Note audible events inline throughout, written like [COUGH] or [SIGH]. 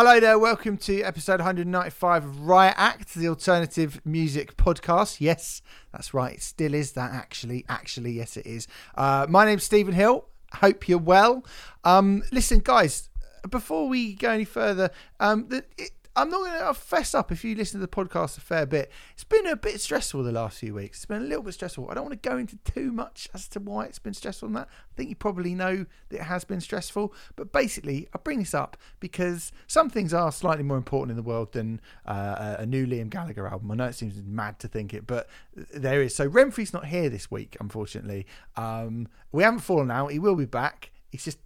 Hello there, welcome to episode 195 of Riot Act, the alternative music podcast. Yes, that's right, it still is that actually. Actually, yes, it is. Uh, my name's Stephen Hill. Hope you're well. Um, listen, guys, before we go any further, um, the, it, I'm not going to fess up if you listen to the podcast a fair bit. It's been a bit stressful the last few weeks. It's been a little bit stressful. I don't want to go into too much as to why it's been stressful on that. I think you probably know that it has been stressful. But basically, I bring this up because some things are slightly more important in the world than uh, a new Liam Gallagher album. I know it seems mad to think it, but there is. So Remfry's not here this week, unfortunately. Um, we haven't fallen out. He will be back. He's just,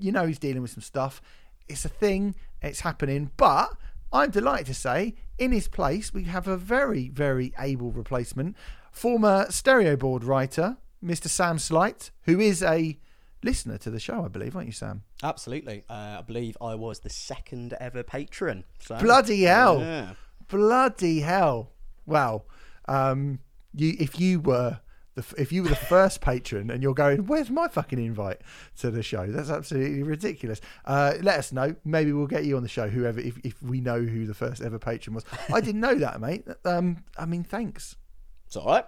you know, he's dealing with some stuff. It's a thing. It's happening. But I'm delighted to say, in his place, we have a very, very able replacement. Former Stereoboard writer, Mr. Sam Slight, who is a listener to the show, I believe, aren't you, Sam? Absolutely. Uh, I believe I was the second ever patron. So, Bloody hell. Yeah. Bloody hell. Wow. Um, you, if you were the, if you were the first patron and you're going, where's my fucking invite to the show? That's absolutely ridiculous. Uh, let us know. Maybe we'll get you on the show, whoever, if, if we know who the first ever patron was. I didn't know that, mate. Um, I mean, thanks. It's all right.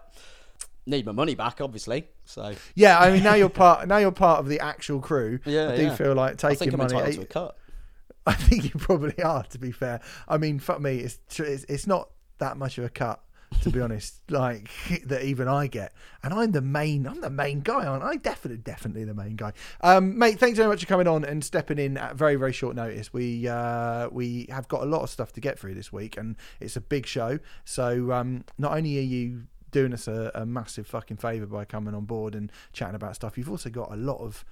Need my money back, obviously. So yeah, I mean, now you're [LAUGHS] part. Now you're part of the actual crew. Yeah, I do yeah. feel like taking I think I'm money. to a cut. [LAUGHS] I think you probably are. To be fair, I mean, fuck me, it's it's, it's not that much of a cut to be honest, like that even I get. And I'm the main, I'm the main guy, aren't I? Definitely, definitely the main guy. Um, mate, thanks very much for coming on and stepping in at very, very short notice. We uh, we have got a lot of stuff to get through this week, and it's a big show. So um, not only are you doing us a, a massive fucking favour by coming on board and chatting about stuff, you've also got a lot of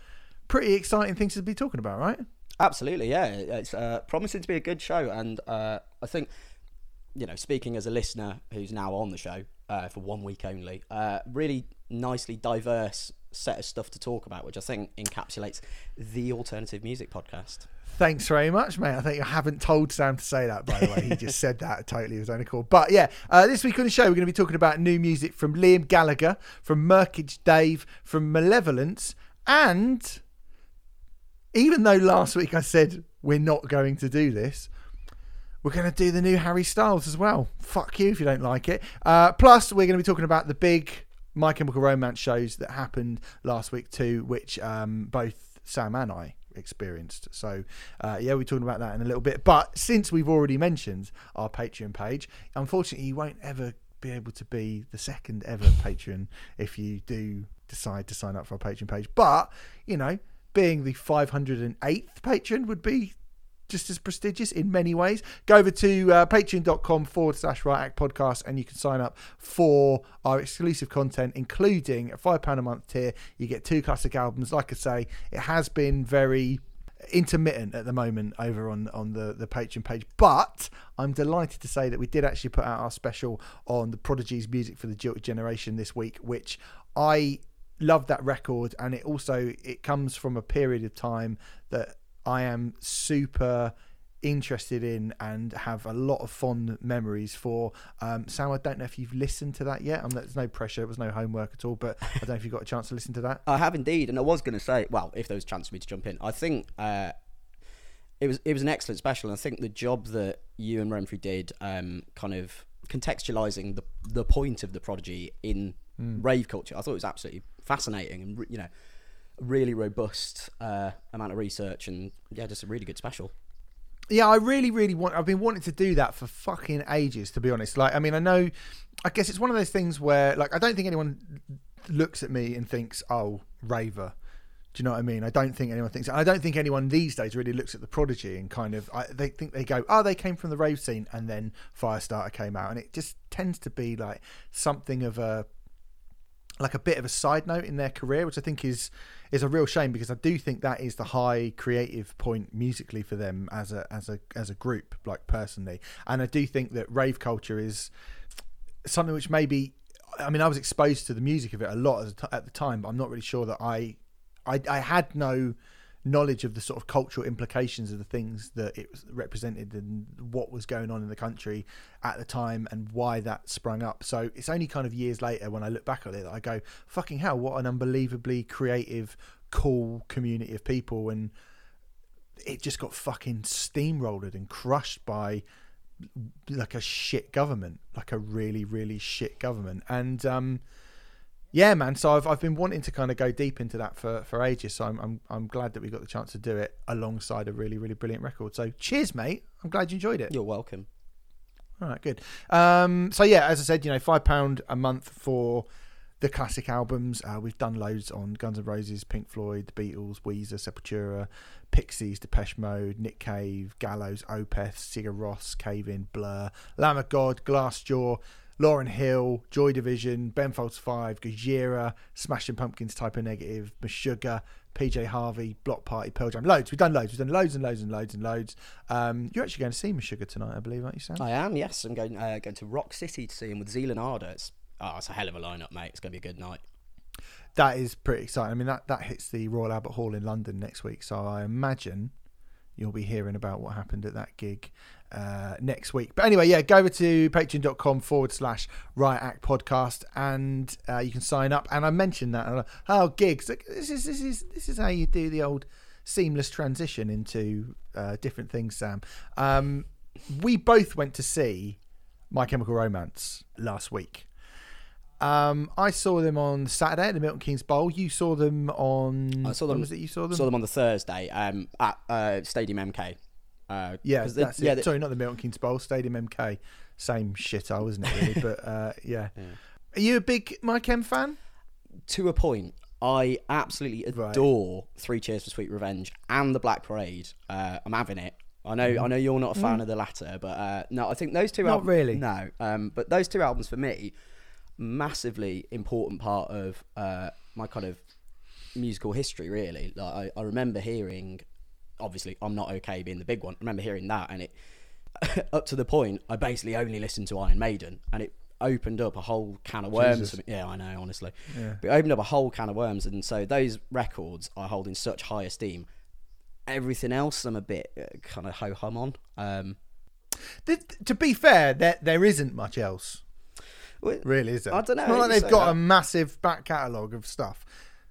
pretty exciting things to be talking about, right? Absolutely, yeah. It's uh, promising to be a good show, and uh, I think you know, speaking as a listener who's now on the show uh, for one week only, uh, really nicely diverse set of stuff to talk about, which I think encapsulates the alternative music podcast. Thanks very much, mate. I think I haven't told Sam to say that, by the way. He just [LAUGHS] said that totally of his own accord. But yeah, uh, this week on the show, we're going to be talking about new music from Liam Gallagher, from Murkage Dave, from Malevolence, and even though last week I said we're not going to do this, we're going to do the new Harry Styles as well. Fuck you if you don't like it. Uh, plus, we're going to be talking about the big My Chemical Romance shows that happened last week too, which um, both Sam and I experienced. So, uh, yeah, we're talking about that in a little bit. But since we've already mentioned our Patreon page, unfortunately, you won't ever be able to be the second ever [LAUGHS] patron if you do decide to sign up for our Patreon page. But, you know, being the 508th patron would be just as prestigious in many ways. Go over to uh, patreon.com forward slash Riot Act podcast and you can sign up for our exclusive content, including a £5 a month tier. You get two classic albums. Like I say, it has been very intermittent at the moment over on on the the Patreon page but I'm delighted to say that we did actually put out our special on the Prodigy's music for the Jilted Generation this week which I love that record and it also it comes from a period of time that I am super interested in and have a lot of fond memories for. Um, Sam, I don't know if you've listened to that yet. I'm, there's no pressure. It was no homework at all, but I don't know if you got a chance to listen to that. [LAUGHS] I have indeed, and I was going to say, well, if there was a chance for me to jump in, I think uh, it was it was an excellent special. And I think the job that you and Remfry did, um, kind of contextualizing the the point of the prodigy in mm. rave culture, I thought it was absolutely fascinating and you know really robust uh, amount of research and yeah, just a really good special. Yeah, I really, really want. I've been wanting to do that for fucking ages, to be honest. Like, I mean, I know. I guess it's one of those things where, like, I don't think anyone looks at me and thinks, "Oh, raver." Do you know what I mean? I don't think anyone thinks. I don't think anyone these days really looks at the Prodigy and kind of. I, they think they go, "Oh, they came from the rave scene," and then Firestarter came out, and it just tends to be like something of a like a bit of a side note in their career, which I think is is a real shame because I do think that is the high creative point musically for them as a as a as a group, like personally. And I do think that rave culture is something which maybe I mean I was exposed to the music of it a lot at the time, but I'm not really sure that I I, I had no knowledge of the sort of cultural implications of the things that it represented and what was going on in the country at the time and why that sprung up. So it's only kind of years later when I look back at it that I go, fucking hell, what an unbelievably creative, cool community of people and it just got fucking steamrolled and crushed by like a shit government, like a really really shit government, and um, yeah, man. So I've I've been wanting to kind of go deep into that for for ages. So I'm I'm I'm glad that we got the chance to do it alongside a really really brilliant record. So cheers, mate. I'm glad you enjoyed it. You're welcome. All right, good. Um, so yeah, as I said, you know, five pound a month for the classic albums. Uh, we've done loads on Guns N' Roses, Pink Floyd, The Beatles, Weezer, Sepultura, Pixies, Depeche Mode, Nick Cave, Gallows, Opeth, Sigur Rós, Cave In, Blur, Lamb of God, Glassjaw, Lauryn Hill, Joy Division, Ben Folds 5, Gojira, Smashing Pumpkins, Type O Negative, Meshuggah, PJ Harvey, Bloc Party, Pearl Jam. Loads. We've done loads. We've done loads and loads and loads and loads. Um, you're actually going to see Meshuggah tonight, I believe, aren't you, Sam? I am. Yes, I'm going uh, going to Rock City to see him with Zeal & Ardor. It's, oh, it's a hell of a lineup, mate. It's going to be a good night. That is pretty exciting. I mean, that, that hits the Royal Albert Hall in London next week. So I imagine you'll be hearing about what happened at that gig uh, next week. But anyway, yeah, go over to patreon.com forward slash Riot Act podcast and uh, you can sign up. And I mentioned that. uh, Oh, gigs. This is, this, is, this is how you do the old seamless transition into uh, different things, Sam. Um, we both went to see My Chemical Romance last week. Um, I saw them on Saturday at the Milton Keynes Bowl. You saw them on. I saw them- was it you saw them? Saw them on the Thursday um, at uh, Stadium MK. Uh, Yeah, they- that's yeah, it. they- Sorry, not the Milton Keynes Bowl, Stadium MK. Same shit, I wasn't it really? [LAUGHS] but uh, yeah. Are you a big My Chem fan? to a point, I absolutely Right. adore Three Cheers for Sweet Revenge and the Black Parade. Uh, I'm having it. I know, Mm-hmm. I know you're not a fan of the latter, but uh, no, I think those two. Not albums, really. No, um, but those two albums for me, massively important part of uh, my kind of musical history. Really, like I, I remember hearing. Obviously, I'm not okay being the big one. I remember hearing that, and it [LAUGHS] up to the point I basically only listened to Iron Maiden, and it opened up a whole can of worms. For me. Yeah, I know, honestly. Yeah. But it opened up a whole can of worms, and so those records I hold in such high esteem. Everything else, I'm a bit uh, kind of ho hum on. Um, Th- to be fair, there there isn't much else, well, really, is there? I dunno, It's not like they've got that. a massive back catalogue of stuff.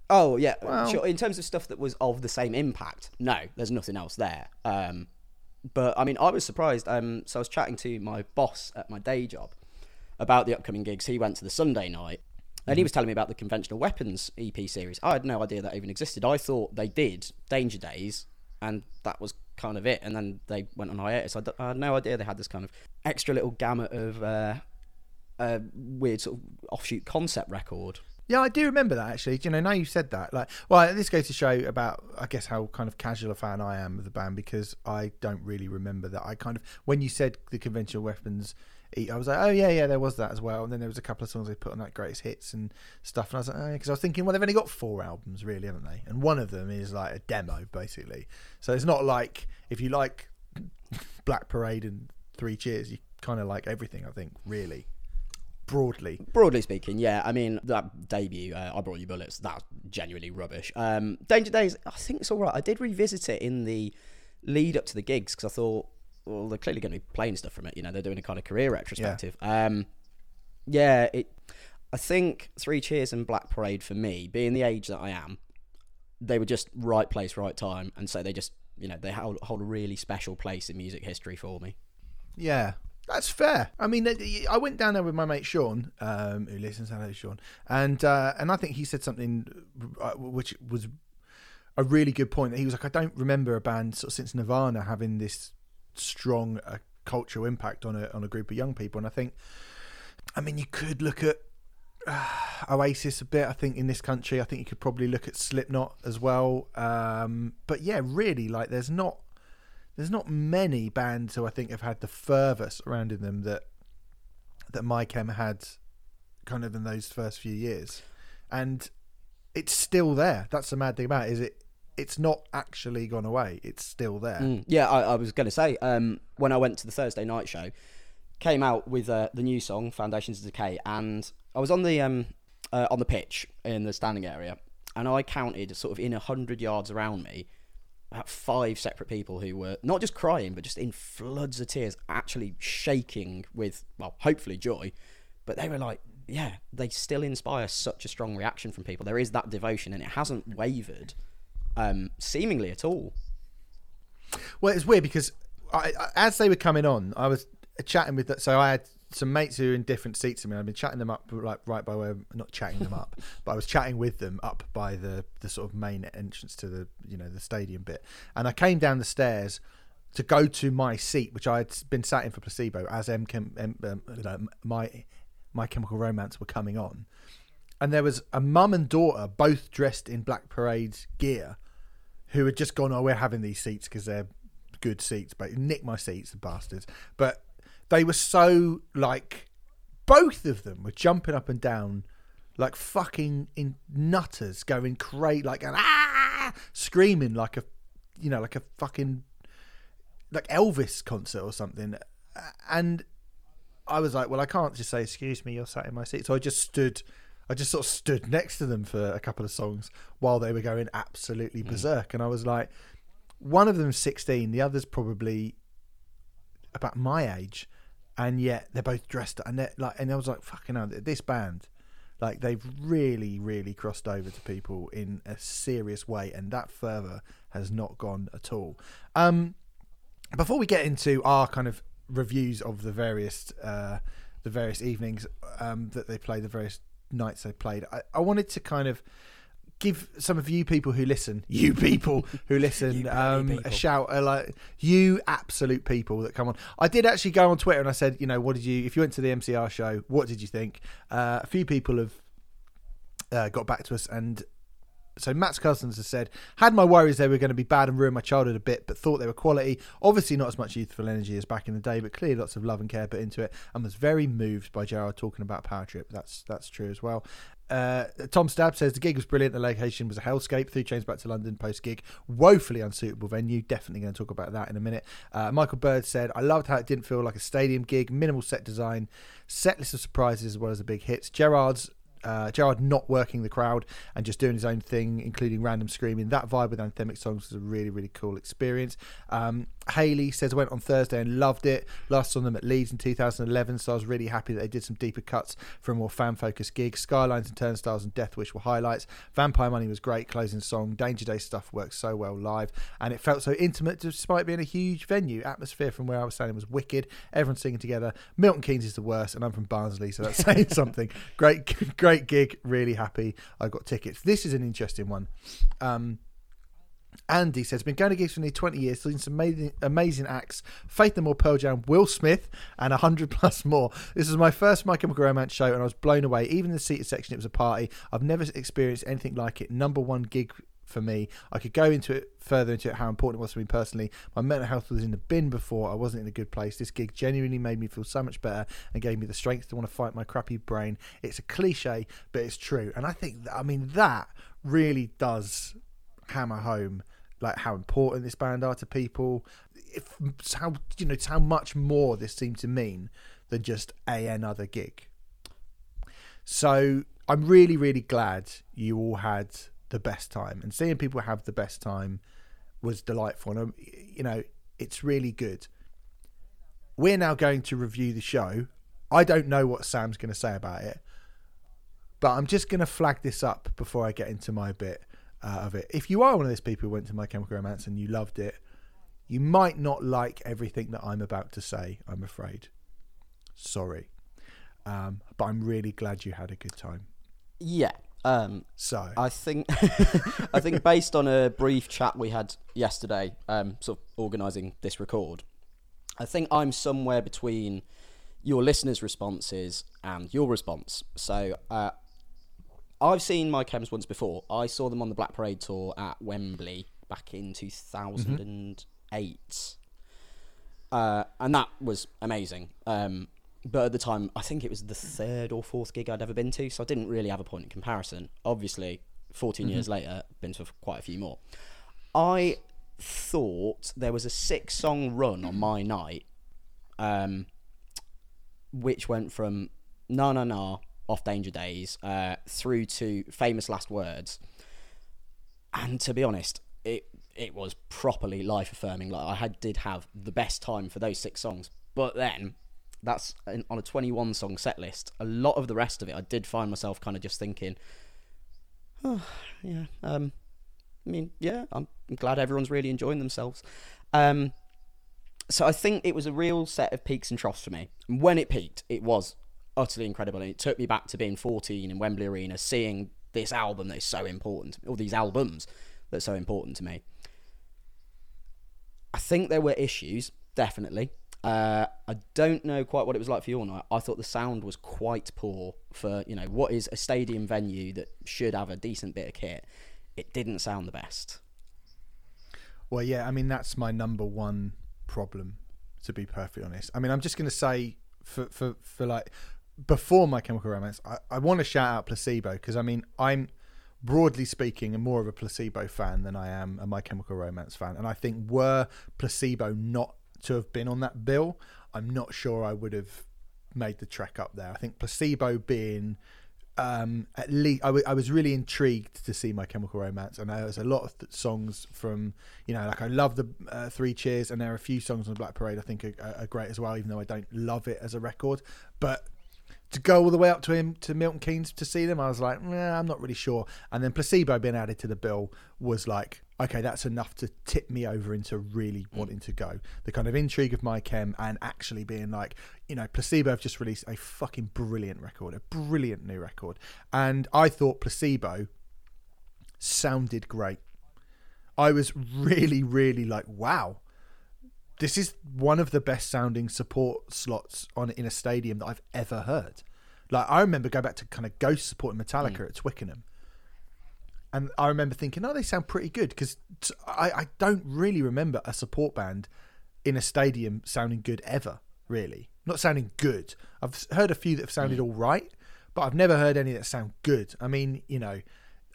Oh yeah, sure. In terms of stuff that was of the same impact, no, there's nothing else there. Um, but I mean, I was surprised. Um, so I was chatting to my boss at my day job about the upcoming gigs. He went to the Sunday night, and he was telling me about the Conventional Weapons EP series. I had no idea that even existed. I thought they did Danger Days, and that was kind of it. And then they went on hiatus. I, d- I had no idea they had this kind of extra little gamut of uh, uh, weird sort of offshoot concept record. Yeah, I do remember that actually. You know, now you said that, like, well, this goes to show about, I guess, how kind of casual a fan I am of the band because I don't really remember that. I kind of, when you said the conventional weapons, I was like, oh yeah, yeah, there was that as well. And then there was a couple of songs they put on that greatest hits and stuff. And I was like, oh, because I was thinking, well, they've only got four albums, really, haven't they? And one of them is like a demo, basically. So it's not like if you like Black Parade and Three Cheers, you kind of like everything. I think, really, broadly. Broadly speaking, yeah. I mean, that debut, uh, I Brought You Bullets, that's genuinely rubbish. Um, Danger Days, I think it's all right. I did revisit it in the lead up to the gigs because I thought, well, they're clearly going to be playing stuff from it. You know, they're doing a kind of career retrospective. Um, yeah, it. I think Three Cheers and Black Parade for me, being the age that I am, they were just right place, right time, and so they just, you know, they hold, hold a really special place in music history for me. Yeah, that's fair. I mean, I went down there with my mate Sean, um, who listens. Hello, Sean, and uh, and I think he said something uh, which was a really good point. That he was like, I don't remember a band sort of since Nirvana having this strong uh, cultural impact on a on a group of young people, and I think, I mean, you could look at. Uh, Oasis a bit, I think, in this country. I think you could probably look at Slipknot as well. Um, but yeah, really, like, there's not there's not many bands who I think have had the fervour surrounding them that that My Chem had kind of in those first few years, and it's still there. That's the mad thing about it is it. It's not actually gone away. It's still there. Mm, yeah, I, I was going to say um, when I went to the Thursday night show, came out with uh, the new song "Foundations of Decay," and I was on the um, uh, on the pitch in the standing area, and I counted sort of in a hundred yards around me, about five separate people who were not just crying but just in floods of tears, actually shaking with well, hopefully joy, but they were like. Yeah, they still inspire such a strong reaction from people. There is that devotion, and it hasn't wavered, um, seemingly at all. Well, it's weird because I, as they were coming on, I was chatting with. So I had some mates who were in different seats to me. I've been chatting them up, like right by where, not chatting them up, [LAUGHS] but I was chatting with them up by the the sort of main entrance to the you know the stadium bit. And I came down the stairs to go to my seat, which I had been sat in for placebo as M, M um, my my Chemical Romance were coming on, and there was a mum and daughter both dressed in Black Parade gear, who had just gone, "Oh, we're having these seats because they're good seats," but nick my seats, the bastards. But they were so like, both of them were jumping up and down like fucking in nutters, going crazy, like an ah, screaming like a, you know, like a fucking like Elvis concert or something, and I was like, well, I can't just say, excuse me, you're sat in my seat. So I just stood, I just sort of stood next to them for a couple of songs while they were going absolutely mm. berserk. And I was like, one of them's 16, the other's probably about my age. And yet they're both dressed and they're like, and I was like, fucking hell, this band, like they've really, really crossed over to people in a serious way. And that further has not gone at all. Um, before we get into our kind of reviews of the various uh, the various evenings um, that they played, the various nights they played. I, I wanted to kind of give some of you people who listen, you people who listen, um, people. a shout, uh, like you absolute people that come on. I did actually go on Twitter and I said, you know, what did you? If you went to the MCR show, what did you think? Uh, a few people have uh, got back to us and so Matt's Cousins has said, had my worries they were going to be bad and ruin my childhood a bit, but thought they were quality. Obviously not as much youthful energy as back in the day, but clearly lots of love and care put into it, and was very moved by Gerard talking about Power Trip. That's that's true as well. Uh, Tom Stab says the gig was brilliant. The location was a hellscape. Three trains back to London post gig. Woefully unsuitable venue. Definitely going to talk about that in a minute. Uh, Michael Bird said, I loved how it didn't feel like a stadium gig. Minimal set design, set list of surprises as well as the big hits. Gerard's uh, Gerard not working the crowd and just doing his own thing, including random screaming. That vibe with anthemic songs was a really, really cool experience. Um, Haley says I went on Thursday and loved it. Last saw them at Leeds in 2011, so I was really happy that they did some deeper cuts for a more fan-focused gig. Skylines and Turnstiles and Death Wish were highlights. Vampire Money was great. Closing song. Danger Day stuff worked so well live, and it felt so intimate despite being a huge venue. Atmosphere from where I was standing was wicked. Everyone singing together. Milton Keynes is the worst, and I'm from Barnsley, so that's [LAUGHS] saying something. Great, [LAUGHS] great gig. Really happy. I got tickets. This is an interesting one. Um, Andy says, been going to gigs for nearly 20 years, seen some amazing, amazing acts. Faith No More, Pearl Jam, Will Smith, and 100 [LAUGHS] plus more. This was my first My Chemical Romance show, and I was blown away. Even the seated section, it was a party. I've never experienced anything like it. Number one gig for me. I could go into it further into it, how important it was for me personally. My mental health was in the bin before. I wasn't in a good place. This gig genuinely made me feel so much better and gave me the strength to want to fight my crappy brain. It's a cliche, but it's true. And I think, I mean, that really does hammer home like how important this band are to people. If how you know how much more this seemed to mean than just a another gig. So I'm really really glad you all had the best time, and seeing people have the best time was delightful. And um, you know it's really good. We're now going to review the show. I don't know what Sam's going to say about it, but I'm just going to flag this up before I get into my bit uh, of it. If you are one of those people who went to My Chemical Romance and you loved it, you might not like everything that I'm about to say. I'm afraid. Sorry, um, but I'm really glad you had a good time. Yeah. Um, so I think [LAUGHS] I think based on a brief chat we had yesterday, um, sort of organising this record, I think I'm somewhere between your listeners' responses and your response. So uh, I've seen my Chems once before. I saw them on the Black Parade tour at Wembley back in 2008. Mm-hmm. Uh, and that was amazing. Um, but at the time, I think it was the third or fourth gig I'd ever been to, so I didn't really have a point in comparison. Obviously, 14 mm-hmm. years later, been to quite a few more. I thought there was a six song run on my night, um, which went from Na Na Na off Danger Days uh, through to Famous Last Words. And to be honest, it it was properly life affirming. Like I had did have the best time for those six songs, but then that's on a 21 song set list. A lot of the rest of it, I did find myself kind of just thinking, oh yeah, um, I mean yeah, I'm glad everyone's really enjoying themselves. Um, so I think it was a real set of peaks and troughs for me. And when it peaked, it was utterly incredible, and it took me back to being 14 in Wembley Arena, seeing this album that is so important, or these albums that are so important to me. I think there were issues, definitely. Uh, I don't know quite what it was like for you all night. I thought the sound was quite poor for you know what is a stadium venue that should have a decent bit of kit. It didn't sound the best. Well, yeah, I mean that's my number one problem, to be perfectly honest. I mean, I'm just going to say for for for like before my Chemical Romance, I, I want to shout out Placebo because I mean I'm broadly speaking, a more of a placebo fan than I am a My Chemical Romance fan. And I think were placebo not to have been on that bill, I'm not sure I would have made the trek up there. I think placebo being um, at least I, w- I was really intrigued to see My Chemical Romance, and there's a lot of th- songs from you know like I love the uh, Three Cheers, and there are a few songs on the Black Parade I think are, are, great as well, even though I don't love it as a record. But to go all the way up to him to Milton Keynes to see them, I was like, nah, I'm not really sure. And then placebo being added to the bill was like, okay, that's enough to tip me over into really mm. wanting to go. The kind of intrigue of my chem and actually being like, you know, placebo have just released a fucking brilliant record, a brilliant new record, and I thought placebo sounded great. I was really, really like, wow, this is one of the best sounding support slots on in a stadium that I've ever heard. Like I remember going back to kind of Ghost supporting Metallica mm. at Twickenham, and I remember thinking, oh, they sound pretty good because I, I don't really remember a support band in a stadium sounding good ever. Really, not sounding good. I've heard a few that have sounded mm. all right, but I've never heard any that sound good. I mean, you know,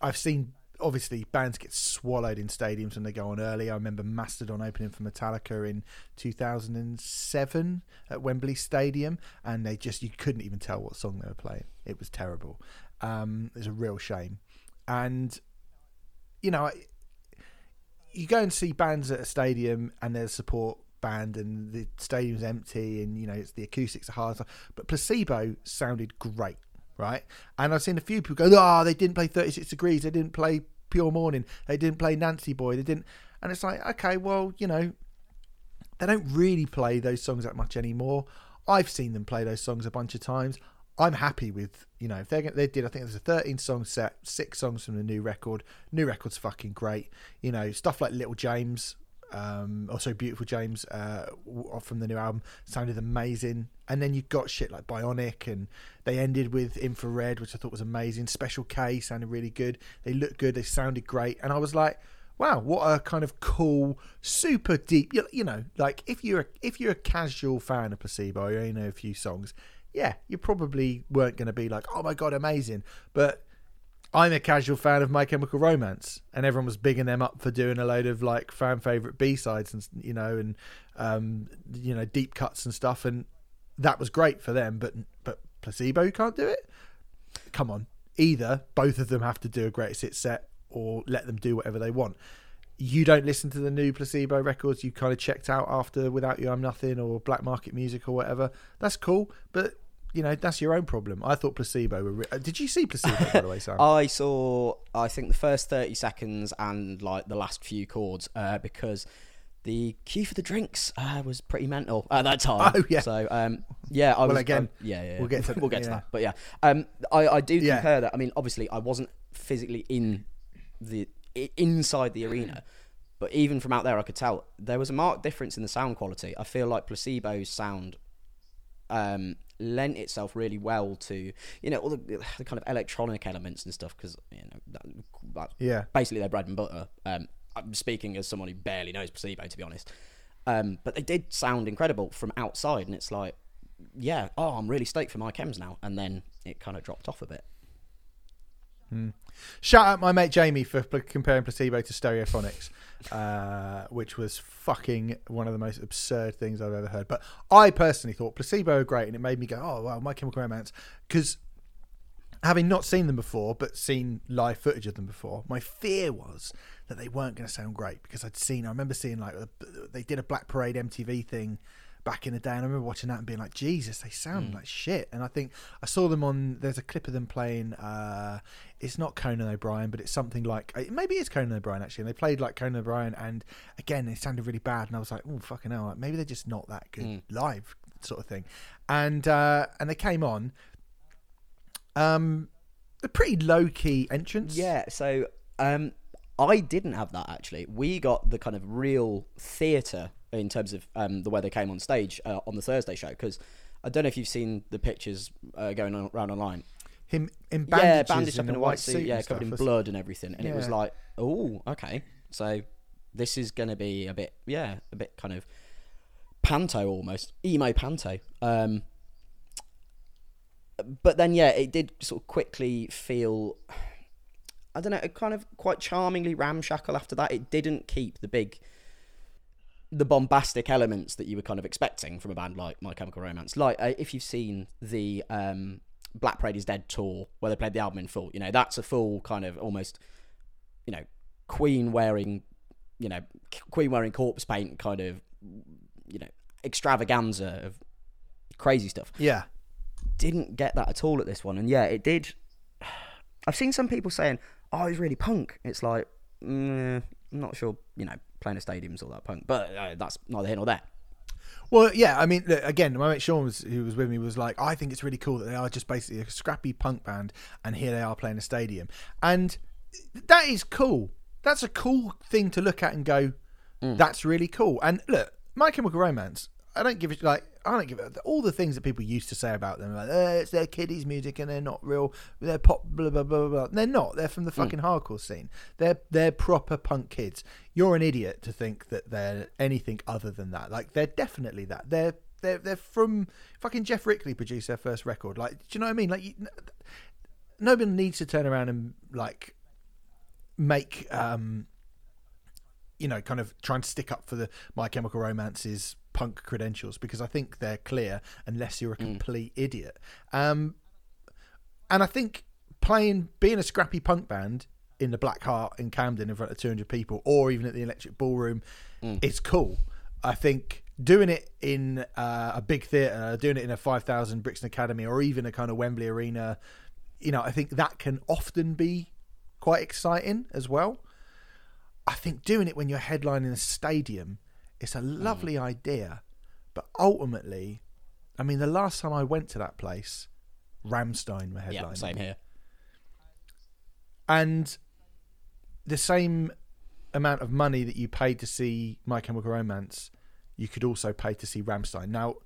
I've seen obviously bands get swallowed in stadiums when they go on early. I remember Mastodon opening for Metallica in 2007 at Wembley Stadium, and they just you couldn't even tell what song they were playing. It was terrible. Um, it's a real shame, and you know, you go and see bands at a stadium, and there's a support band and the stadium's empty and you know it's the acoustics are hard but placebo sounded great right? And I've seen a few people go, "Oh, they didn't play 36 Degrees. They didn't play Pure Morning. They didn't play Nancy Boy. They didn't." And it's like, okay, well, you know, they don't really play those songs that much anymore. I've seen them play those songs a bunch of times. I'm happy with you know if they they did I think there's a 13 song set, six songs from the new record. New record's fucking great. You know stuff like Little James um, also Beautiful James uh, from the new album sounded amazing. And then you got shit like Bionic, and they ended with Infrared, which I thought was amazing. Special K sounded really good. They looked good. They sounded great, and I was like, wow, what a kind of cool, super deep. You, you know, like if you're a, if you're a casual fan of Placebo, you only know a few songs. Yeah, you probably weren't going to be like, oh my god, amazing. But I'm a casual fan of My Chemical Romance, and everyone was bigging them up for doing a load of like fan favorite B sides and you know and um, you know deep cuts and stuff, and that was great for them. But but placebo can't do it. Come on, either both of them have to do a greatest hit set, or let them do whatever they want. You don't listen to the new placebo records. You kind of checked out after Without You I'm Nothing or Black Market Music or whatever. That's cool, but you know that's your own problem. I thought placebo were. Re- Did you see placebo by the way, [LAUGHS] Sam? I saw. I think the first thirty seconds and like the last few chords uh, because the queue for the drinks uh, was pretty mental at that time. Oh yeah. So um, yeah, I well was again. Um, yeah, yeah, We'll get to [LAUGHS] we'll get yeah. to that. But yeah, um, I I do Yeah. concur that. I mean, obviously, I wasn't physically in the inside the arena. But even from out there, I could tell there was a marked difference in the sound quality. I feel like placebo's sound um, lent itself really well to you know all the, the kind of electronic elements and stuff because you know that, that's Yeah. basically their bread and butter. Um, I'm speaking as someone who barely knows placebo to be honest, um, but they did sound incredible from outside, and it's like, yeah, oh, I'm really stoked for my chems now, and then it kind of dropped off a bit. Shout out my mate Jamie for pl- comparing placebo to stereophonics, uh, which was fucking one of the most absurd things I've ever heard. But I personally thought placebo were great, and it made me go, "Oh wow, My Chemical Romance," because having not seen them before, but seen live footage of them before, my fear was that they weren't going to sound great because I'd seen. I remember seeing like a- they did a Black Parade MTV thing back in the day, and I remember watching that and being like, Jesus, they sound like shit. And I think I saw them on. There's a clip of them playing. Uh, it's not Conan O'Brien, but it's something like maybe it's Conan O'Brien actually. And they played like Conan O'Brien, and again, it sounded really bad. And I was like, oh fucking hell, like, maybe they're just not that good Hmm. live, sort of thing. And uh, and they came on. Um, a pretty low key entrance. Yeah, so um, I didn't have that actually. We got the kind of real theatre in terms of um, the way they came on stage uh, on the Thursday show because I don't know if you've seen the pictures uh, going on, around online. him in yeah, bandages, bandaged up in a white suit, and yeah, covered in blood and everything, and it was like, oh, okay, so this is going to be a bit, yeah, a bit kind of panto almost, emo panto. Um, but then, yeah, it did sort of quickly feel, I don't know, kind of quite charmingly ramshackle after that. It didn't keep the big, the bombastic elements that you were kind of expecting from a band like My Chemical Romance. Like, uh, if you've seen the um, Black Parade is Dead tour, where they played the album in full, you know, that's a full kind of almost, you know, Queen wearing, you know, Queen wearing corpse paint kind of, you know, extravaganza of crazy stuff Yeah, didn't get that at all at this one. And yeah, it did. [SIGHS] I've seen some people saying, "Oh, he's really punk." It's like, mm, I'm not sure. You know, playing a stadium's all that punk, but uh, that's neither here nor there. Well, yeah, I mean, look, again, my mate Sean, was, who was with me, was like, I think it's really cool that they are just basically a scrappy punk band, and here they are playing a stadium, and that is cool. That's a cool thing to look at and go, that's really cool. And look, My Chemical Romance, I don't give it like I don't give it all the things that people used to say about them, like eh, it's their kiddies' music and they're not real, they're pop, blah blah blah blah. blah. They're not. They're from the fucking hardcore scene. They're they're proper punk kids. You're an idiot to think that they're anything other than that. Like they're definitely that. They're they're they're from fucking Geoff Rickly produced their first record. Like, do you know what I mean? Like, you, nobody needs to turn around and like make um you know kind of trying to stick up for the my chemical romance's punk credentials because i think they're clear unless you're a complete idiot. Um and i think playing being a scrappy punk band in the black heart in camden in front of 200 people or even at the electric ballroom is cool. I think doing it in uh, a big theatre doing it in a 5000 brixton academy or even a kind of wembley arena you know i think that can often be quite exciting as well. I think doing it when you're headlining a stadium, it's a hmm. lovely idea, but ultimately, I mean, the last time I went to that place, Rammstein were headlining, Yeah, same here. and the same amount of money that you paid to see My Chemical Romance, you could also pay to see Rammstein. Now,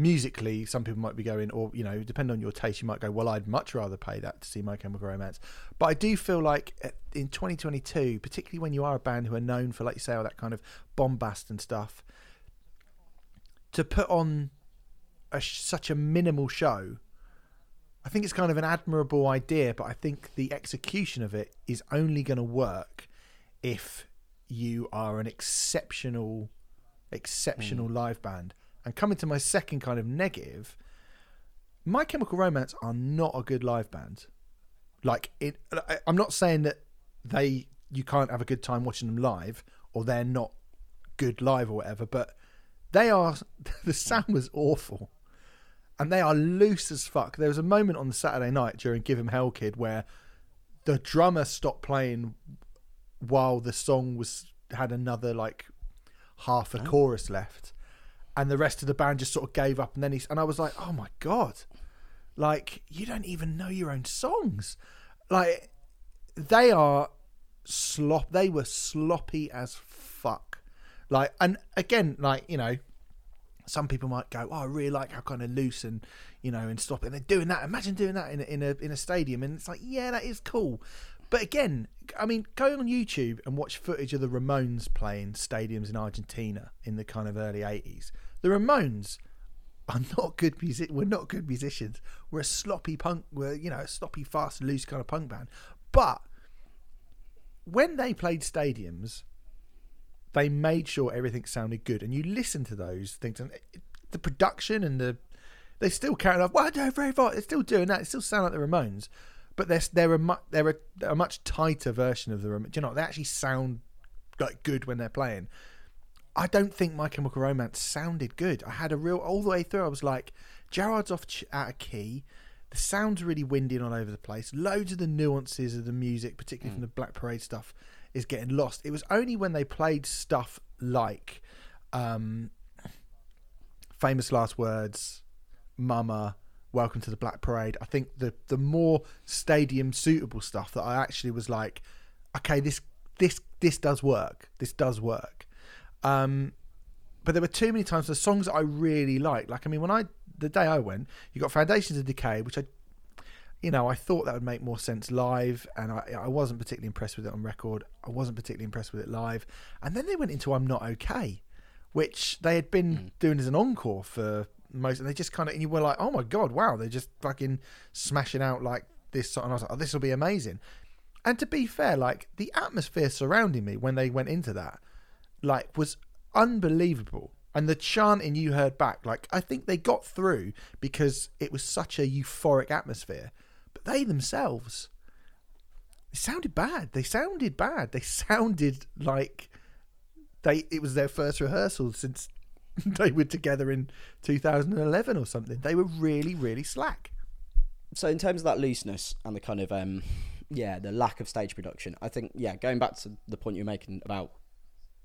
musically, some people might be going, or you know, depending on your taste, you might go, well, I'd much rather pay that to see My Chemical Romance. But I do feel like uh, in 2022, particularly when you are a band who are known for, like you say, all that kind of bombast and stuff, to put on a, such a minimal show. I think it's kind of an admirable idea, but I think the execution of it is only going to work if you are an exceptional, exceptional live band. And coming to my second kind of negative, My Chemical Romance are not a good live band. Like it, I'm not saying that they you can't have a good time watching them live or they're not good live or whatever, but they are. [LAUGHS] The sound was awful and they are loose as fuck. There was a moment on the Saturday night during Give 'Em Hell Kid where the drummer stopped playing while the song was had another like half a oh. chorus left, and the rest of the band just sort of gave up. And then he and I was like, oh my god, like you don't even know your own songs, like they are slop. They were sloppy as fuck. Like and again, like you know, some people might go, "Oh, I really like how kind of loose and you know and stop it." And they're doing that. Imagine doing that in a, in a in a stadium, and it's like, yeah, that is cool. But again, I mean, go on YouTube and watch footage of the Ramones playing stadiums in Argentina in the kind of early '80s. The Ramones are not good music. We're not good musicians. We're a sloppy punk. We're you know a sloppy, fast, loose kind of punk band. But when they played stadiums, they made sure everything sounded good. And you listen to those things, and the production and the they still carry on. Well, they're very far. They're still doing that. It still sound like the Ramones, but they're they're a much they're a, a much tighter version of the room. Do you know they actually sound like good when they're playing. I don't think My Chemical Romance sounded good. I had a real all the way through. I was like, Gerard's off ch- out of key. The sound's really windy and all over the place. Loads of the nuances of the music, particularly from the Black Parade stuff, is getting lost. It was only when they played stuff like um, Famous Last Words, Mama, Welcome to the Black Parade. I think the the more stadium suitable stuff that I actually was like, okay, this this this does work. This does work. Um, but there were too many times the songs that I really liked. Like I mean, when I the day I went, you got Foundations of Decay, which I, you know, I thought that would make more sense live, and I I wasn't particularly impressed with it on record. I wasn't particularly impressed with it live, and then they went into I'm Not Okay, which they had been mm. doing as an encore for most, and they just kind of and you were like, oh my god, wow, they're just fucking smashing out like this, and I was like, oh, this will be amazing. And to be fair, like the atmosphere surrounding me when they went into that, like was unbelievable and the chanting you heard back, like I think they got through because it was such a euphoric atmosphere. But they themselves, they sounded bad. They sounded bad. They [LAUGHS] sounded like they it was their first rehearsal since [LAUGHS] they were together in 2011 or something. They were really, really slack. So in terms of that looseness and the kind of um, yeah, the lack of stage production, I think yeah, going back to the point you're making about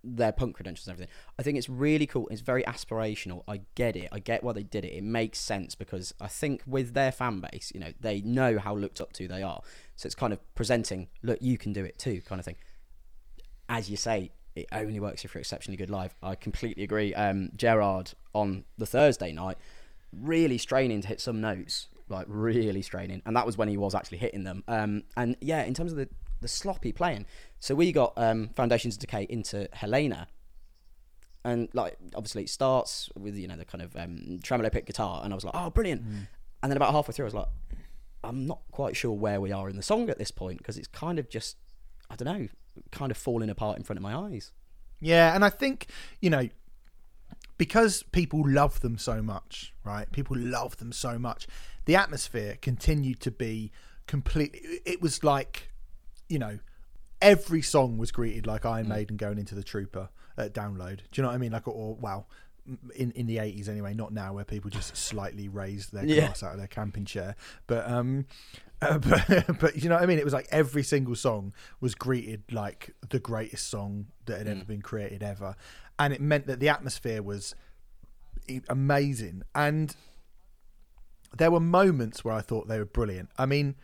their punk credentials and everything. I think it's really cool. It's very aspirational. I get it. I get why they did it. It makes sense because I think with their fan base, you know, they know how looked up to they are. So it's kind of presenting, look, you can do it too, kind of thing. As you say, it only works if you're exceptionally good live. I completely agree. Um, Gerard on the Thursday night, really straining to hit some notes, like really straining, and that was when he was actually hitting them. Um, and yeah, in terms of the the sloppy playing. So we got um, Foundations of Decay into Helena, and like obviously it starts with you know the kind of um, tremolo pick guitar, and I was like, oh, brilliant. Mm. And then about halfway through, I was like, I'm not quite sure where we are in the song at this point because it's kind of just, I don't know, kind of falling apart in front of my eyes. Yeah, and I think you know because people love them so much, right? People love them so much. The atmosphere continued to be completely. It was like you know, every song was greeted like Iron mm. Maiden going into the Trooper at download. Do you know what I mean? Like, or, or wow, in in the eighties anyway, not now where people just slightly raised their yeah. glass out of their camping chair. But um, [LAUGHS] uh, but [LAUGHS] but you know what I mean? It was like every single song was greeted like the greatest song that had mm. ever been created ever, and it meant that the atmosphere was amazing. And there were moments where I thought they were brilliant. I mean,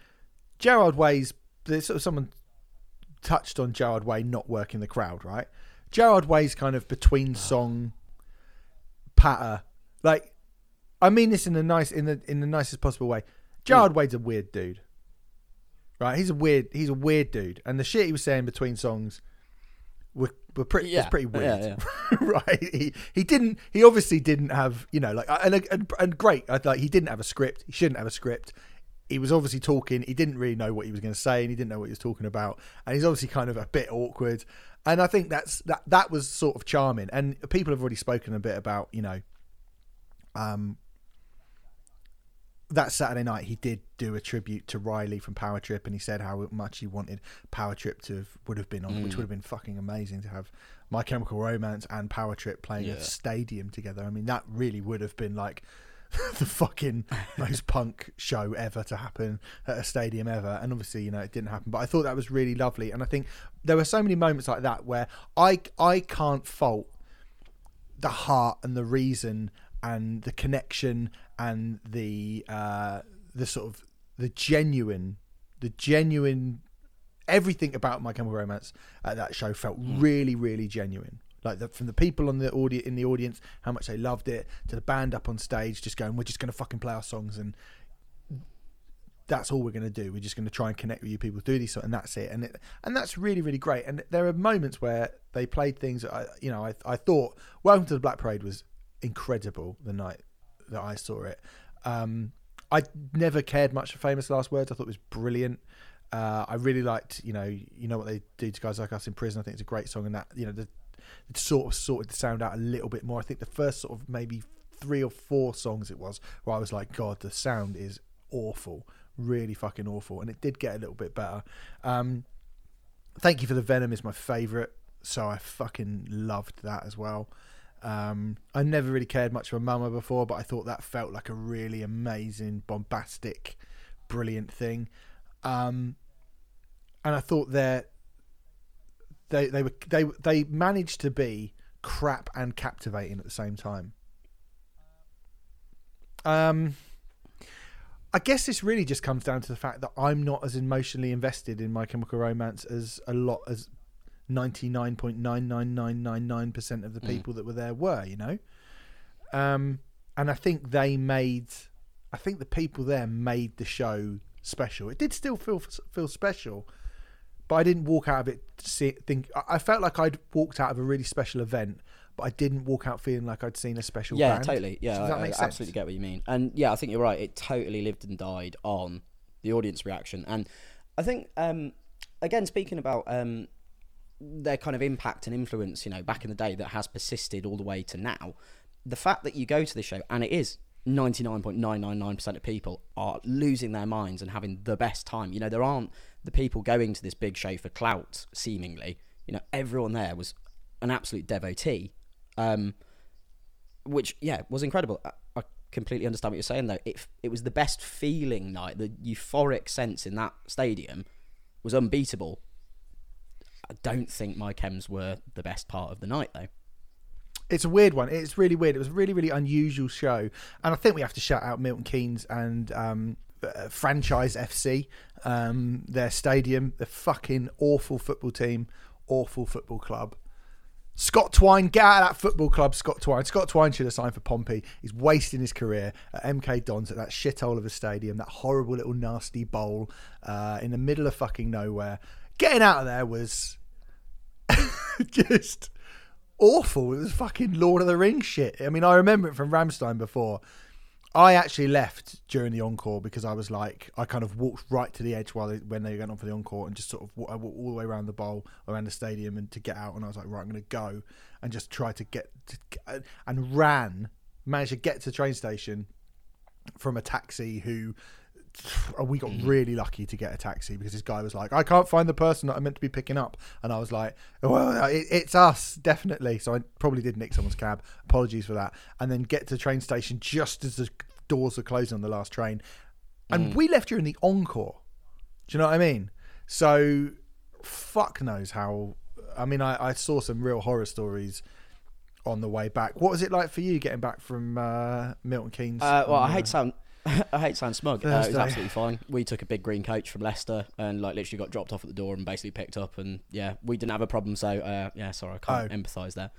Gerard Way's there's sort of someone touched on Gerard Way not working the crowd, right? Gerard Way's kind of between song patter. Like I mean this in the nice in the in the nicest possible way. Gerard Way's a weird dude. Right? He's a weird he's a weird dude. And the shit he was saying between songs were were pretty yeah. pretty weird. Yeah, yeah. [LAUGHS] right. He he didn't he obviously didn't have, you know, like and and, and great. Like he didn't have a script. He shouldn't have a script he was obviously talking. He didn't really know what he was going to say, and he didn't know what he was talking about. And he's obviously kind of a bit awkward. And I think that's that. That was sort of charming. And people have already spoken a bit about you know, um, that Saturday night he did do a tribute to Riley from Power Trip, and he said how much he wanted Power Trip to have, would have been on, mm. which would have been fucking amazing to have My Chemical Romance and Power Trip playing yeah. a stadium together. I mean, that really would have been like [LAUGHS] the fucking most [LAUGHS] punk show ever to happen at a stadium ever. And obviously, you know, it didn't happen. But I thought that was really lovely. And I think there were so many moments like that where I I can't fault the heart and the reason and the connection and the uh, the sort of the genuine the genuine everything about my chemical romance at that show felt mm. really really genuine like the, from the people on the audio in the audience, how much they loved it, to the band up on stage, just going, "We're just going to fucking play our songs," and that's all we're going to do. We're just going to try and connect with you people through these, and that's it. And it, and that's really really great. And there are moments where they played things. I, you know, I I thought Welcome to the Black Parade was incredible the night that I saw it. Um, I never cared much for Famous Last Words. I thought it was brilliant. Uh, I really liked, you know, you know what they do to guys like us in prison. I think it's a great song, and that you know the it sort of sorted the sound out a little bit more. I think the first sort of maybe three or four songs it was where I was like, God, the sound is awful, really fucking awful, and it did get a little bit better. Um, Thank you for the Venom is my favourite so I fucking loved that as well. Um, I never really cared much for Mama before, but I thought that felt like a really amazing, bombastic, brilliant thing. Um, and I thought that they they were they they managed to be crap and captivating at the same time. Um, I guess this really just comes down to the fact that I'm not as emotionally invested in My Chemical Romance as a lot as 99.99999% of the people that were there were, you know? Um, and I think they made, I think the people there made the show special. It did still feel feel special, but I didn't walk out of it see, think. I felt like I'd walked out of a really special event, but I didn't walk out feeling like I'd seen a special. Yeah, band. totally. Yeah, I, I absolutely get what you mean. And yeah, I think you're right. It totally lived and died on the audience reaction. And I think, um, again, speaking about um, their kind of impact and influence, you know, back in the day that has persisted all the way to now, the fact that you go to the show and it is 99.999% of people are losing their minds and having the best time. You know, there aren't the people going to this big show for clout, seemingly. You know, everyone there was an absolute devotee. Um, which yeah was incredible. I, I completely understand what you're saying though. It it was the best feeling night. The euphoric sense in that stadium was unbeatable. I don't think my chems were the best part of the night though. It's a weird one. It's really weird. It was a really, really unusual show, and I think we have to shout out Milton Keynes and um, uh, franchise FC, um, their stadium, the fucking awful football team, awful football club. Scott Twine, get out of that football club, Scott Twine. Scott Twine should have signed for Pompey. He's wasting his career at MK Dons at that shithole of a stadium, that horrible little nasty bowl uh, in the middle of fucking nowhere. Getting out of there was [LAUGHS] just awful. It was fucking Lord of the Rings shit. I mean, I remember it from Rammstein before. I actually left during the encore because I was like, I kind of walked right to the edge while they, when they went on for the encore and just sort of I walked all the way around the bowl, around the stadium, and to get out. And I was like, right, I'm going to go and just try to get to, and ran, managed to get to the train station from a taxi who we got really lucky to get a taxi because this guy was like, I can't find the person that I'm meant to be picking up. And I was like, well, it, it's us, definitely. So I probably did nick someone's cab. Apologies for that. And then get to the train station just as the doors are closing on the last train. And we left during the encore. Do you know what I mean? So fuck knows how. I mean, I, I saw some real horror stories on the way back. What was it like for you getting back from uh, Milton Keynes? Uh, well, on, I hate sound. [LAUGHS] I hate sound smug. Uh, it was absolutely fine. We took a big green coach from Leicester and like literally got dropped off at the door and basically picked up. And yeah, we didn't have a problem. So uh, yeah, sorry, I can't Oh. empathise there.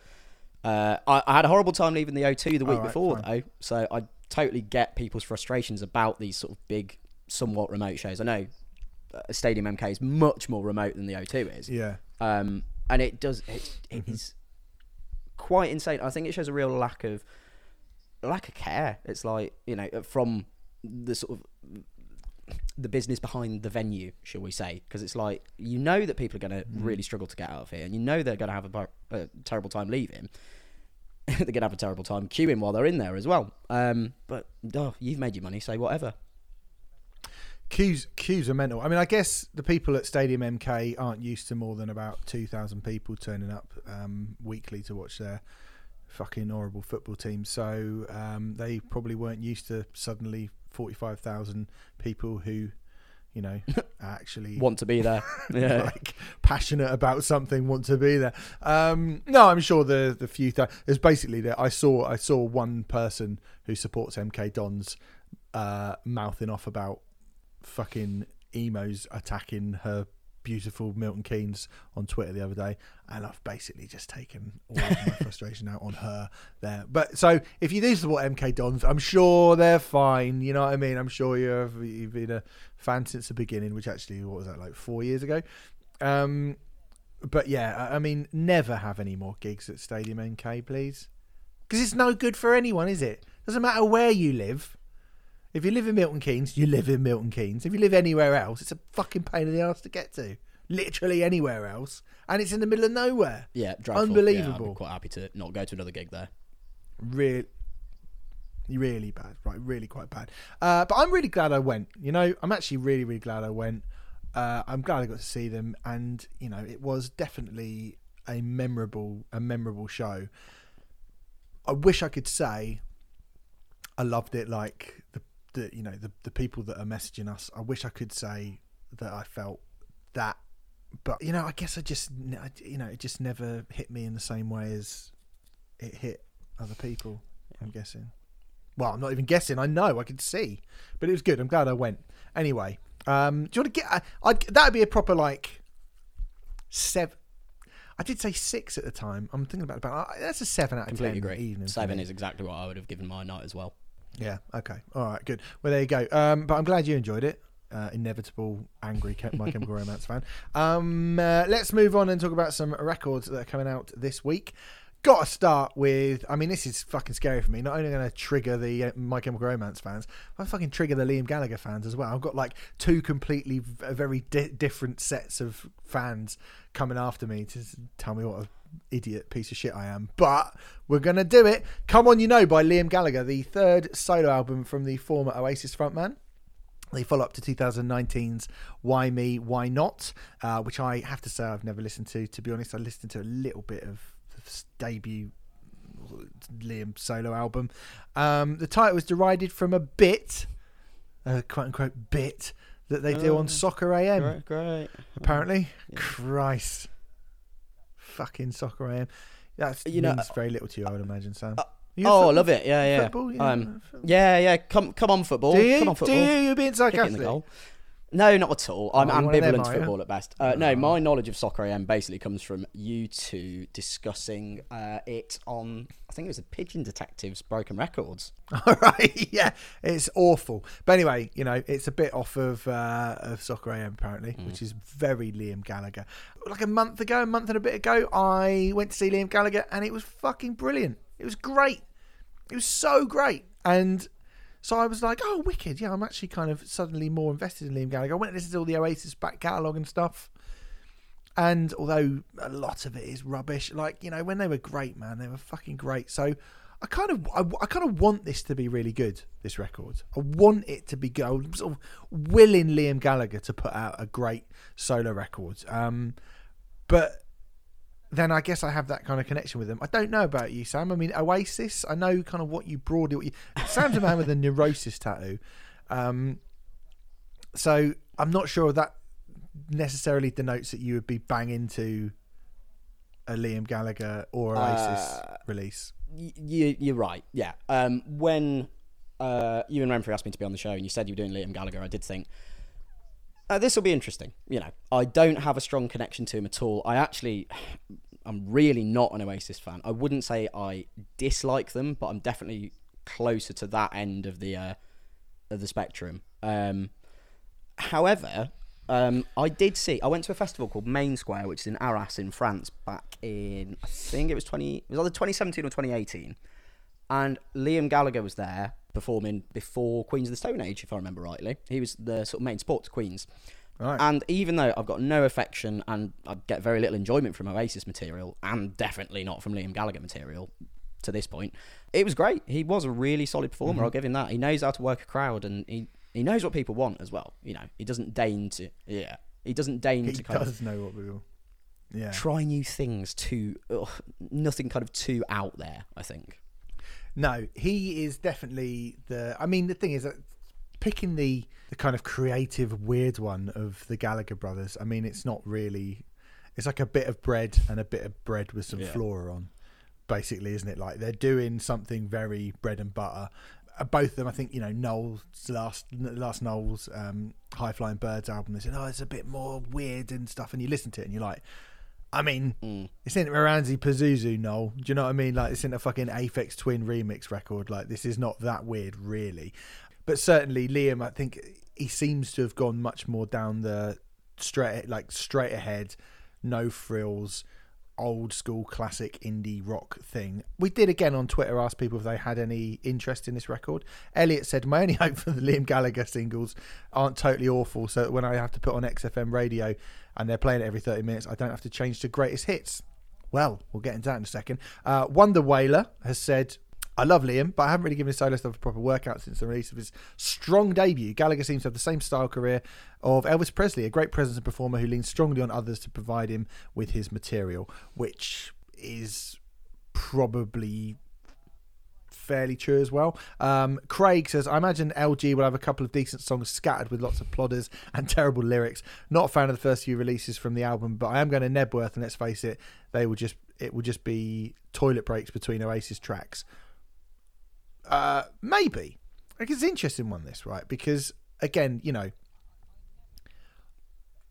Uh, I, I had a horrible time leaving the O2 the week Alright, before fine. though, so I totally get people's frustrations about these sort of big, somewhat remote shows. I know Stadium MK is much more remote than the O2 is. Yeah. um, and it does it, it Mm-hmm. quite insane. I think it shows a real lack of lack of care. It's like you know from the sort of the business behind the venue, shall we say? Because it's like you know that people are going to Mm-hmm. really struggle to get out of here, and you know they're going to have a, a terrible time leaving. [LAUGHS] they're going to have a terrible time queuing while they're in there as well. Um, but oh, you've made your money, so whatever. Queues, queues are mental. I mean, I guess the people at Stadium MK aren't used to more than about 2,000 people turning up um, weekly to watch their fucking horrible football team. So um, they probably weren't used to suddenly 45,000 people who, you know, [LAUGHS] actually Want to be there? [LAUGHS] Yeah. like passionate about something, want to be there. Um, no, I'm sure the the few th- there's basically that I saw I saw one person who supports MK Dons uh, mouthing off about fucking emos attacking her beautiful Milton Keynes on Twitter the other day, and I've basically just taken all of my [LAUGHS] frustration out on her there. But so if you do support MK Dons, I'm sure they're fine. You know what I mean? I'm sure you've, you've been a fan since the beginning, which actually what was that like four years ago. Um, but yeah, I I mean, never have any more gigs at Stadium MK, please, because it's no good for anyone, is it? Doesn't matter where you live. If you live in Milton Keynes, you live in Milton Keynes. If you live anywhere else, it's a fucking pain in the ass to get to. Literally anywhere else, and it's in the middle of nowhere. Yeah, dreadful. Unbelievable. Yeah, I'd be quite happy to not go to another gig there. Really, really bad. Right, really quite bad. Uh, but I'm really glad I went. You know, I'm actually really, really glad I went. Uh, I'm glad I got to see them, and you know, it was definitely a memorable a memorable show. I wish I could say I loved it like the, the you know the the people that are messaging us. I wish I could say that I felt that, but you know I guess I just you know it just never hit me in the same way as it hit other people. I'm guessing. Well, I'm not even guessing. I know. I could see, but it was good. I'm glad I went. Anyway, um, do you want to get? I that'd be a proper like seven. I did say six at the time. I'm thinking about about uh, that's a seven out of Completely ten. agree. Evening Seven is exactly what I would have given my night as well. Yeah. Okay. All right. Good. Well, there you go. Um, but I'm glad you enjoyed it. Uh, inevitable angry My Chemical Romance fan. Um, uh, let's move on and talk about some records that are coming out this week. Got to start with. I mean, this is fucking scary for me. Not only going to trigger the uh, My Chemical Romance fans, I fucking trigger the Liam Gallagher fans as well. I've got like two completely v- very di- different sets of fans coming after me to tell me what a idiot piece of shit I am. But we're gonna do it. Come on, you know by Liam Gallagher, the third solo album from the former Oasis frontman. They follow up to 2019's Why Me, Why Not, uh, which I have to say I've never listened to. To be honest, I listened to a little bit of the debut Liam solo album. Um, the title was derided from a bit, a quote unquote bit, that they do Oh, on Soccer AM Great, great. apparently. Yeah. Christ. Fucking soccer I AM. That You know, means very little to you, I would imagine, Sam. uh, Oh, I love it. Yeah, yeah. Football, yeah. Um, yeah, yeah. Come, come on, football. Do you? Come on, football. Do you? You're being Kick in the sarcastic. goal. No, not at all. I'm Oh, you're one of them, ambivalent to football at best. Uh, no, my knowledge of soccer AM basically comes from you two discussing uh, it on, I think it was a Pigeon Detectives Broken Records. [LAUGHS] All right, [LAUGHS] yeah, it's awful. But anyway, you know, it's a bit off of uh, of Soccer AM apparently, Mm. which is very Liam Gallagher. Like a month ago, a month and a bit ago, I went to see Liam Gallagher, and it was fucking brilliant. It was great. It was so great, and so I was like, oh, wicked. Yeah, I'm actually kind of suddenly more invested in Liam Gallagher. I went and listened to all the Oasis back catalogue and stuff. And although a lot of it is rubbish, like you know, when they were great, man, they were fucking great. So I kind of, I, I kind of want this to be really good. This record, I want it to be good. I'm sort of willing Liam Gallagher to put out a great solo record. Um, but then I guess I have that kind of connection with them. I don't know about you, Sam. I mean, Oasis. I know kind of what you broadly. What you, Sam's a man with a neurosis tattoo, um, so I'm not sure that necessarily denotes that you would be bang into a Liam Gallagher or Oasis Uh, release. Y- you, you're right. Yeah. Um, when uh, you and Renfrey asked me to be on the show and you said you were doing Liam Gallagher, I did think uh, this will be interesting. You know, I don't have a strong connection to him at all. I actually, [SIGHS] I'm really not an Oasis fan. I wouldn't say I dislike them, but I'm definitely closer to that end of the uh, of the spectrum. Um, however, um, I did see. I went to a festival called Main Square, which is in Arras in France, back in I think it was twenty. It was either 2017 or 2018, and Liam Gallagher was there performing before Queens of the Stone Age, if I remember rightly. He was the sort of main support to Queens. Right. And even though I've got no affection and I get very little enjoyment from Oasis material, and definitely not from Liam Gallagher material to this point, it was great. He was a really solid performer. Mm-hmm. I'll give him that. He knows how to work a crowd, and he he knows what people want as well. You know, he doesn't deign to yeah, he doesn't deign he to kind of does know what we will. Yeah. try new things. Too ugh, nothing kind of too out there. I think. No, he is definitely the. I mean, the thing is that picking the the kind of creative weird one of the Gallagher brothers. I mean, it's not really. It's like a bit of bread and a bit of bread with some Yeah. flora on, basically, isn't it? Like they're doing something very bread and butter. Uh, Both of them, I think, you know, Noel's last last Noel's um, High Flying Birds album. They said, "Oh, it's a bit more weird and stuff," and you listen to it and you're like, I mean, Mm. it's in Moranzi Pazuzu, Noel. Do you know what I mean? Like, it's in a fucking Aphex Twin remix record. Like, this is not that weird, really. But certainly, Liam, I think he seems to have gone much more down the straight, like straight ahead, no frills, old school classic indie rock thing. We did again on Twitter ask people if they had any interest in this record. Elliot said, My only [LAUGHS] hope for the Liam Gallagher singles aren't totally awful, so when I have to put on XFM radio and they're playing it every 30 minutes, I don't have to change to greatest hits. Well, we'll get into that in a second. Uh, Wonder Whaler has said, I love Liam, but I haven't really given his solo stuff a proper workout since the release of his strong debut. Gallagher seems to have the same style career of Elvis Presley, a great presence and performer who leans strongly on others to provide him with his material, which is probably fairly true as well. Um, Craig says, I imagine LG will have a couple of decent songs scattered with lots of plodders and terrible lyrics. Not a fan of the first few releases from the album, but I am going to Knebworth, and let's face it, they will just it will just be toilet breaks between Oasis tracks. Uh, maybe. Like it's an interesting one, this right? Because again, you know,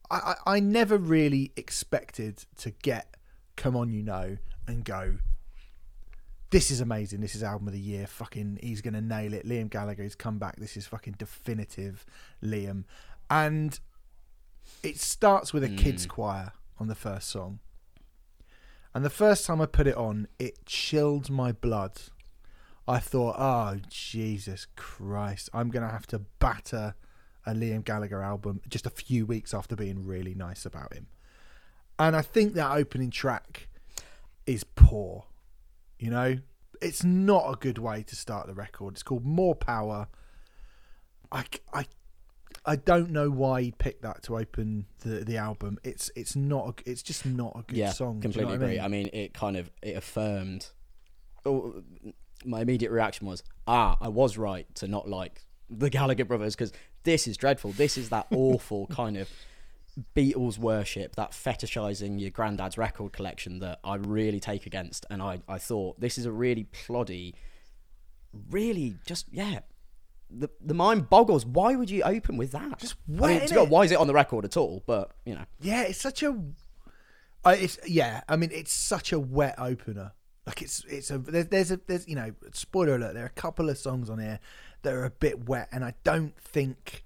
I, I, I never really expected to get "Come On, You Know" and go, this is amazing. This is album of the year. Fucking, he's gonna nail it. Liam Gallagher, he's come back. This is fucking definitive, Liam. And it starts with a mm. kids choir on the first song. And the first time I put it on, it chilled my blood. I thought, oh Jesus Christ, I'm gonna have to batter a Liam Gallagher album just a few weeks after being really nice about him. And I think that opening track is poor. You know, it's not a good way to start the record. It's called More Power. I, I, I don't know why he picked that to open the, the album. It's it's not a, it's just not a good yeah, song. Completely you know agree. I mean? I mean, it kind of it affirmed. Oh, my immediate reaction was, ah, I was right to not like the Gallagher brothers because this is dreadful. This is that awful [LAUGHS] kind of Beatles worship, that fetishizing your granddad's record collection that I really take against. And I, I thought this is a really ploddy, really just, yeah. The, the mind boggles. Why would you open with that? Just wet, I mean, why is it on the record at all? But you know, yeah, it's such a, uh, it's yeah. I mean, it's such a wet opener. Like it's it's a there's, there's a there's you know spoiler alert. There are a couple of songs on here that are a bit wet, and I don't think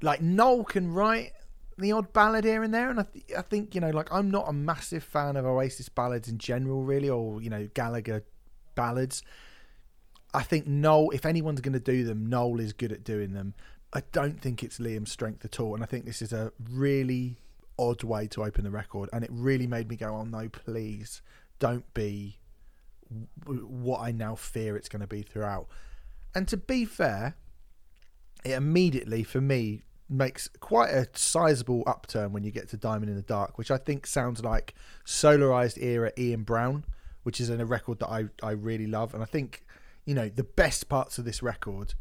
like Noel can write the odd ballad here and there, and I, th- I think you know, like I'm not a massive fan of Oasis ballads in general, really, or you know Gallagher ballads. I think Noel, if anyone's going to do them, Noel is good at doing them. I don't think it's Liam's strength at all, and I think this is a really odd way to open the record, and it really made me go, "Oh no, please don't be what I now fear it's going to be throughout." And to be fair, it immediately for me makes quite a sizable upturn when you get to Diamond in the Dark, which I think sounds like solarized era Ian Brown, which is in a record that I, I really love. And I think, you know, the best parts of this record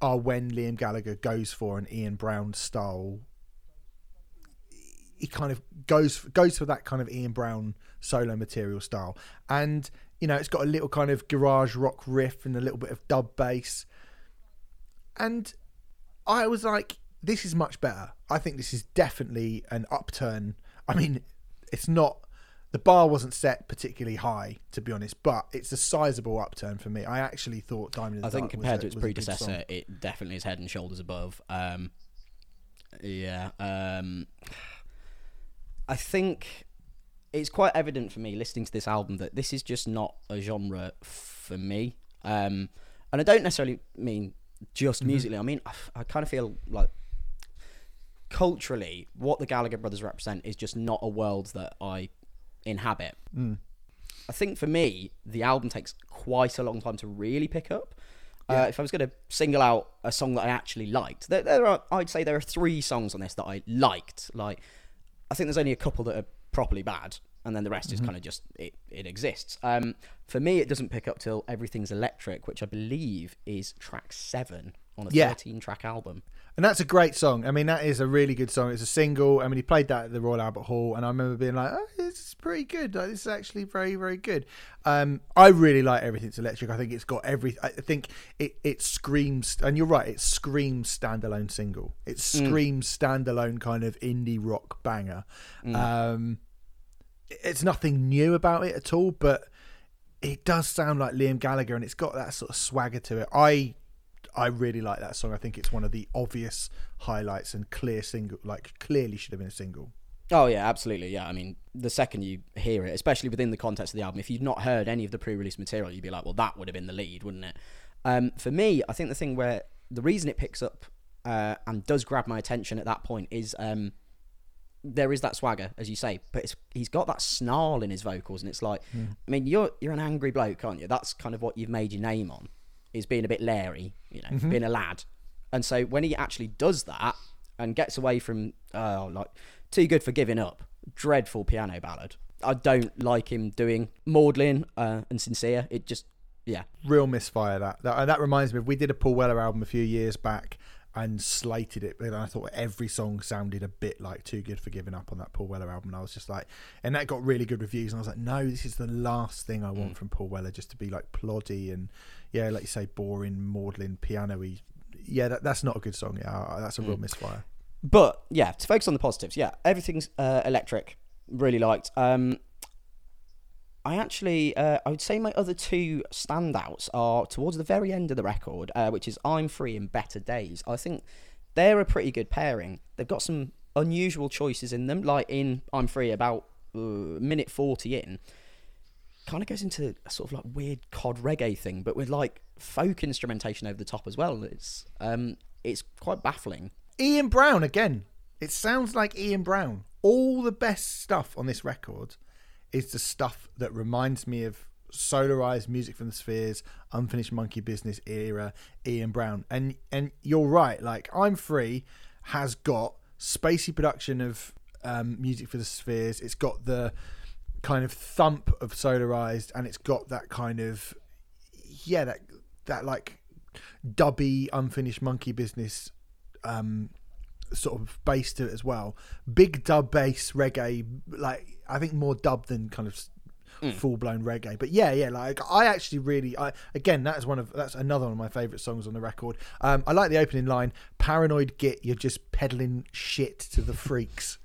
are when Liam Gallagher goes for an Ian Brown style. He kind of goes goes for that kind of Ian Brown solo material style, and you know it's got a little kind of garage rock riff and a little bit of dub bass, and I was like, this is much better. I think this is definitely an upturn. I mean, it's not the bar wasn't set particularly high, to be honest, but it's a sizable upturn for me. I actually thought Diamond. I think compared to its predecessor, it definitely is head and shoulders above. Um, yeah, um, I think it's quite evident for me listening to this album that this is just not a genre for me. Um, and I don't necessarily mean just mm-hmm. musically. I mean, I, I kind of feel like culturally, what the Gallagher brothers represent is just not a world that I inhabit. Mm. I think for me, the album takes quite a long time to really pick up. Uh, yeah. Uh, if I was going to single out a song that I actually liked, there, there, are, I'd say there are three songs on this that I liked. Like, I think there's only a couple that are properly bad, and then the rest mm-hmm. is kind of just it, it exists. Um, for me, it doesn't pick up till Everything's Electric, which I believe is track seven on a yeah. 13 track album. And that's a great song. I mean, that is a really good song. It's a single. I mean, he played that at the Royal Albert Hall, and I remember being like, "Oh, this is pretty good. Like, this is actually very, very good." Um, I really like Everything's Electric. I think it's got every. I think it it screams, and you're right. It screams standalone single. It mm. screams mm. standalone kind of indie rock banger. Mm. Um, it's nothing new about it at all, but it does sound like Liam Gallagher, and it's got that sort of swagger to it. I I really like that song. I think it's one of the obvious highlights and clear single, like clearly should have been a single. Oh yeah, absolutely. Yeah, I mean, the second you hear it, especially within the context of the album, if you'd not heard any of the pre-release material, you'd be like, "Well, that would have been the lead, wouldn't it?" Um, for me, I think the thing where the reason it picks up uh, and does grab my attention at that point is um, there is that swagger, as you say, but it's, he's got that snarl in his vocals, and it's like, I mean, you're you're an angry bloke, aren't you? That's kind of what you've made your name on, is being a bit leery, you know, being a lad. And so when he actually does that and gets away from, oh, like, too good for giving up, dreadful piano ballad. I don't like him doing maudlin uh, and sincere. It just, yeah, real misfire that. that that reminds me of we did a Paul Weller album a few years back and slated it and I thought every song sounded a bit like Too Good for Giving Up on that Paul Weller album and I was just like and that got really good reviews and I was like no this is the last thing I want from Paul Weller just to be like ploddy and yeah like you say boring maudlin piano-y yeah that, that's not a good song yeah that's a real misfire But yeah, to focus on the positives, yeah, everything's uh, electric. Really liked. Um, I actually, uh, I would say my other two standouts are towards the very end of the record, uh, which is "I'm Free" and "Better Days." I think they're a pretty good pairing. They've got some unusual choices in them, like in "I'm Free," about uh, minute forty in, kind of goes into a sort of like weird cod reggae thing, but with like folk instrumentation over the top as well. It's um, it's quite baffling. Ian Brown again. It sounds like Ian Brown. All the best stuff on this record is the stuff that reminds me of solarized music from the spheres, unfinished monkey business era, Ian Brown. And and you're right, like I'm free has got spacey production of um, music for the spheres. It's got the kind of thump of solarized and it's got that kind of yeah, that that like dubby unfinished monkey business um sort of bass to it as well. Big dub bass reggae, like I think more dub than kind of full blown reggae. But yeah, yeah, like I actually really, I again that is one of that's another one of my favorite songs on the record. Um, I like the opening line: "Paranoid git, you're just peddling shit to the freaks."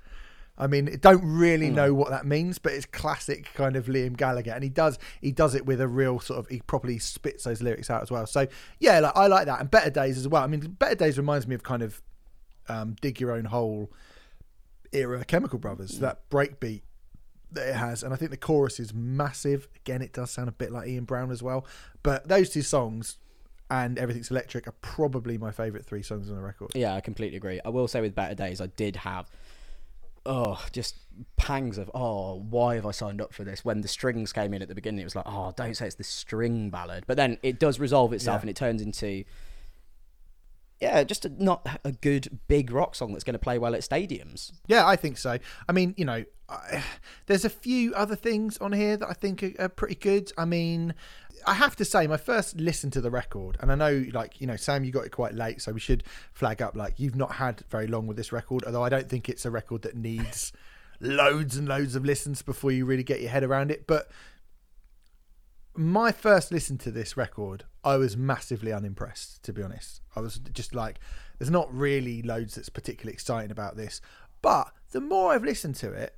I mean, don't really know what that means, but it's classic kind of Liam Gallagher, and he does he does it with a real sort of he properly spits those lyrics out as well. So yeah, like I like that, and Better Days as well. I mean, Better Days reminds me of kind of um, dig your own hole era Chemical Brothers, that breakbeat that it has, and I think the chorus is massive. Again, it does sound a bit like Ian Brown as well, but those two songs and Everything's Electric are probably my favourite three songs on the record. Yeah, I completely agree. I will say with Better Days, I did have oh just pangs of oh why have I signed up for this? When the strings came in at the beginning, it was like oh don't say it's the string ballad, but then it does resolve itself Yeah. and it turns into yeah just a, not a good big rock song that's going to play well at stadiums. Yeah, I think so. I mean, you know, I, [SIGHS] there's a few other things on here that I think are, are pretty good. I mean, I have to say, my first listen to the record, and I know, like, you know, Sam, you got it quite late, so we should flag up, like, you've not had very long with this record, although I don't think it's a record that needs [LAUGHS] loads and loads of listens before you really get your head around it. But my first listen to this record, I was massively unimpressed, to be honest. I was just like, there's not really loads that's particularly exciting about this. But the more I've listened to it,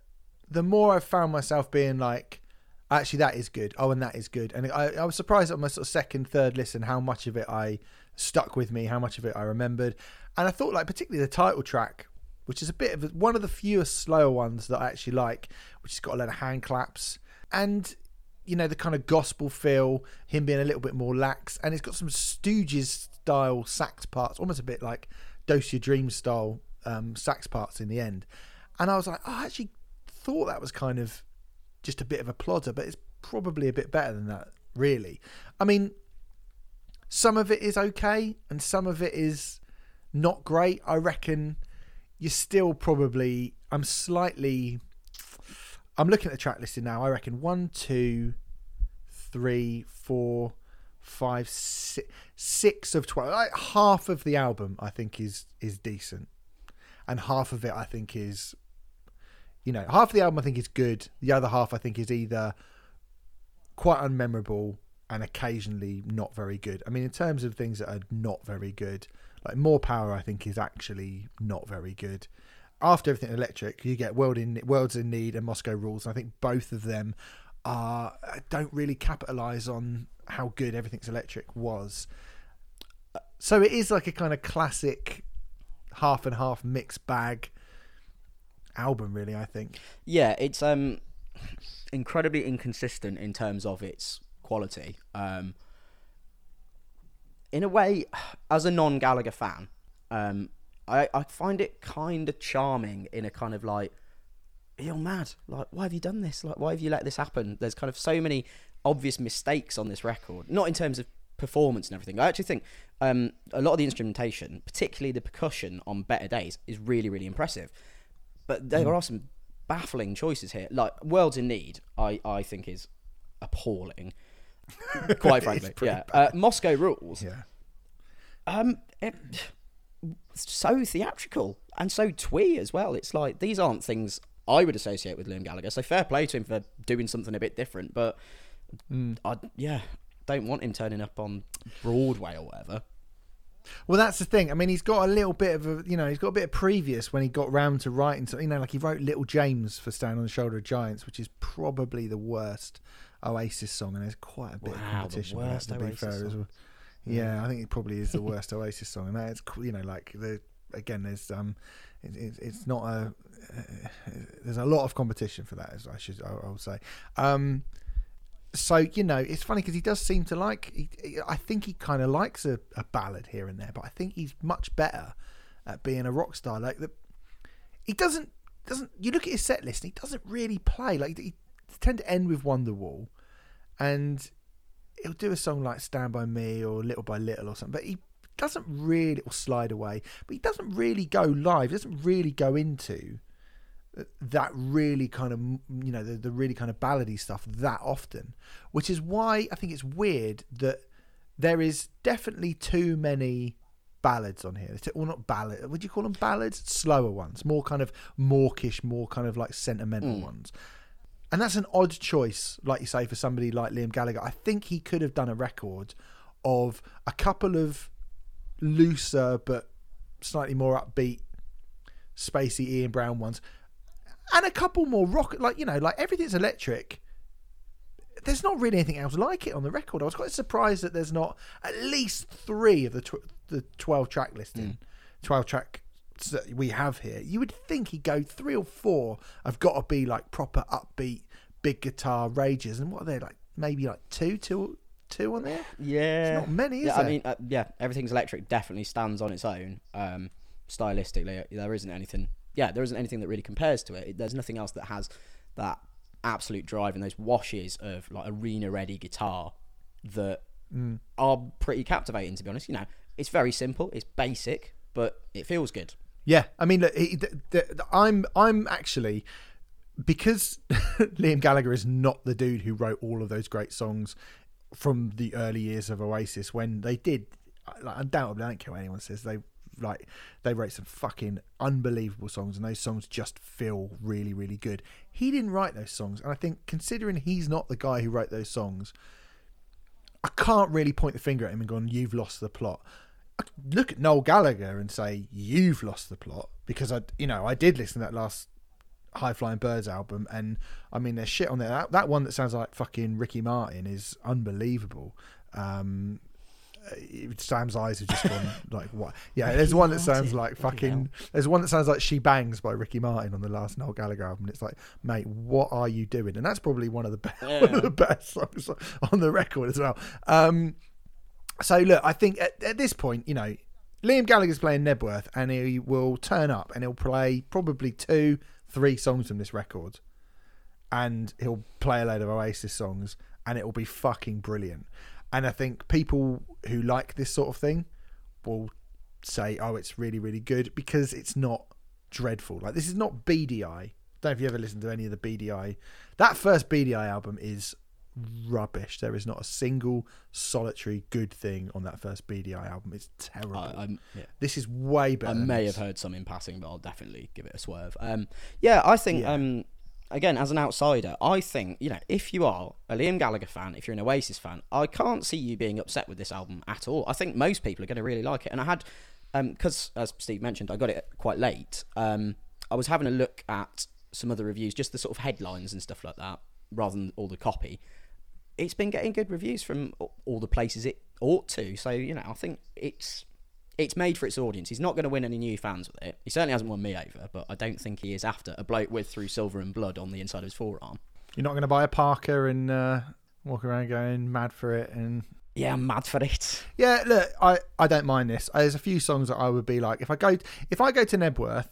the more I've found myself being like, actually, that is good. Oh, and that is good. And I, I was surprised at my sort of second, third listen how much of it I stuck with me, how much of it I remembered. And I thought, like, particularly the title track, which is a bit of one of the fewest slower ones that I actually like, which has got a lot of hand claps. And you know the kind of gospel feel, him being a little bit more lax, and it's got some Stooges style sax parts, almost a bit like Dose Your Dream style um, sax parts in the end. And I was like, oh, I actually thought that was kind of just a bit of a plodder, but it's probably a bit better than that, really. I mean, some of it is okay, and some of it is not great. I reckon you're still probably. I'm slightly. I'm looking at the track listing now. I reckon one, two, three, four, five, six, six of twelve. Like half of the album, I think is is decent, and half of it, I think is, you know, half of the album I think is good. The other half I think is either quite unmemorable and occasionally not very good. I mean, in terms of things that are not very good, like More Power, I think is actually not very good. After everything electric, you get World in Worlds in Need and Moscow Rules. I think both of them are don't really capitalize on how good everything's electric was. So it is like a kind of classic half and half mixed bag album, really. I think. Yeah, it's um incredibly inconsistent in terms of its quality. Um, in a way, [SIGHS] as a non Gallagher fan, um, I, I find it kind of charming in a kind of like you're mad. Like, why have you done this? Like, why have you let this happen? There's kind of so many obvious mistakes on this record. Not in terms of performance and everything. I actually think um, a lot of the instrumentation, particularly the percussion on Better Days, is really, really impressive. But there Mm. are some baffling choices here. Like Worlds in Need, I, I think is appalling. Quite [LAUGHS] frankly, yeah. Uh, Moscow Rules, Yeah. um, it, so theatrical and so twee as well. It's like these aren't things I would associate with Liam Gallagher. So fair play to him for doing something a bit different. But Mm. I, yeah, don't want him turning up on Broadway or whatever. Well, that's the thing. I mean, he's got a little bit of a, you know, he's got a bit of previous when he got round to writing. So, you know, like he wrote Little James for Stand on the Shoulder of Giants, which is probably the worst Oasis song, and there's quite a bit Wow, of competition that, worst to be Oasis fair as well. Yeah, I think it probably is the worst Oasis song, and that's you know, like the again, there's um, it, it, it's not a, uh, there's a lot of competition for that, as I should, I, I would say. Um, so you know, it's funny because he does seem to like. He, I think he kind of likes a, a ballad here and there, but I think he's much better at being a rock star. Like the, he doesn't doesn't. You look at his set list, and he doesn't really play. Like he tend to end with Wonderwall, and he'll do a song like "Stand by Me" or "Little by Little" or something. But he doesn't really or slide away. But he doesn't really go live. He doesn't really go into that really kind of you know the, the really kind of ballady stuff that often which is why i think it's weird that there is definitely too many ballads on here well not ballad would you call them ballads slower ones more kind of mawkish more kind of like sentimental Mm. ones and that's an odd choice like you say for somebody like liam gallagher. I think he could have done a record of a couple of looser but slightly more upbeat spacey ian brown ones and a couple more rock like you know like everything's electric. There's not really anything else like it on the record. I was quite surprised that there's not at least three of the tw- the 12 track listing hmm. 12 track that we have here you would think he'd go three or four have got to be like proper upbeat big guitar rages and what are they like maybe like two two two on there Yeah, not many, is yeah, I mean, uh, yeah, everything's electric. Definitely stands on its own. Um, stylistically, there isn't anything. Yeah, there isn't anything that really compares to it. There's nothing else that has that absolute drive and those washes of like arena ready guitar that Mm. are pretty captivating. To be honest, you know, it's very simple. It's basic, but it feels good. Yeah, I mean, look, he, th th th- I'm I'm actually because [LAUGHS] Liam Gallagher is not the dude who wrote all of those great songs from the early years of Oasis when they did. Like, undoubtedly, I don't care what anyone says. They like they wrote some fucking unbelievable songs, and those songs just feel really, really good. He didn't write those songs, and I think considering he's not the guy who wrote those songs, I can't really point the finger at him and go, "You've lost the plot." I could look at Noel Gallagher and say, "You've lost the plot," because I, you know, I did listen to that last High Flying Birds album, and I mean, there's shit on there. That, that one that sounds like fucking Ricky Martin is unbelievable. Um, Sam's eyes have just gone [LAUGHS] like what? Yeah, there's one that sounds like fucking. There's one that sounds like "She Bangs" by Ricky Martin on the last Noel Gallagher album. It's like, mate, what are you doing? And that's probably one of the best, [LAUGHS] one of the best songs on the record as well. Um, so look, I think at, at this point, you know, Liam Gallagher's playing Knebworth, and he will turn up and he'll play probably two, three songs from this record, and he'll play a load of Oasis songs, and it will be fucking brilliant. And I think people who like this sort of thing will say, "Oh, it's really, really good," because it's not dreadful. Like this is not Beady Eye. I don't know if you ever listened to any of the Beady Eye. That first Beady Eye album is rubbish. There is not a single solitary good thing on that first Beady Eye album. It's terrible. I, yeah. this is way better. I may have heard some in passing, but I'll definitely give it a swerve. Um, yeah, I think Yeah. um, again as an outsider, I think you know if you are a Liam Gallagher fan, if you're an Oasis fan, I can't see you being upset with this album at all. I think most people are going to really like it, and I had because as Steve mentioned, I got it quite late. Um, I was having a look at some other reviews, just the sort of headlines and stuff like that, rather than all the copy. It's been getting good reviews from all the places it ought to. So you know, I think it's it's made for its audience. He's not going to win any new fans with it. He certainly hasn't won me over, but I don't think he is after a bloke with Through Silver in Blood on the inside of his forearm. You're not going to buy a Parker and uh, walk around going mad for it and Yeah, I'm mad for it. Yeah, look, I, I don't mind this. There's a few songs that I would be like if I go if I go to Knebworth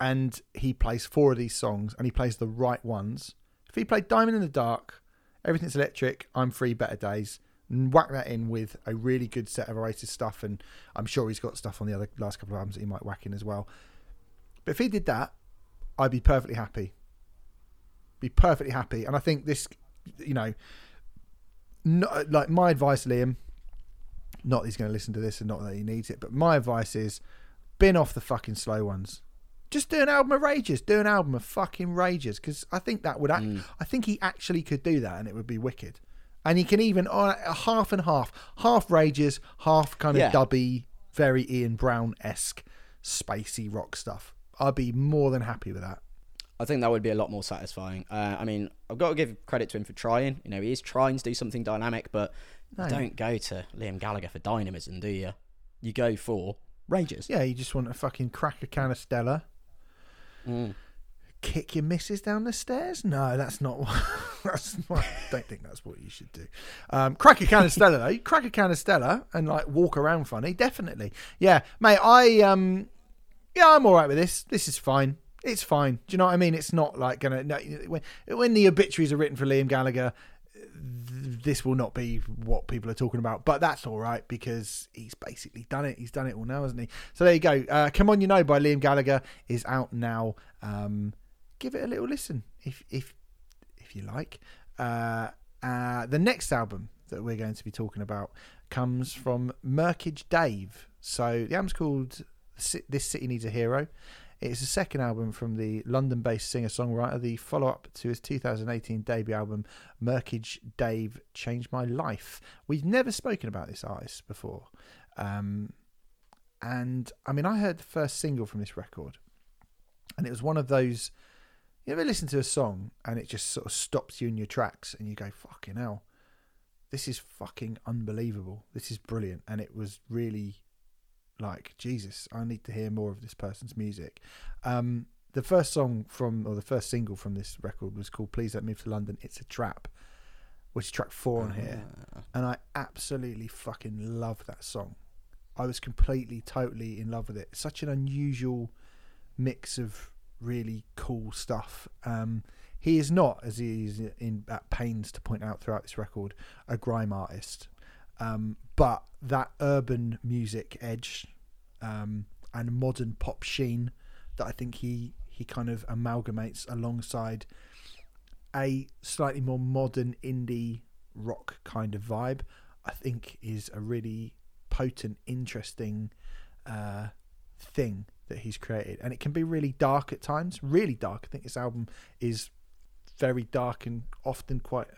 and he plays four of these songs and he plays the right ones. If he played Diamond in the Dark, Everything's Electric, I'm Free, Better Days, and whack that in with a really good set of Oasis stuff, and I'm sure he's got stuff on the other last couple of albums that he might whack in as well. But if he did that, I'd be perfectly happy. Be perfectly happy, and I think this, you know, not, like my advice, Liam. Not that he's going to listen to this, and not that he needs it, but my advice is, bin off the fucking slow ones. Just do an album of rages. Do an album of fucking rages because I think that would. Act, I think he actually could do that, and it would be wicked. And he can even uh, half and half, half rages, half kind of Yeah. dubby, very Ian Brown esque, spacey rock stuff. I'd be more than happy with that. I think that would be a lot more satisfying. Uh, I mean, I've got to give credit to him for trying. You know, he is trying to do something dynamic, but No. don't go to Liam Gallagher for dynamism, do you? You go for rages. Yeah, you just want to fucking crack a can of Stella, Mm. kick your missus down the stairs. No, that's not. What, [LAUGHS] that's not, I don't think that's what you should do. Um, crack a can of Stella though. Crack a can of Stella and like walk around funny. Definitely. Yeah, mate. I um, yeah, I'm all right with this. This is fine. It's fine. Do you know what I mean? It's not like gonna. No, when when the obituaries are written for Liam Gallagher, this will not be what people are talking about. But that's all right because he's basically done it. He's done it all now, hasn't he? So there you go. Uh, Come on, you know by Liam Gallagher is out now. Um, give it a little listen if if if you like. Uh, uh, the next album that we're going to be talking about comes from Murkage Dave. So the album's called "This City Needs a Hero." It's the second album from the London-based singer-songwriter, the follow-up to his 2018 debut album, Murkage Dave Changed My Life. We've never spoken about this artist before. Um, and I mean, I heard the first single from this record, and it was one of those. You ever listen to a song and it just sort of stops you in your tracks, and you go, "Fucking hell, this is fucking unbelievable. This is brilliant," and it was really like Jesus. I need to hear more of this person's music. Um, the first song from, or the first single from this record was called "Please Don't Move to London." It's a trap, which is track four on here Ah. and I absolutely fucking love that song. I was completely, totally in love with it. Such an unusual mix of really cool stuff. Um, he is not, as he is in at pains to point out throughout this record, a grime artist, um, but that urban music edge um, and modern pop sheen that I think he he kind of amalgamates alongside a slightly more modern indie rock kind of vibe, I think is a really potent, interesting uh, thing that he's created. And it can be really dark at times, really dark. I think this album is very dark and often quite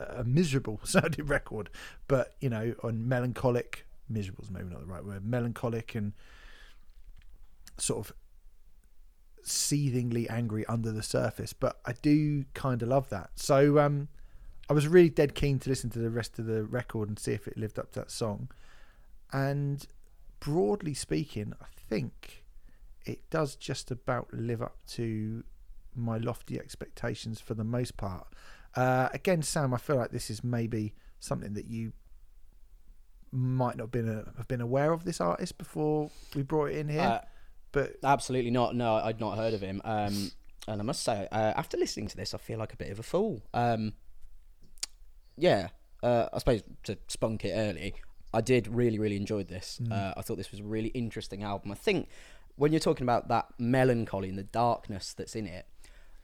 a, miserable [LAUGHS] sounding record, but you know, on melancholic, miserable is maybe not the right word, melancholic and sort of seethingly angry under the surface. But I do kind of love that. So, um, I was really dead keen to listen to the rest of the record and see if it lived up to that song. And broadly speaking, I think it does just about live up to my lofty expectations for the most part. Uh, again, Sam, I feel like this is maybe something that you might not been a, have been aware of this artist before we brought it in here. Uh, but Absolutely not. No, I'd not heard of him. Um, and I must say, uh, after listening to this, I feel like a bit of a fool. Um, yeah, uh, I suppose to spunk it early, I did really, really enjoy this. Uh, I thought this was a really interesting album. I think when you're talking about that melancholy and the darkness that's in it,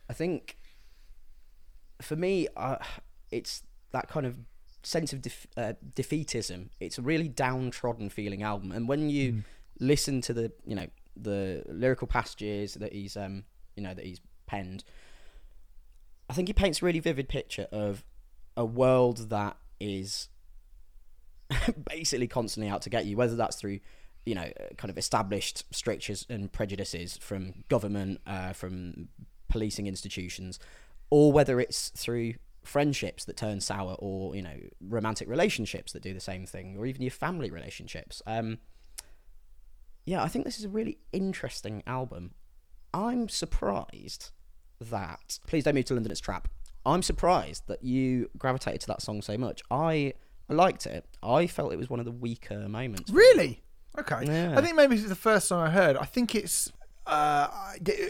I think for me, uh, it's that kind of sense of def- uh, defeatism. It's a really downtrodden feeling album, and when you listen to the you know the lyrical passages that he's um you know that he's penned, I think he paints a really vivid picture of a world that is [LAUGHS] basically constantly out to get you, whether that's through you know uh, kind of established strictures and prejudices from government, uh, from policing institutions, or whether it's through friendships that turn sour, or you know romantic relationships that do the same thing, or even your family relationships. Um, yeah, I think this is a really interesting album. I'm surprised that Please Don't Move to London It's Trap. I'm surprised that you gravitated to that song so much. I I liked it. I felt it was one of the weaker moments. Really? Okay. Yeah. I think maybe it's the first song I heard. I think it's. Uh,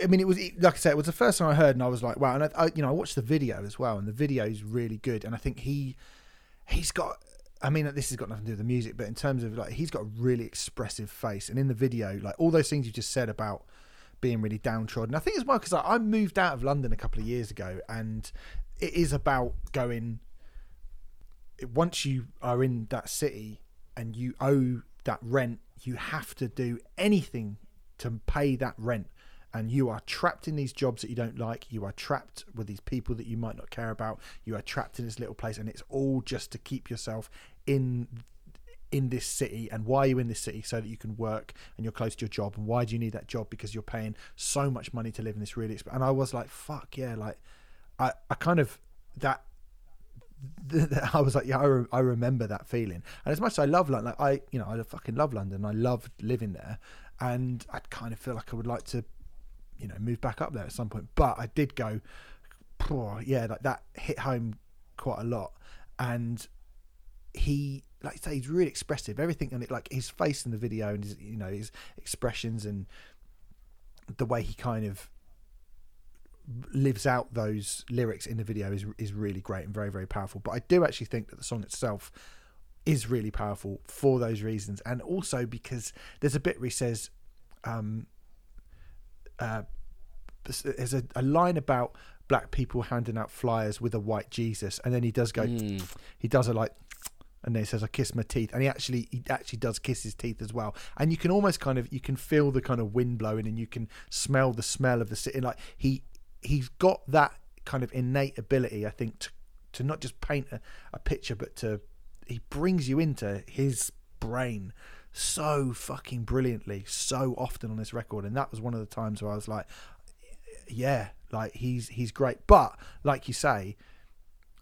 I mean, it was like I said, it was the first time I heard, and I was like, wow. And I, I, you know, I watched the video as well, and the video is really good. And I think he, he's got. I mean, this has got nothing to do with the music, but in terms of like, he's got a really expressive face, and in the video, like all those things you just said about being really downtrodden. I think as well because I, I moved out of London a couple of years ago, and it is about going. Once you are in that city and you owe that rent, you have to do anything to pay that rent. And you are trapped in these jobs that you don't like. You are trapped with these people that you might not care about. You are trapped in this little place and it's all just to keep yourself in in this city. And why are you in this city? So that you can work and you're close to your job. And why do you need that job? Because you're paying so much money to live in this really exp- and I was like fuck yeah like I I kind of that th- th- [LAUGHS] I was like, yeah, I, re- I remember that feeling. And as much as I love London, like I, you know, I fucking love London. I loved living there, and I kind of feel like I would like to, you know, move back up there at some point. But I did go, yeah, like that hit home quite a lot. And he, like I say, he's really expressive. Everything and it, like his face in the video and his, you know, his expressions and the way he kind of lives out those lyrics in the video is is really great and very very powerful. But I do actually think that the song itself is really powerful for those reasons, and also because there's a bit where he says, um, uh, there's a, a line about black people handing out flyers with a white Jesus, and then he does go, Mm. he does a like and then he says I kiss my teeth. And he actually he actually does kiss his teeth as well. And you can almost kind of you can feel the kind of wind blowing and you can smell the smell of the city. Like he he's got that kind of innate ability I think to to not just paint a, a picture but to he brings you into his brain so fucking brilliantly so often on this record and that was one of the times where I was like yeah like he's he's great but like you say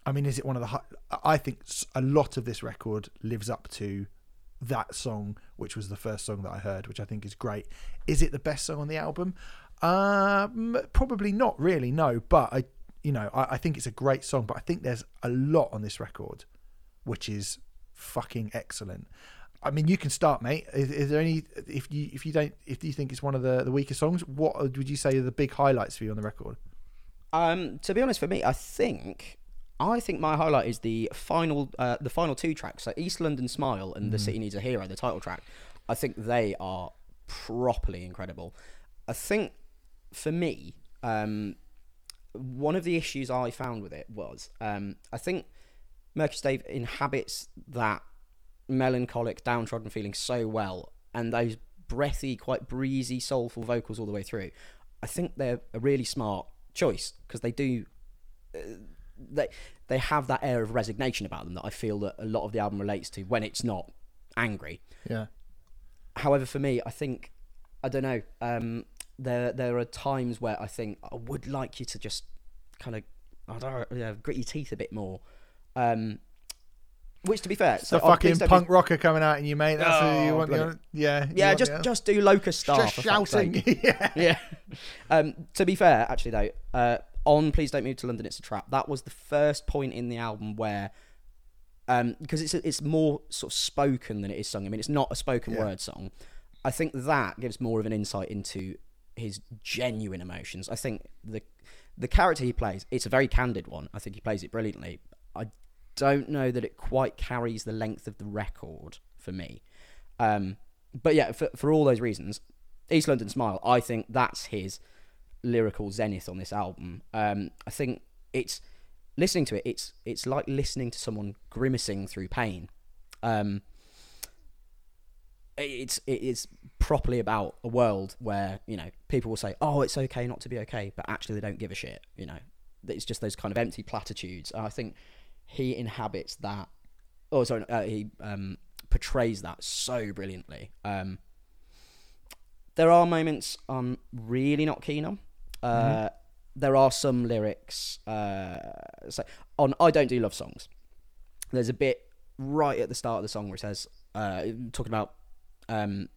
I mean, is it one of the? I think a lot of this record lives up to that song, which was the first song that I heard, which I think is great. Is it the best song on the album? Um, probably not really. No, but I, you know, I, I think it's a great song. But I think there's a lot on this record, which is fucking excellent. I mean, you can start, mate. Is, is there any? If you if you don't if you think it's one of the the weaker songs, what would you say are the big highlights for you on the record? Um, to be honest, for me, I think I think my highlight is the final, uh, the final two tracks, so East London Smile and The City Needs a Hero, the title track. I think they are properly incredible. I think for me, um, one of the issues I found with it was um, I think Murkage Dave inhabits that melancholic, downtrodden feeling so well, and those breathy, quite breezy, soulful vocals all the way through. I think they're a really smart choice because they do uh, they they have that air of resignation about them that I feel that a lot of the album relates to when it's not angry. Yeah, However, for me, I think I don't know. Um, there there are times where I think I would like you to just kind of I don't know, yeah, grit your teeth a bit more. Um, which, to be fair, the so on fucking Be- punk rocker coming out in you, mate. That's who you Oh, want. yeah, you Yeah, want just the- just do Locust Star. just for fuck's sake. shouting. [LAUGHS] yeah, yeah. Um, to be fair, actually though, uh, on "Please Don't Move to London," it's a trap. That was the first point in the album where, um, because it's it's more sort of spoken than it is sung. I mean, it's not a spoken Yeah. word song. I think that gives more of an insight into his genuine emotions. I think the the character he plays, it's a very candid one. I think he plays it brilliantly. Don't know that it quite carries the length of the record for me. Um, but yeah, for for all those reasons, East London Smile, I think that's his lyrical zenith on this album. Um, I think it's listening to it. It's it's like listening to someone grimacing through pain. Um, it's it is properly about a world where you know people will say, "Oh, it's okay not to be okay," but actually they don't give a shit. You know, it's just those kind of empty platitudes. I think he inhabits that. Oh, sorry, uh, he um, portrays that so brilliantly. Um, there are moments I'm really not keen on. Uh, There are some lyrics. Uh, so on "I Don't Do Love Songs," there's a bit right at the start of the song where it says, uh, talking about um,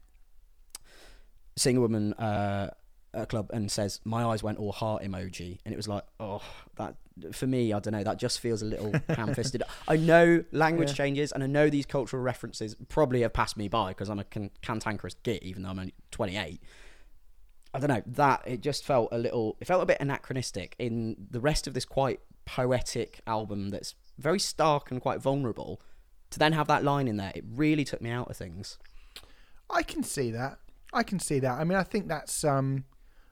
seeing a woman uh, at a club and says, "My eyes went all heart emoji," and it was like, oh, that for me, I don't know, that just feels a little [LAUGHS] ham-fisted. I know language Yeah. changes, and I know these cultural references probably have passed me by because I'm a can- cantankerous git, even though I'm only 28. I don't know that it just felt a little. It felt a bit anachronistic in the rest of this quite poetic album that's very stark and quite vulnerable. To then have that line in there, it really took me out of things. I can see that. I can see that. I mean, I think that's um,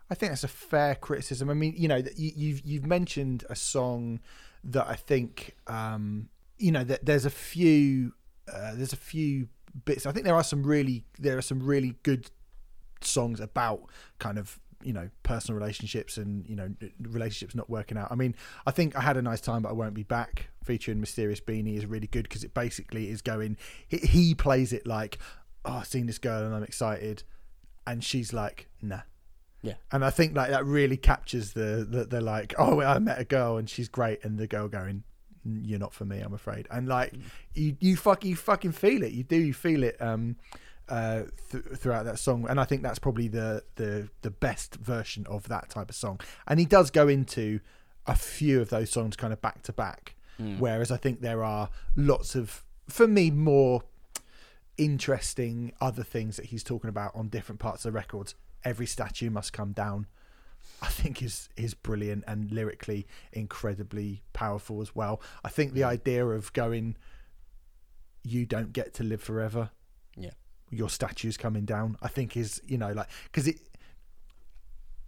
I think that's a fair criticism. I mean, you know, you, you've you've mentioned a song that I think um, you know that there's a few uh, there's a few bits. I think there are some really there are some really good songs about kind of you know personal relationships and you know relationships not working out. I mean, I think I had a nice time, but I won't be back. Featuring Mysterious Beanie is really good because it basically is going. He, he plays it like, oh, I've seen this girl and I'm excited, and she's like, nah. Yeah. And I think like that really captures the the, the like, [LAUGHS] oh, I met a girl and she's great, and the girl going, you're not for me, I'm afraid. And like mm. you you fuck you fucking feel it. You do you feel it um uh th- throughout that song and I think that's probably the the the best version of that type of song. And he does go into a few of those songs kind of back to back. Mm. Whereas I think there are lots of for me more interesting other things that he's talking about on different parts of the records. Every statue must come down. I think is is brilliant and lyrically incredibly powerful as well. I think the idea of going, you don't get to live forever. Yeah, your statues coming down. I think is you know like because it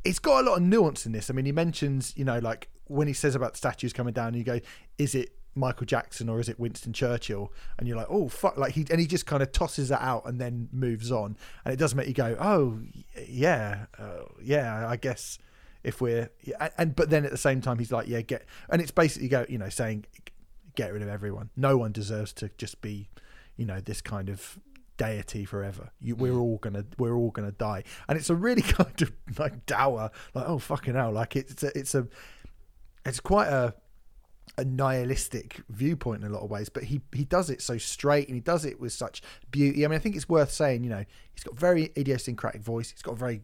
it's got a lot of nuance in this. I mean, he mentions you know like when he says about statues coming down, you go, is it Michael Jackson or is it Winston Churchill? And you're like, oh fuck, like he and he just kind of tosses that out and then moves on, and it does make you go, oh yeah, uh, yeah, I guess if we're and but then at the same time he's like, yeah, get and it's basically go, you know, saying get rid of everyone. No one deserves to just be, you know, this kind of deity forever. You, we're mm. all gonna we're all gonna die, and it's a really [LAUGHS] kind of like dour, like oh fucking hell, like it's a, it's a it's quite a a nihilistic viewpoint in a lot of ways, but he he does it so straight and he does it with such beauty. I mean, I think it's worth saying, you know, he's got very idiosyncratic voice. He's got a very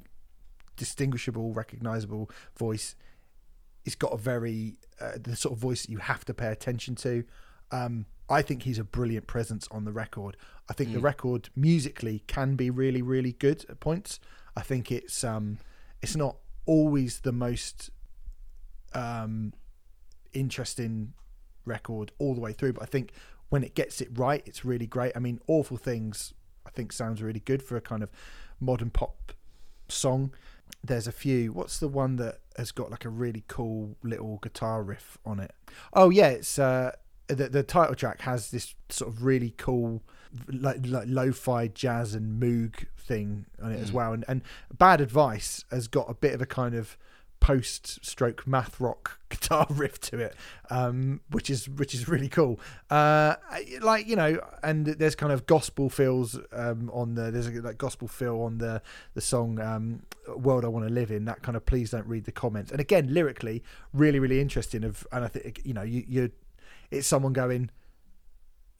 distinguishable, recognizable voice. He's got a very uh, the sort of voice that you have to pay attention to. Um, I think he's a brilliant presence on the record. I think mm. the record musically can be really, really good at points. I think it's um, it's not always the most um, interesting record all the way through, but I think when it gets it right, it's really great. I mean, Awful Things, I think sounds really good for a kind of modern pop song. There's a few. What's the one that has got like a really cool little guitar riff on it? Oh yeah, it's uh, the the title track has this sort of really cool like like lo-fi jazz and moog thing on it mm. as well. And and Bad Advice has got a bit of a kind of post stroke math rock [LAUGHS] guitar riff to it um, which is which is really cool. Uh, like you know and there's kind of gospel feels um, on the there's a like gospel feel on the the song um, world i want to live in that kind of please don't read the comments. And again lyrically really really interesting of and i think you know you you it's someone going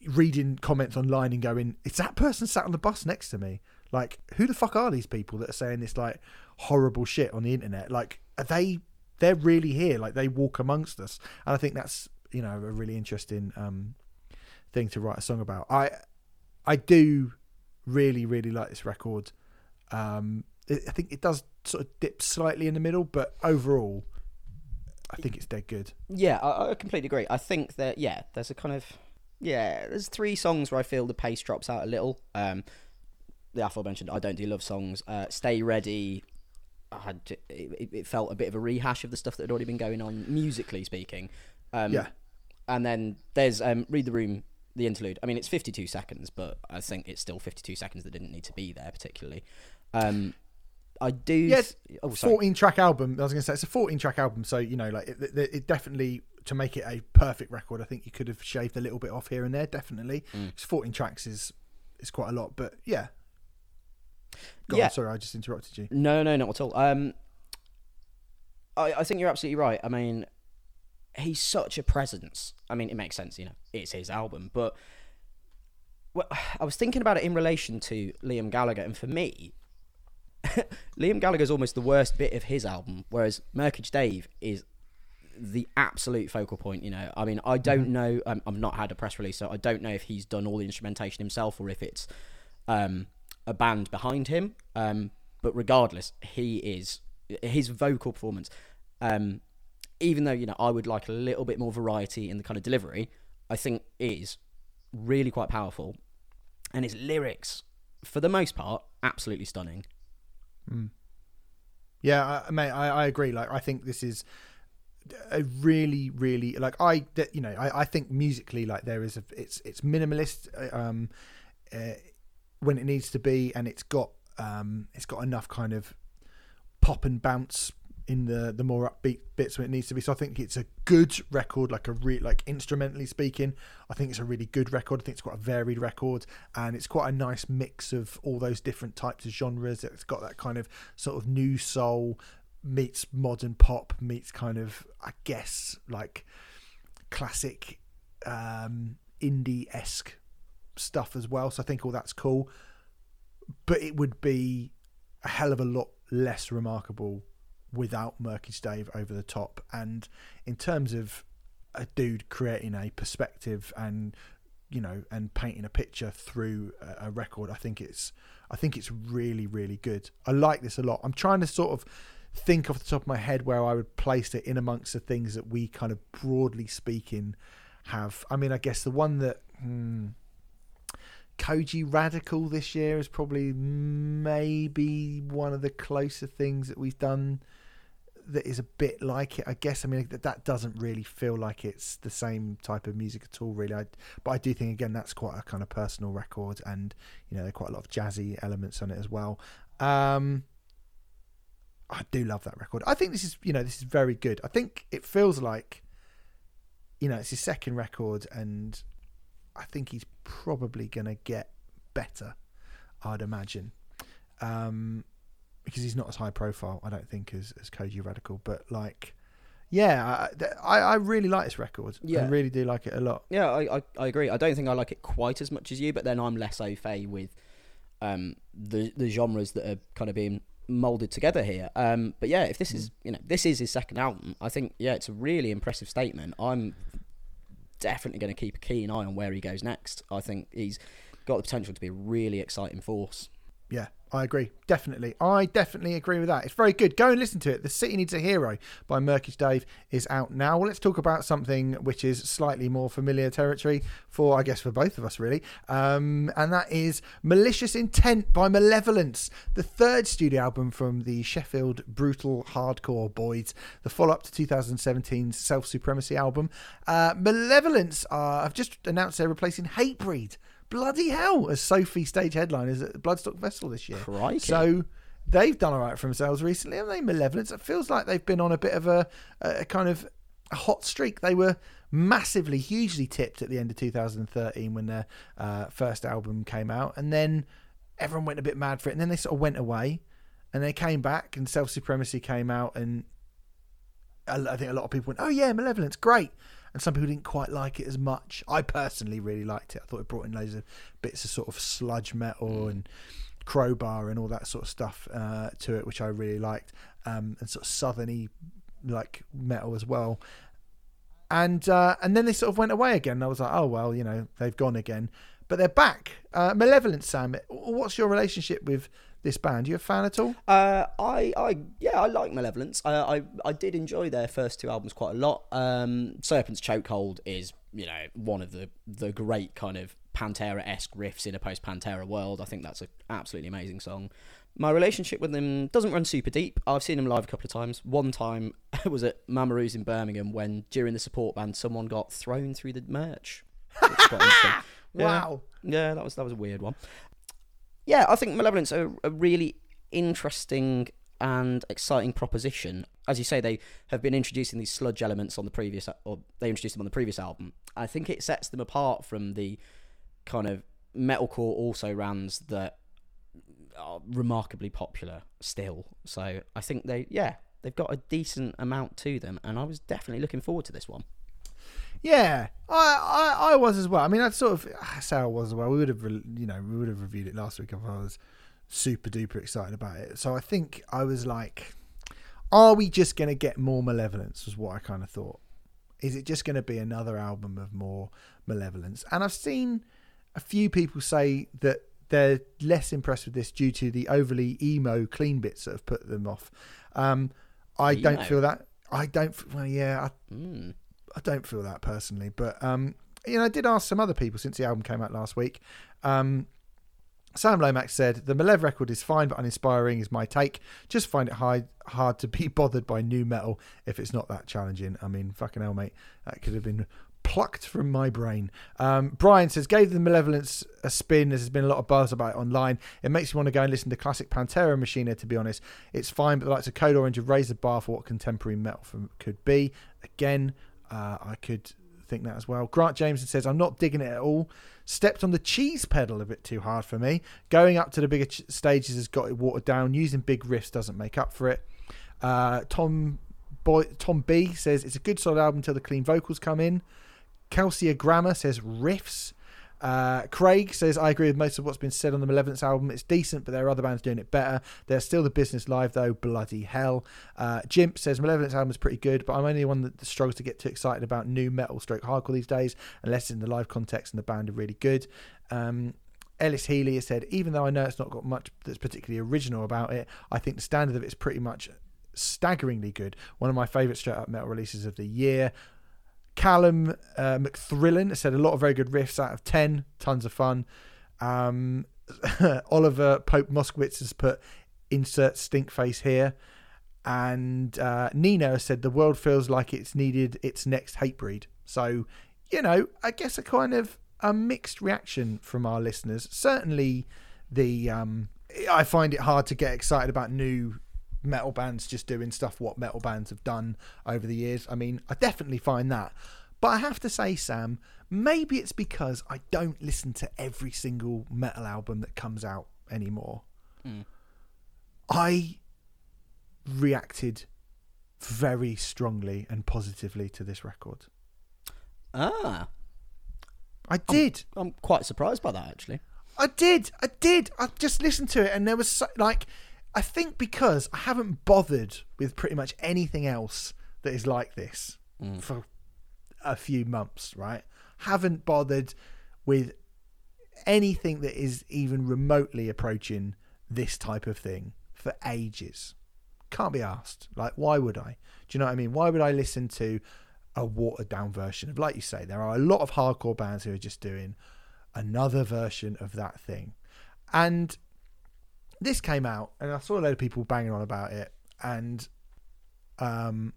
reading comments online and going is that person sat on the bus next to me like who the fuck are these people that are saying this like horrible shit on the internet? Like are they they're really here. Like they walk amongst us. And i think that's you know a really interesting um, thing to write a song about. I i do really really like this record. Um, it, i think it does sort of dip slightly in the middle but overall i think it's dead good. Yeah I, I completely agree. I think that yeah there's a kind of yeah there's three songs where i feel the pace drops out a little. Um the aforementioned I don't do love songs. Uh, Stay ready I had it, it, felt a bit of a rehash of the stuff that had already been going on musically speaking. Um, yeah. And then there's um, read the room, the interlude. I mean, it's 52 seconds, but I think it's still 52 seconds that didn't need to be there particularly. Um, I do. Yes. Oh, 14 track album. I was going to say it's a 14 track album, so you know, like it, it, it, definitely to make it a perfect record. I think you could have shaved a little bit off here and there. Definitely, mm. 14 tracks is is quite a lot, but yeah, Go yeah. On, sorry, I just interrupted you. No, no, not at all. Um, I, I think you're absolutely right. I mean, he's such a presence. I mean, it makes sense, you know, it's his album, but well, I was thinking about it in relation to Liam Gallagher, and for me, [LAUGHS] Liam Gallagher is almost the worst bit of his album, whereas Murkage Dave is the absolute focal point. You know, I mean, I don't mm-hmm. know. Um, I'm not had a press release, so I don't know if he's done all the instrumentation himself or if it's um, a band behind him. Um, but regardless, he is his vocal performance. Um, even though you know I would like a little bit more variety in the kind of delivery, I think is really quite powerful, and his lyrics, for the most part, absolutely stunning. Yeah, I, mate, I, I agree. Like, I think this is a really, really like I, you know, I, I think musically, like there is a, it's it's minimalist, uh, um, uh, when it needs to be, and it's got um, it's got enough kind of pop and bounce in the the more upbeat bits when it needs to be. So I think it's a good record, like a re- like instrumentally speaking. I think it's a really good record. I think it's quite a varied record, and it's quite a nice mix of all those different types of genres. It's got that kind of sort of new soul meets modern pop meets kind of I guess like classic um, indie esque stuff as well. So I think all that's cool, but it would be a hell of a lot less remarkable without Murkage Dave over the top. And in terms of a dude creating a perspective and you know and painting a picture through a, a record, I think it's I think it's really really good. I like this a lot. I'm trying to sort of think off the top of my head where I would place it in amongst the things that we kind of broadly speaking have. I mean, I guess the one that. Hmm, Kojey Radical this year is probably maybe one of the closer things that we've done that is a bit like it. I guess. I mean, that that doesn't really feel like it's the same type of music at all, really. I, but I do think again that's quite a kind of personal record, and you know, there are quite a lot of jazzy elements on it as well. Um, I do love that record. I think this is, you know, this is very good. I think it feels like, you know, it's his second record, and I think he's probably going to get better. I'd imagine, um, because he's not as high profile. I don't think as as Kojey Radical, but like, yeah, I, I, I really like this record. I Yeah. really do like it a lot. Yeah, I, I, I agree. I don't think I like it quite as much as you, but then I'm less au fait with um, the the genres that are kind of being molded together here. Um, but yeah, if this is you know this is his second album, I think yeah, it's a really impressive statement. I'm definitely going to keep a keen eye on where he goes next. I think he's got the potential to be a really exciting force. Yeah, I agree. Definitely. I definitely agree with that. It's very good. Go and listen to it. The City Needs a Hero by Murkage Dave is out now. Well, let's talk about something which is slightly more familiar territory for, I guess, for both of us, really. Um, and that is Malicious Intent by Malevolence, the third studio album from the Sheffield Brutal Hardcore Boys, the follow up to 2017's Self Supremacy album. Uh, Malevolence have just announced they're replacing Hatebreed bloody hell as Sophie stage headliners at the Bloodstock Festival this year. Crikey. So they've done all right for themselves recently, haven't they? Malevolence. It feels like they've been on a bit of a, a kind of a hot streak. They were massively, hugely tipped at the end of 2013 when their uh, first album came out, and then everyone went a bit mad for it, and then they sort of went away, and they came back, and Self Supremacy came out, and I think a lot of people went, "Oh yeah, Malevolence, great." And some people didn't quite like it as much. I personally really liked it. I thought it brought in loads of bits of sort of sludge metal and crowbar and all that sort of stuff uh, to it, which I really liked, um, and sort of southerny like metal as well. And uh, and then they sort of went away again. And I was like, oh well, you know, they've gone again, but they're back. Uh, Malevolent, Sam. What's your relationship with this band? you a fan at all? Uh, I, I, yeah, I like Malevolence. I, I, I did enjoy their first two albums quite a lot. Um, Serpent's Chokehold is, you know, one of the the great kind of Pantera esque riffs in a post Pantera world. I think that's an absolutely amazing song. My relationship with them doesn't run super deep. I've seen them live a couple of times. One time [LAUGHS] was at Mama Roux's in Birmingham when during the support band someone got thrown through the merch. Quite. [LAUGHS] Yeah. Wow. Yeah, that was that was a weird one. Yeah, I think Malevolence are a really interesting and exciting proposition. As you say, they have been introducing these sludge elements on the previous, or they introduced them on the previous album. I think it sets them apart from the kind of metalcore also rans that are remarkably popular still. So I think they, yeah, they've got a decent amount to them, and I was definitely looking forward to this one. Yeah, I, I, I was as well. I mean, I'd sort of I say I was as well. We would have, you know, we would have reviewed it last week if I was super duper excited about it. So I think I was like, are we just going to get more Malevolence? Was what I kind of thought. Is it just going to be another album of more Malevolence? And I've seen a few people say that they're less impressed with this due to the overly emo clean bits that have put them off. Um, I don't feel that. I don't. Well, yeah, I, Mm. I don't feel that personally, but um, you know, I did ask some other people since the album came out last week. Um, Sam Lomax said the Malev record is fine but uninspiring. Is my take. Just find it hard hard to be [LAUGHS] bothered by new metal if it's not that challenging. I mean, fucking hell, mate, that could have been plucked from my brain. Um, Brian says gave the Malevolence a spin. There's been a lot of buzz about it online. It makes me want to go and listen to classic Pantera Machina. To be honest, it's fine, but the likes of Code Orange have raised the bar for what contemporary metal could be. Again, uh, I could think that as well. Grant Jameson says, I'm not digging it at all. Stepped on the cheese pedal a bit too hard for me. Going up to the bigger ch- stages has got it watered down. Using big riffs doesn't make up for it. Uh, Tom Boy, Tom B says, It's a good solid album until the clean vocals come in. Kelsey Grammar says, Riffs. Uh, Craig says, I agree with most of what's been said on the Malevolence album. It's decent, but there are other bands doing it better. They're still the business live, though. Bloody hell. Uh, Jimp says, Malevolence album is pretty good, but I'm only one that struggles to get too excited about new metal stroke hardcore these days, unless it's in the live context and the band are really good. Um, Ellis Healy has said, even though I know it's not got much that's particularly original about it, I think the standard of it is pretty much staggeringly good. One of my favourite straight up metal releases of the year. Callum uh, McThrillin said a lot of very good riffs out of 10, tons of fun. Um, [LAUGHS] Oliver Pope Moskowitz has put insert stink face here. And uh, Nino said the world feels like it's needed its next Hatebreed. So, you know, I guess a kind of a mixed reaction from our listeners. Certainly, the um, I find it hard to get excited about new metal bands just doing stuff what metal bands have done over the years. I mean, I definitely find that. But I have to say, Sam, maybe it's because I don't listen to every single metal album that comes out anymore. Mm. I reacted very strongly and positively to this record. Ah, I did. I'm quite surprised by that actually. I did. I did. I just listened to it, and there was so, like, I think because I haven't bothered with pretty much anything else that is like this Mm. for a few months, right? Haven't bothered with anything that is even remotely approaching this type of thing for ages. Can't be asked. Like, why would I? Do you know what I mean? Why would I listen to a watered down version of, like you say, there are a lot of hardcore bands who are just doing another version of that thing. And this came out, and I saw a load of people banging on about it, and um,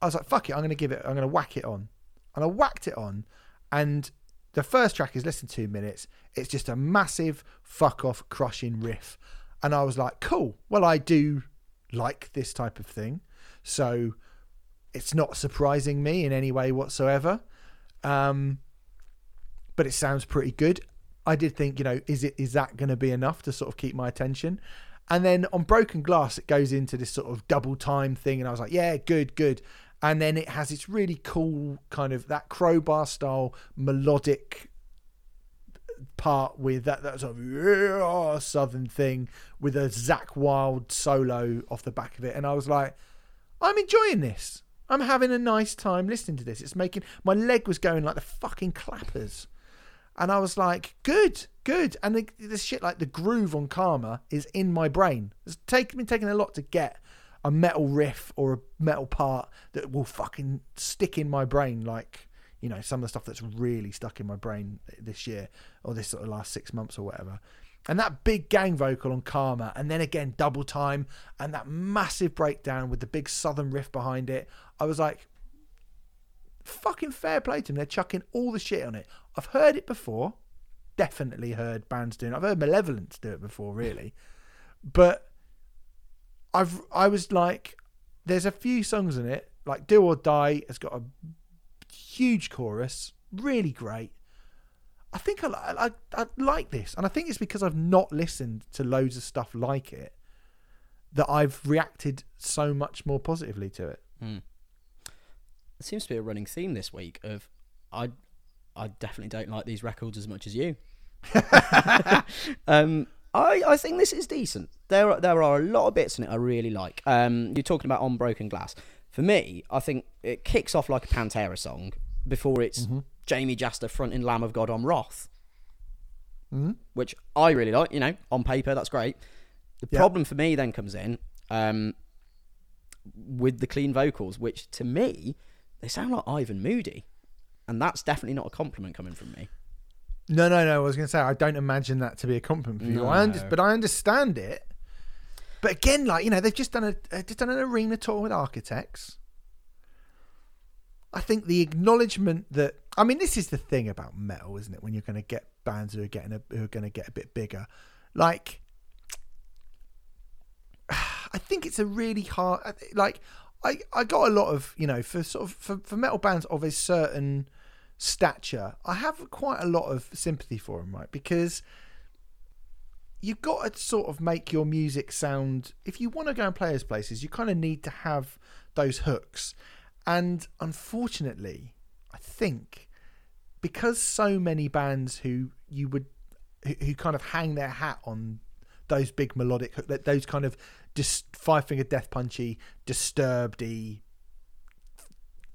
I was like, "Fuck it, I'm going to give it, I'm going to whack it on," and I whacked it on, and the first track is less than two minutes. It's just a massive fuck off crushing riff, and I was like, "Cool, well, I do like this type of thing, so it's not surprising me in any way whatsoever." Um, but it sounds pretty good. I did think, you know, is it is that going to be enough to sort of keep my attention? And then on Broken Glass, it goes into this sort of double time thing, and I was like, yeah, good, good. And then it has its really cool kind of that crowbar style melodic part with that that sort of southern thing with a Zakk Wylde solo off the back of it, and I was like, I'm enjoying this. I'm having a nice time listening to this. It's making my leg was going like the fucking clappers. And I was like, good, good. And the, the shit like the groove on Karma is in my brain. It's taken me taking a lot to get a metal riff or a metal part that will fucking stick in my brain like, you know, some of the stuff that's really stuck in my brain this year or this sort of last six months or whatever. And that big gang vocal on Karma, and then again double time, and that massive breakdown with the big southern riff behind it. I was like, fucking fair play to them. They're chucking all the shit on it. I've heard it before. Definitely heard bands doing it. I've heard Malevolence do it before, really. But I've I was like, there's a few songs in it, like Do or Die has got a huge chorus, really great. I think I, I, I like this, and I think it's because I've not listened to loads of stuff like it that I've reacted so much more positively to it. Mm. Seems to be a running theme this week of I I definitely don't like these records as much as you. [LAUGHS] um, I I think this is decent. There are, there are a lot of bits in it I really like. Um, you're talking about on broken glass. For me, I think it kicks off like a Pantera song before it's Jamey Jasta fronting Lamb of God on Wrath. which I really like. You know, on paper that's great. The Yeah. problem for me then comes in um, with the clean vocals, which to me they sound like Ivan Moody, and that's definitely not a compliment coming from me. No, no, no. I was going to say I don't imagine that to be a compliment for you. I under, but I understand it. But again, like you know, they've just done a uh, just done an arena tour with Architects. I think the acknowledgement that I mean, this is the thing about metal, isn't it? When you're going to get bands who are getting a, who are going to get a bit bigger, like [SIGHS] I think it's a really hard. Like I I got a lot of you know for sort of for, for metal bands of a certain stature, I have quite a lot of sympathy for them, right? Because you've got to sort of make your music sound. If you want to go and play those places, you kind of need to have those hooks. And unfortunately, I think because so many bands who you would who, who kind of hang their hat on those big melodic those kind of just five finger death punchy, disturbedy,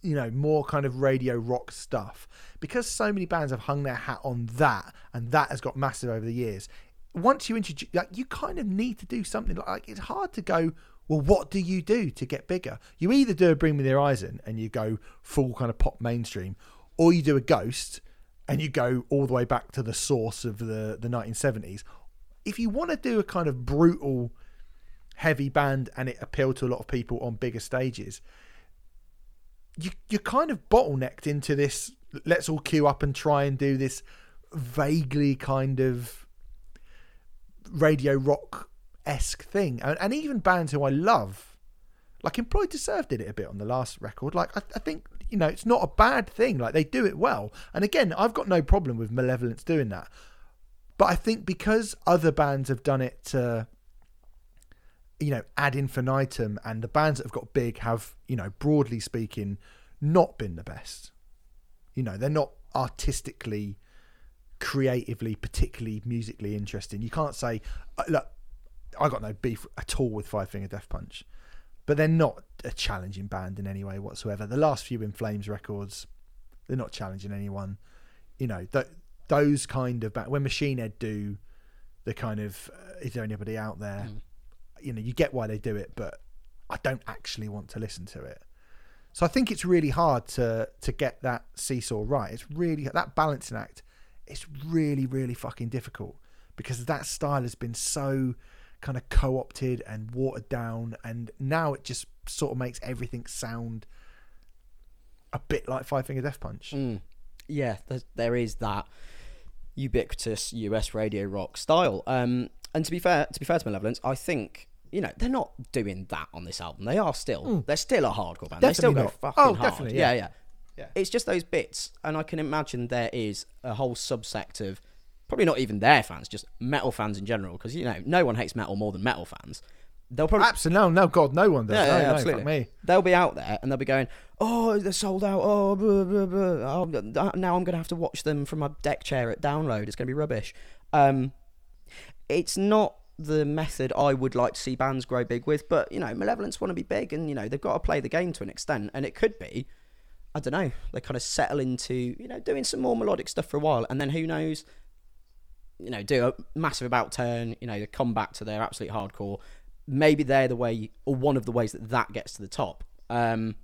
you know, more kind of radio rock stuff. Because so many bands have hung their hat on that, and that has got massive over the years. Once you introduce, like, you kind of need to do something like, like it's hard to go. Well, what do you do to get bigger? You either do a Bring Me the Horizon and you go full kind of pop mainstream, or you do a Ghost and you go all the way back to the source of the the 1970s. If you want to do a kind of brutal, heavy band and it appeal to a lot of people on bigger stages, you you're kind of bottlenecked into this. Let's all queue up and try and do this vaguely kind of radio rock esque thing, and, and even bands who I love, like Employed to Serve, did it a bit on the last record. Like I, I think you know it's not a bad thing. Like they do it well, and again, I've got no problem with Malevolence doing that. But I think because other bands have done it to you know, ad infinitum, and the bands that have got big have, you know, broadly speaking, not been the best. You know, they're not artistically, creatively, particularly musically interesting. You can't say, uh, look, I got no beef at all with Five Finger Death Punch, but they're not a challenging band in any way whatsoever. The last few In Flames records, they're not challenging anyone. You know, those kind of bands, when Machine Head do the kind of, uh, is there anybody out there? you know you get why they do it but i don't actually want to listen to it. So i think it's really hard to to get that seesaw right. It's really that balancing act it's really really fucking difficult because that style has been so kind of co-opted and watered down and now it just sort of makes everything sound a bit like five finger death punch. Mm. Yeah, there is that ubiquitous US radio rock style. Um, and to be fair, to be fair to Malevolence, I think you know they're not doing that on this album. They are still, they're still a hardcore band. they still go not. fucking Oh, hard. definitely, yeah, yeah. yeah. Yeah. It's just those bits, and I can imagine there is a whole subsect of probably not even their fans, just metal fans in general, because you know no one hates metal more than metal fans. They'll probably absolutely no no god no one does yeah, no, yeah, no, absolutely. me They'll be out there and they'll be going, "Oh, they're sold out. Oh, blah, blah, blah. oh now I'm going to have to watch them from my deck chair at download. It's going to be rubbish." Um, it's not the method I would like to see bands grow big with, but you know, Malevolence want to be big, and you know they've got to play the game to an extent, and it could be. I don't know. They kind of settle into you know doing some more melodic stuff for a while, and then who knows? You know, do a massive about turn. You know, come back to their absolute hardcore. Maybe they're the way, or one of the ways that that gets to the top. Um,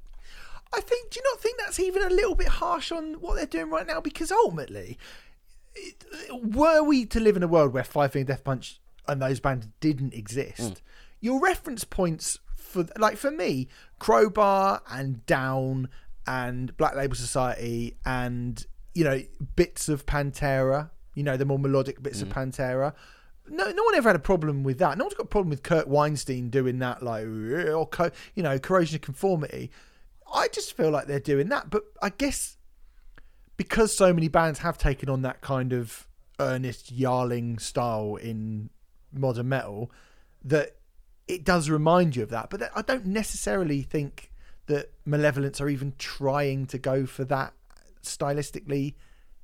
I think. Do you not think that's even a little bit harsh on what they're doing right now? Because ultimately, it, were we to live in a world where Five Finger Death Punch and those bands didn't exist, your reference points for like for me, Crowbar and Down and Black Label Society and you know bits of Pantera, you know the more melodic bits of Pantera. No, no one ever had a problem with that. No one's got a problem with Kirk Windstein doing that, like or you know corrosion of conformity. I just feel like they're doing that, but I guess because so many bands have taken on that kind of Ernest Yarling style in modern metal, that it does remind you of that. But I don't necessarily think that Malevolence are even trying to go for that stylistically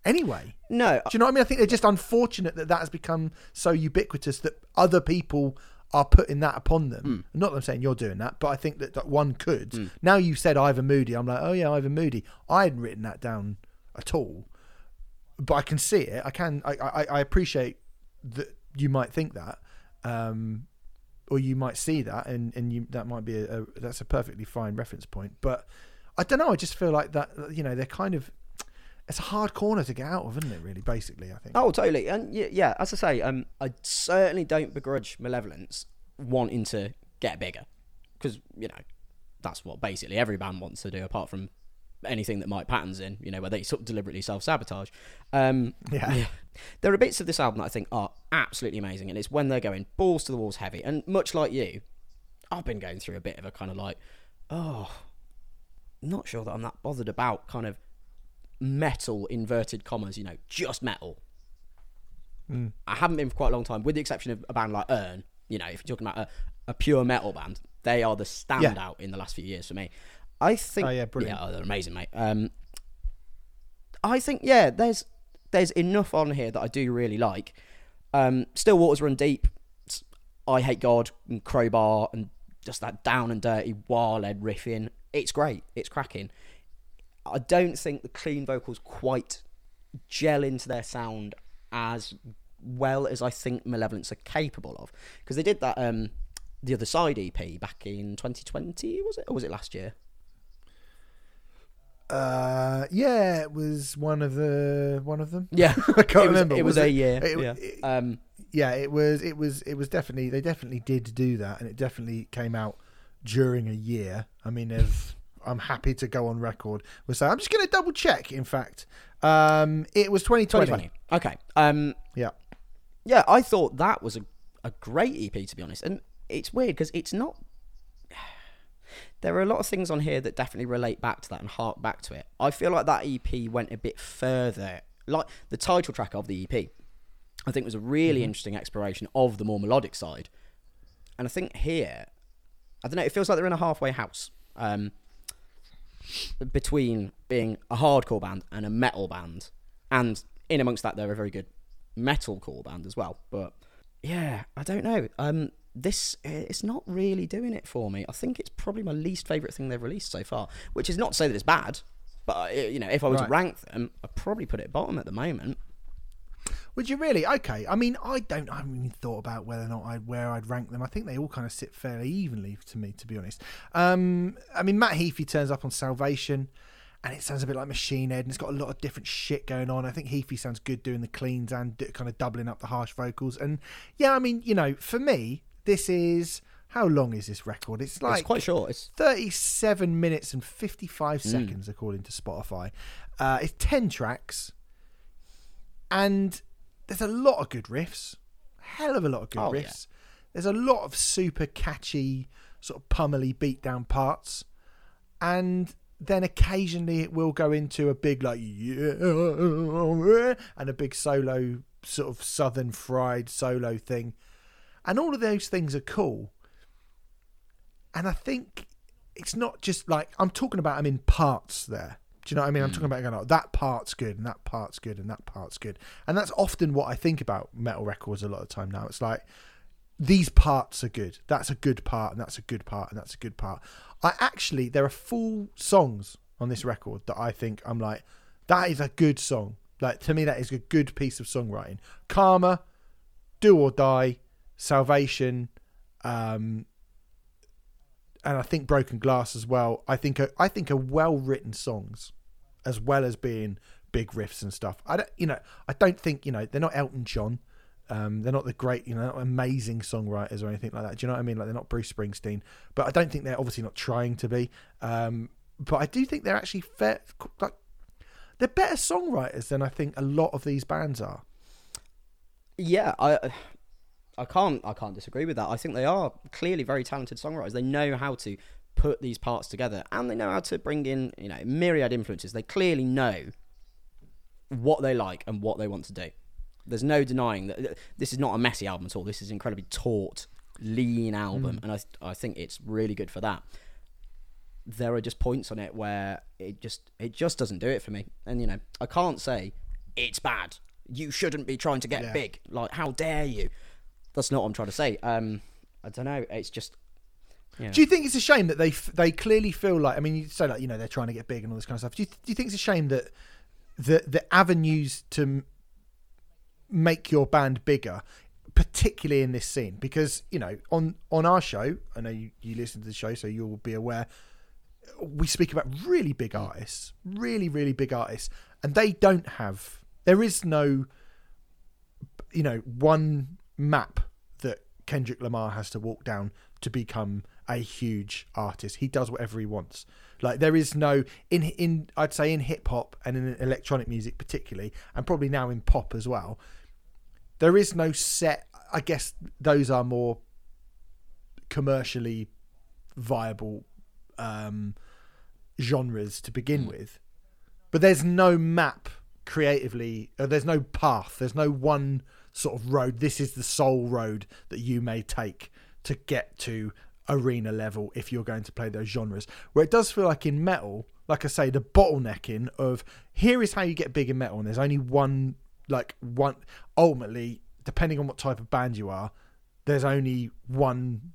anyway. no, Do you know what I mean? I think they're just unfortunate that that has become so ubiquitous that other people are putting that upon them. Not that I'm saying you're doing that, but I think that, that one could. Now you said Ivan Moody, I'm like, oh yeah, Ivan Moody. I hadn't written that down at all, but I can see it. I can. I I, I appreciate that you might think that, um, or you might see that, and and you that might be a, a that's a perfectly fine reference point. But I don't know. I just feel like that. You know, they're kind of. It's a hard corner to get out of, isn't it? Really, basically, I think. Oh, totally. And yeah, yeah, as I say, um, I certainly don't begrudge Malevolence wanting to get bigger, because you know that's what basically every band wants to do, apart from anything that Mike Patton's in, you know, where they sort of deliberately self sabotage. Um, Yeah. yeah. There are bits of this album that I think are absolutely amazing, and it's when they're going balls to the walls heavy. And much like you, I've been going through a bit of a kind of like, oh, not sure that I'm that bothered about kind of metal inverted commas, you know, just metal. I haven't been for quite a long time, with the exception of a band like Urne. You know, if you're talking about a, a pure metal band, they are the standout in the last few years for me. I think. Oh, yeah, brilliant. Yeah, oh, they're amazing, mate. Um, I think yeah, there's there's enough on here that I do really like. Um, Still Waters Run Deep, I Hate God, and Crowbar, and just that down and dirty wah-led riffing. It's great. It's cracking. I don't think the clean vocals quite gel into their sound as well as I think Malevolence are capable of. Because they did that um, the other side EP back in 2020, was it, or was it last year? Uh, yeah, it was one of the one of them. Yeah, [LAUGHS] I can't it was, remember. It was, Was a it- year. it- yeah. it- um, yeah, it was. It was. It was definitely. They definitely did do that, and it definitely came out during a year. I mean, if I'm happy to go on record with saying, I'm just going to double check. In fact, um, it was 2020. 2020. Okay. Um, Yeah, yeah, I thought that was a, a great EP to be honest, and it's weird because it's not. [SIGHS] There are a lot of things on here that definitely relate back to that and hark back to it. I feel like that EP went a bit further. Like the title track of the EP, I think was a really interesting exploration of the more melodic side. And I think here, I don't know, it feels like they're in a halfway house um, between being a hardcore band and a metal band. And in amongst that, they're a very good metalcore band as well. But yeah, I don't know. Um, this it's not really doing it for me. I think it's probably my least favorite thing they've released so far. Which is not to say that it's bad, but uh, you know, if I was Right. to rank them, I'd probably put it bottom at the moment. Would you really? Okay. I mean, I don't. I haven't even thought about whether or not I where I'd rank them. I think they all kind of sit fairly evenly to me, to be honest. Um, I mean, Matt Heafy turns up on Salvation, and it sounds a bit like Machine Head, and it's got a lot of different shit going on. I think Heafy sounds good doing the cleans and kind of doubling up the harsh vocals. And yeah, I mean, you know, for me, this is how long is this record? It's like it's quite short. It's 37 minutes and 55 seconds according to spotify uh, it's 10 tracks and there's a lot of good riffs. Hell of a lot of good Oh, yeah. riffs. There's a lot of super catchy sort of pummely beat down parts. And then occasionally it will go into a big like yeah and a big solo sort of southern fried solo thing. And all of those things are cool. And I think it's not just like I'm talking about them in parts there. Do you know what I mean? I'm talking about going, oh, that part's good and that part's good and that part's good. And that's often what I think about metal records a lot of the time now. It's like these parts are good. That's a good part and that's a good part and that's a good part. I actually there are full songs on this record that I think I'm like that is a good song. Like to me that is a good piece of songwriting. Karma, Do or Die, Salvation, um and I think Broken Glass as well. I think are, I think are well written songs, as well as being big riffs and stuff. I don't, you know, I don't think you know they're not Elton John. Um, they're not the great, you know, amazing songwriters or anything like that. Do you know what I mean? Like they're not Bruce Springsteen, but I don't think they're obviously not trying to be. Um, but I do think they're actually fair, like they're better songwriters than I think a lot of these bands are. yeah, I I can't I can't disagree with that. I think they are clearly very talented songwriters. They know how to put these parts together and they know how to bring in, you know, myriad influences. They clearly know what they like and what they want to do. There's no denying that this is not a messy album at all. This is an incredibly taut, lean album, mm. and I I think it's really good for that. There are just points on it where it just it just doesn't do it for me, and you know I can't say it's bad. You shouldn't be trying to get Yeah. big. Like how dare you? That's not what I'm trying to say. Um, I don't know. It's just yeah. Do you think it's a shame that they f- they clearly feel like? I mean, you say like you know they're trying to get big and all this kind of stuff. Do you, do you think it's a shame that the the avenues to m- make your band bigger particularly in this scene because you know on on our show i know you, you listen to the show so you'll be aware we speak about really big artists really really big artists and they don't have there is no you know one map that kendrick lamar has to walk down to become a huge artist he does whatever he wants like there is no in in i'd say in hip hop and in electronic music particularly and probably now in pop as well there is no set. I guess those are more commercially viable um, genres to begin mm. with, but there's no map creatively. There's no path. There's no one sort of road. This is the sole road that you may take to get to arena level if you're going to play those genres. Where it does feel like in metal, like I say, the bottlenecking of here is how you get big in metal, and there's only one like one ultimately depending on what type of band you are there's only one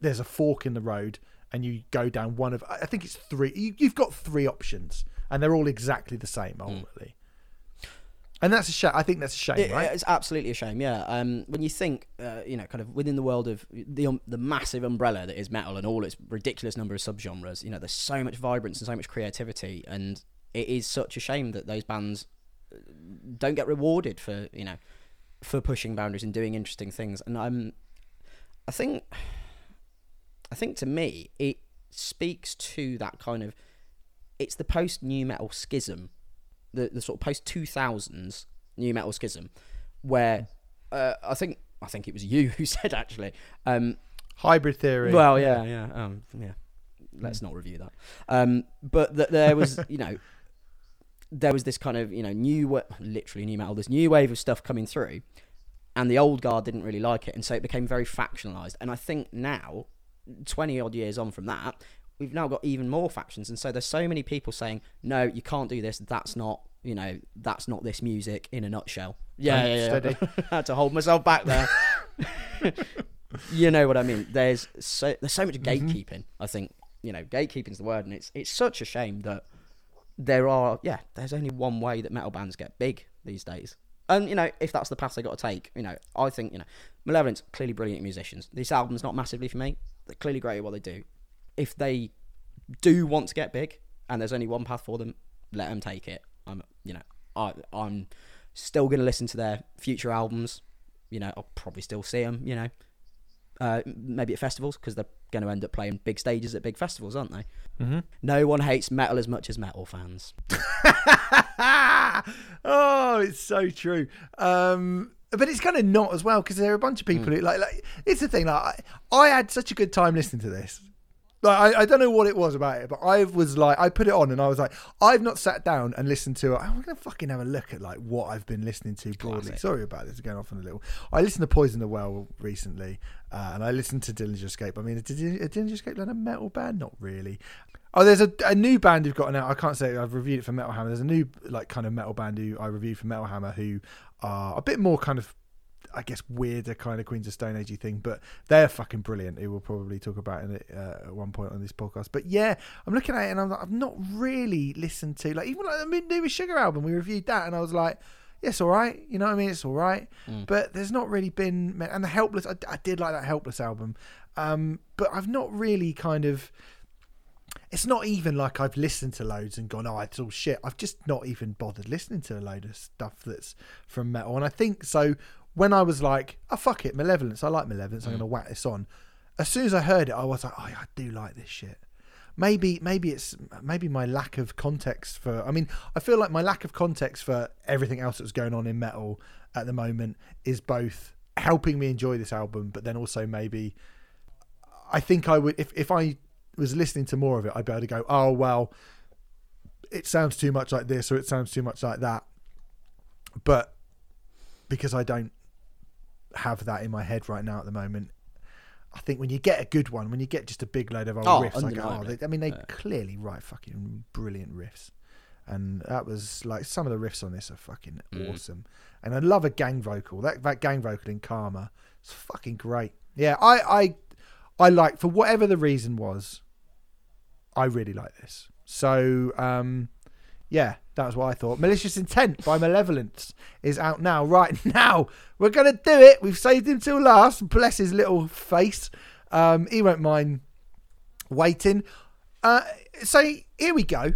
there's a fork in the road and you go down one of i think it's three you, have got three options and they're all exactly the same ultimately mm. And that's a shame i think that's a shame it, right it's absolutely a shame yeah um, when you think uh, you know kind of within the world of the um, the massive umbrella that is metal and all its ridiculous number of subgenres you know there's so much vibrance and so much creativity and it is such a shame that those bands don't get rewarded for you know for pushing boundaries and doing interesting things. And I'm, I think, I think to me it speaks to that kind of, it's the post nu metal schism, the the sort of post two thousands new metal schism, where uh, I think I think it was you [LAUGHS] who said actually. Um, Hybrid theory. Well, yeah, yeah, um, yeah. Let's not review that. Um, but that there was, [LAUGHS] you know, there was this kind of you know new literally new metal this new wave of stuff coming through and the old guard didn't really like it and so it became very factionalized and i think now 20 odd years on from that we've now got even more factions and so there's so many people saying no you can't do this that's not you know that's not this music in a nutshell yeah, yeah, yeah. I [LAUGHS] [LAUGHS] had to hold myself back there [LAUGHS] you know what i mean there's so there's so much mm-hmm. gatekeeping mm-hmm. i think you know gatekeeping's the word and it's it's such a shame that there are yeah, there's only one way that metal bands get big these days. And you know, if that's the path they got to take, you know, I think you know, Malevolence clearly brilliant musicians. This album's not massively for me. They're clearly great at what they do. If they do want to get big, and there's only one path for them, let them take it. I'm, you know, I, I'm still gonna listen to their future albums. You know, I'll probably still see them. You know, uh, maybe at festivals because they're going to end up playing big stages at big festivals, aren't they? Mm-hmm. No one hates metal as much as metal fans. [LAUGHS] oh, it's so true. Um, but it's kind of not as well because there are a bunch of people mm. who like, like it's the thing. Like, I, I had such a good time listening to this. Like I, I don't know what it was about it, but I was like, I put it on and I was like, I've not sat down and listened to it. I'm gonna fucking have a look at like what I've been listening to broadly. Classic. Sorry about this, going off on a little. I listened to Poison the Well recently, uh, and I listened to Dillinger Escape. I mean, did Dillinger Escape like a metal band? Not really. Oh, there's a, a new band who've got now. I can't say I've reviewed it for Metal Hammer. There's a new like kind of metal band who I reviewed for Metal Hammer who are a bit more kind of I guess weirder kind of Queens of Stone Agey thing, but they're fucking brilliant. Who we'll probably talk about in it uh, at one point on this podcast. But yeah, I'm looking at it and I'm like, I've not really listened to like even like the new Sugar album. We reviewed that and I was like, yes, all right. You know what I mean? It's all right. Mm. But there's not really been and the Helpless. I, I did like that Helpless album, um, but I've not really kind of. It's not even like I've listened to loads and gone, oh, it's all shit. I've just not even bothered listening to a load of stuff that's from metal. And I think so when I was like, oh fuck it, Malevolence, I like Malevolence, mm. I'm gonna whack this on. As soon as I heard it, I was like, oh, yeah, I do like this shit. Maybe, maybe it's maybe my lack of context for. I mean, I feel like my lack of context for everything else that's going on in metal at the moment is both helping me enjoy this album, but then also maybe I think I would if if I was listening to more of it, I'd be able to go, oh well, it sounds too much like this or it sounds too much like that. But because I don't have that in my head right now at the moment. I think when you get a good one, when you get just a big load of old oh, riffs, I go, oh, they, I mean, they yeah. clearly write fucking brilliant riffs. And that was like some of the riffs on this are fucking mm. awesome. And I love a gang vocal. That that gang vocal in Karma, it's fucking great. Yeah, I I I like for whatever the reason was, I really like this. So um Yeah, that was what I thought. Malicious Intent by Malevolence is out now. Right [LAUGHS] now, we're going to do it. We've saved him till last. Bless his little face. Um, he won't mind waiting. Uh, so here we go.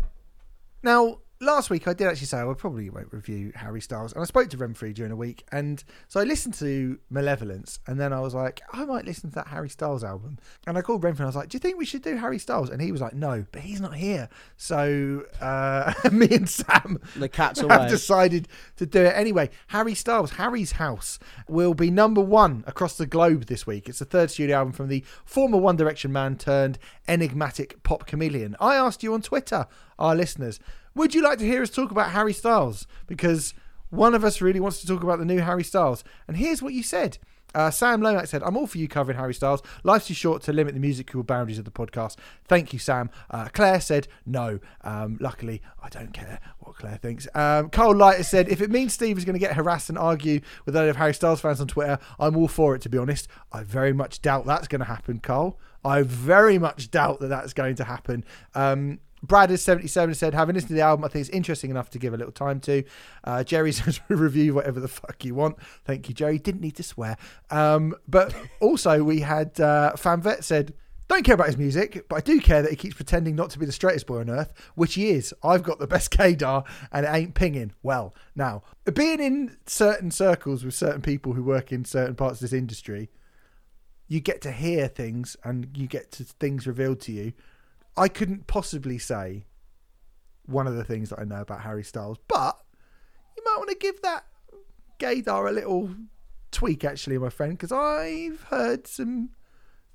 Now, last week I did actually say I probably won't review Harry Styles, and I spoke to Renfrey during a week, and so I listened to Malevolence, and then I was like, I might listen to that Harry Styles album, and I called Renfrey, and I was like, Do you think we should do Harry Styles? And he was like, No, but he's not here, so uh, [LAUGHS] me and Sam The cat's have away. decided to do it anyway. Harry Styles, Harry's House, will be number one across the globe this week. It's the third studio album from the former One Direction man turned enigmatic pop chameleon. I asked you on Twitter, our listeners, would you like to hear us talk about Harry Styles? Because one of us really wants to talk about the new Harry Styles. And here's what you said. Uh, Sam Lomax said, I'm all for you covering Harry Styles. Life's too short to limit the musical boundaries of the podcast. Thank you, Sam. Uh, Claire said, no. Um, luckily, I don't care what Claire thinks. Um, Cole Lighter said, if it means Steve is going to get harassed and argue with a load of Harry Styles fans on Twitter, I'm all for it, to be honest. I very much doubt that's going to happen, Cole. I very much doubt that that's going to happen. Um, Brad is 77 said, having listened to the album, I think it's interesting enough to give a little time to. Uh, Jerry [LAUGHS] says, review whatever the fuck you want. Thank you, Jerry. Didn't need to swear. Um, but also, we had uh, FanVet said, don't care about his music, but I do care that he keeps pretending not to be the straightest boy on earth, which he is. I've got the best [LAUGHS] gaydar and it ain't pinging. Well, now, being in certain circles with certain people who work in certain parts of this industry, you get to hear things and you get to things revealed to you. I couldn't possibly say one of the things that I know about Harry Styles, but you might want to give that gaydar a little tweak, actually, my friend, because I've heard some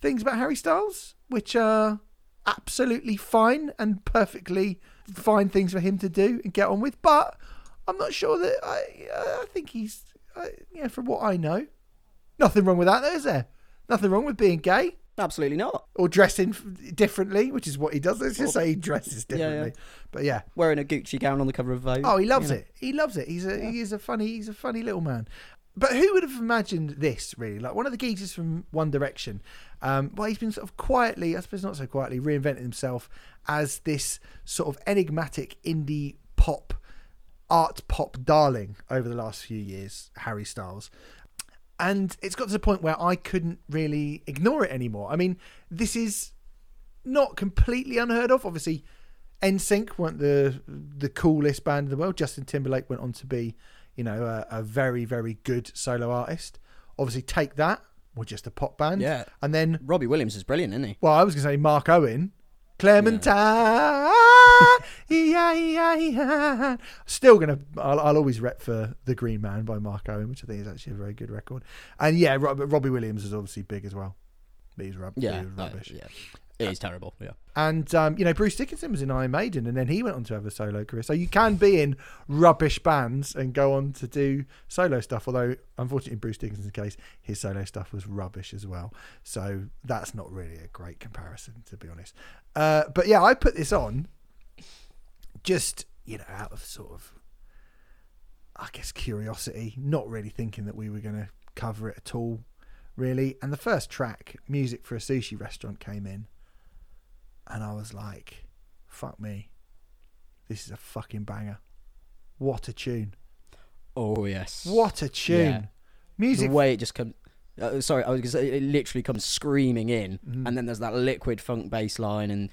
things about Harry Styles which are absolutely fine and perfectly fine things for him to do and get on with, but I'm not sure that I. I think he's, uh, yeah, from what I know, nothing wrong with that, though, is there? Nothing wrong with being gay Absolutely not. or dressing differently, which is what he does. Let's just say he dresses yeah, yeah. differently. But yeah, Wearing a Gucci gown on the cover of Vogue. oh, he loves you know. it. He loves it. He's a he is a funny he's a funny little man. But who would have imagined this really? Like one of the geezers from One Direction. Um, well, he's been sort of quietly, I suppose not so quietly, reinventing himself as this sort of enigmatic indie pop, art pop darling over the last few years. Harry Styles and it's got to the point where I couldn't really ignore it anymore. I mean, this is not completely unheard of. Obviously, NSYNC weren't the the coolest band in the world. Justin Timberlake went on to be, you know, a, a very very good solo artist. Obviously, take that. We're just a pop band. Yeah. And then, Robbie Williams is brilliant, isn't he? well, I was going to say Mark Owen, Clementine. [LAUGHS] Yeah, yeah, yeah. Still gonna. I'll, I'll always rep for the Green Man by Mark Owen, which I think is actually a very good record. And yeah, Rob, Robbie Williams is obviously big as well. But he's, rub- Yeah. he rubbish. yeah. It is terrible. Yeah. And um, you know, Bruce Dickinson was in Iron Maiden, and then he went on to have a solo career. So you can be in rubbish bands and go on to do solo stuff. Although, unfortunately, in Bruce Dickinson's case, his solo stuff was rubbish as well. So that's not really a great comparison, to be honest. Uh, but yeah, I put this on just you know out of sort of, I guess, curiosity, not really thinking that we were going to cover it at all, really. And the first track, "Music for a Sushi Restaurant," came in and I was like, "Fuck me, this is a fucking banger! What a tune! Oh yes. What a tune! Yeah. Music, The way it just comes. Uh, sorry, I was gonna say it literally comes screaming in, Mhm. and then there's that liquid funk bass line, and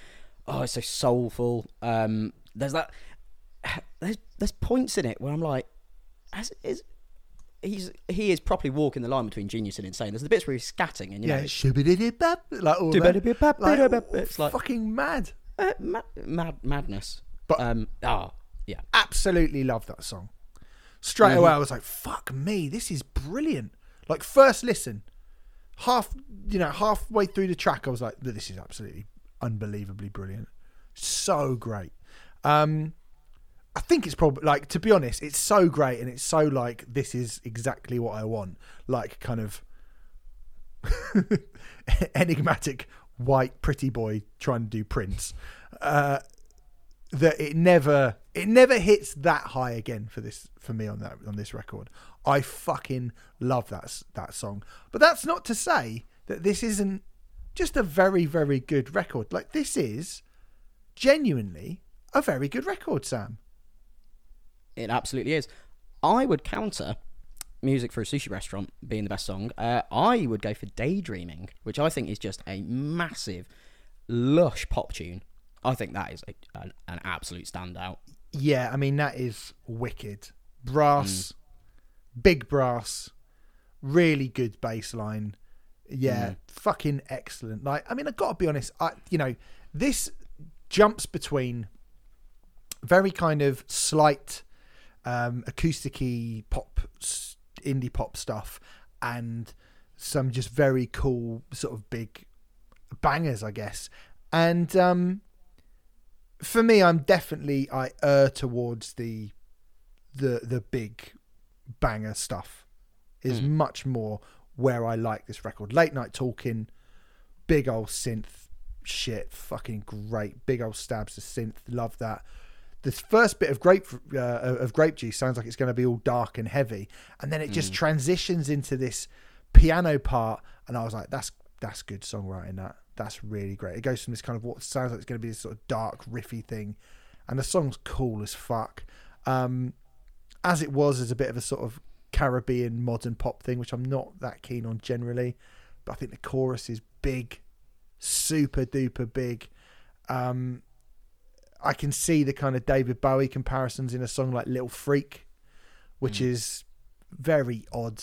oh, it's so soulful. Um, there's that. [SIGHS] There's there's points in it where I'm like, as is. He's he is properly walking the line between genius and insane. There's the bits where he's scatting and you yeah, know, like all that. Like, it's like fucking mad. uh, mad, mad madness. But- um, oh yeah, Absolutely love that song. Straight Mhm. away, I was like, "Fuck me, this is brilliant!" Like first listen, half you know halfway through the track, I was like, "This is absolutely unbelievably brilliant, so great." Um, I think it's probably like to be honest, it's so great and it's so like this is exactly what I want. Like kind of [LAUGHS] enigmatic white pretty boy trying to do Prince. Uh, that it never it never hits that high again for this for me on that on this record. I fucking love that that song. But that's not to say that this isn't just a very very good record. Like this is genuinely a very good record, Sam. It absolutely is. I would counter music for a sushi restaurant being the best song. Uh, I would go for Daydreaming, which I think is just a massive, lush pop tune. I think that is a, an, an absolute standout. Yeah, I mean that is wicked. Brass, big brass, really good bass line. Yeah, Mm. fucking excellent. Like, I mean, I gotta be honest. I, you know, this jumps between very kind of slight, um, acousticy pop, indie pop stuff, and some just very cool sort of big bangers, I guess. And um, for me, I'm definitely I err towards the the the big banger stuff. Is Mm. much more where I like this record. Late night talking, big old synth shit, fucking great. Big old stabs of synth, love that. This first bit of grape uh, of grape juice sounds like it's going to be all dark and heavy, and then it just transitions into this piano part, and I was like, "That's that's good songwriting. That that's really great." It goes from this kind of what sounds like it's going to be this sort of dark riffy thing, and the song's cool as fuck. Um, as it was as a bit of a sort of Caribbean modern pop thing, which I'm not that keen on generally, but I think the chorus is big, super duper big. Um, I can see the kind of David Bowie comparisons in a song like Little Freak, which Mm. is very odd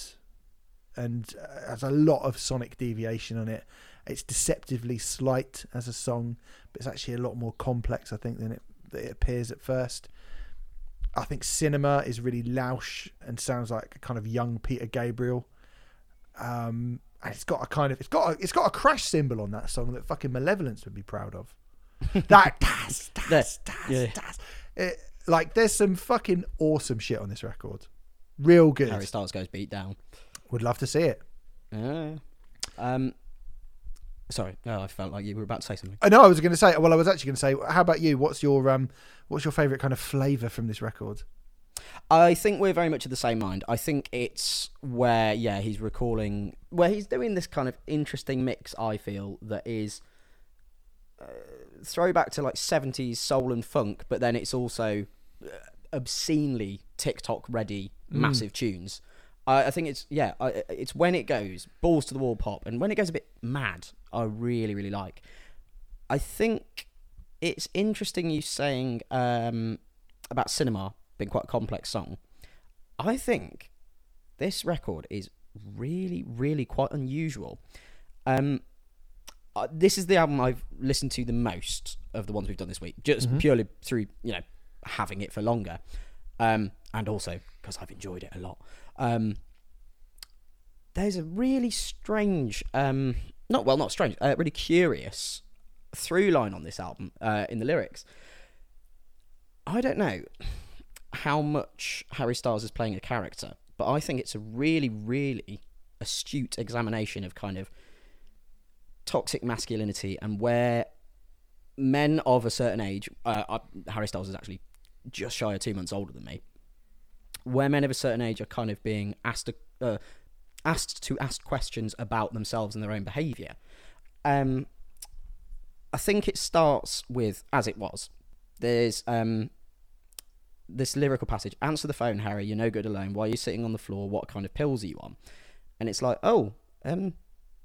and uh, has a lot of sonic deviation on it. It's deceptively slight as a song, but it's actually a lot more complex, I think, than it, than it appears at first. I think Cinema is really louche and sounds like a kind of young Peter Gabriel. Um, and it's got a kind of it's got a, it's got a crash cymbal on that song that fucking Malevolence would be proud of. That das, das, das, yeah. das. It- like there's some fucking awesome shit on this record. Real good. Harry Styles goes beat down. Would love to see it. Yeah. Um. Sorry, no, I felt like you were about to say something. I know I was going to say. Well, I was actually going to say. How about you? What's your um? What's your favorite kind of flavor from this record? I think we're very much of the same mind. I think it's where, yeah, he's recalling, where he's doing this kind of interesting mix, I feel, that is uh, throwback to like 70s soul and funk, but then it's also uh, obscenely TikTok ready, massive tunes. I, I think it's, yeah, I, it's when it goes balls to the wall pop, and when it goes a bit mad, I really, really like. I think it's interesting you saying um, about cinema being quite a complex song. I think this record is really, really quite unusual. Um, uh, this is the album I've listened to the most of the ones we've done this week, just purely through you know having it for longer, um, and also because I've enjoyed it a lot. Um, there's a really strange, um, not well, not strange, uh, really curious through line on this album uh, in the lyrics. I don't know how much Harry Styles is playing a character, but I think it's a really, really astute examination of kind of toxic masculinity and where men of a certain age, uh, I, Harry Styles is actually just shy of two months older than me, where men of a certain age are kind of being asked to, uh, asked to ask questions about themselves and their own behaviour. Um, I think it starts with as it was. There's um, this lyrical passage: "Answer the phone, Harry. You're no good alone. Why are you sitting on the floor? What kind of pills are you on?" And it's like, "Oh, um,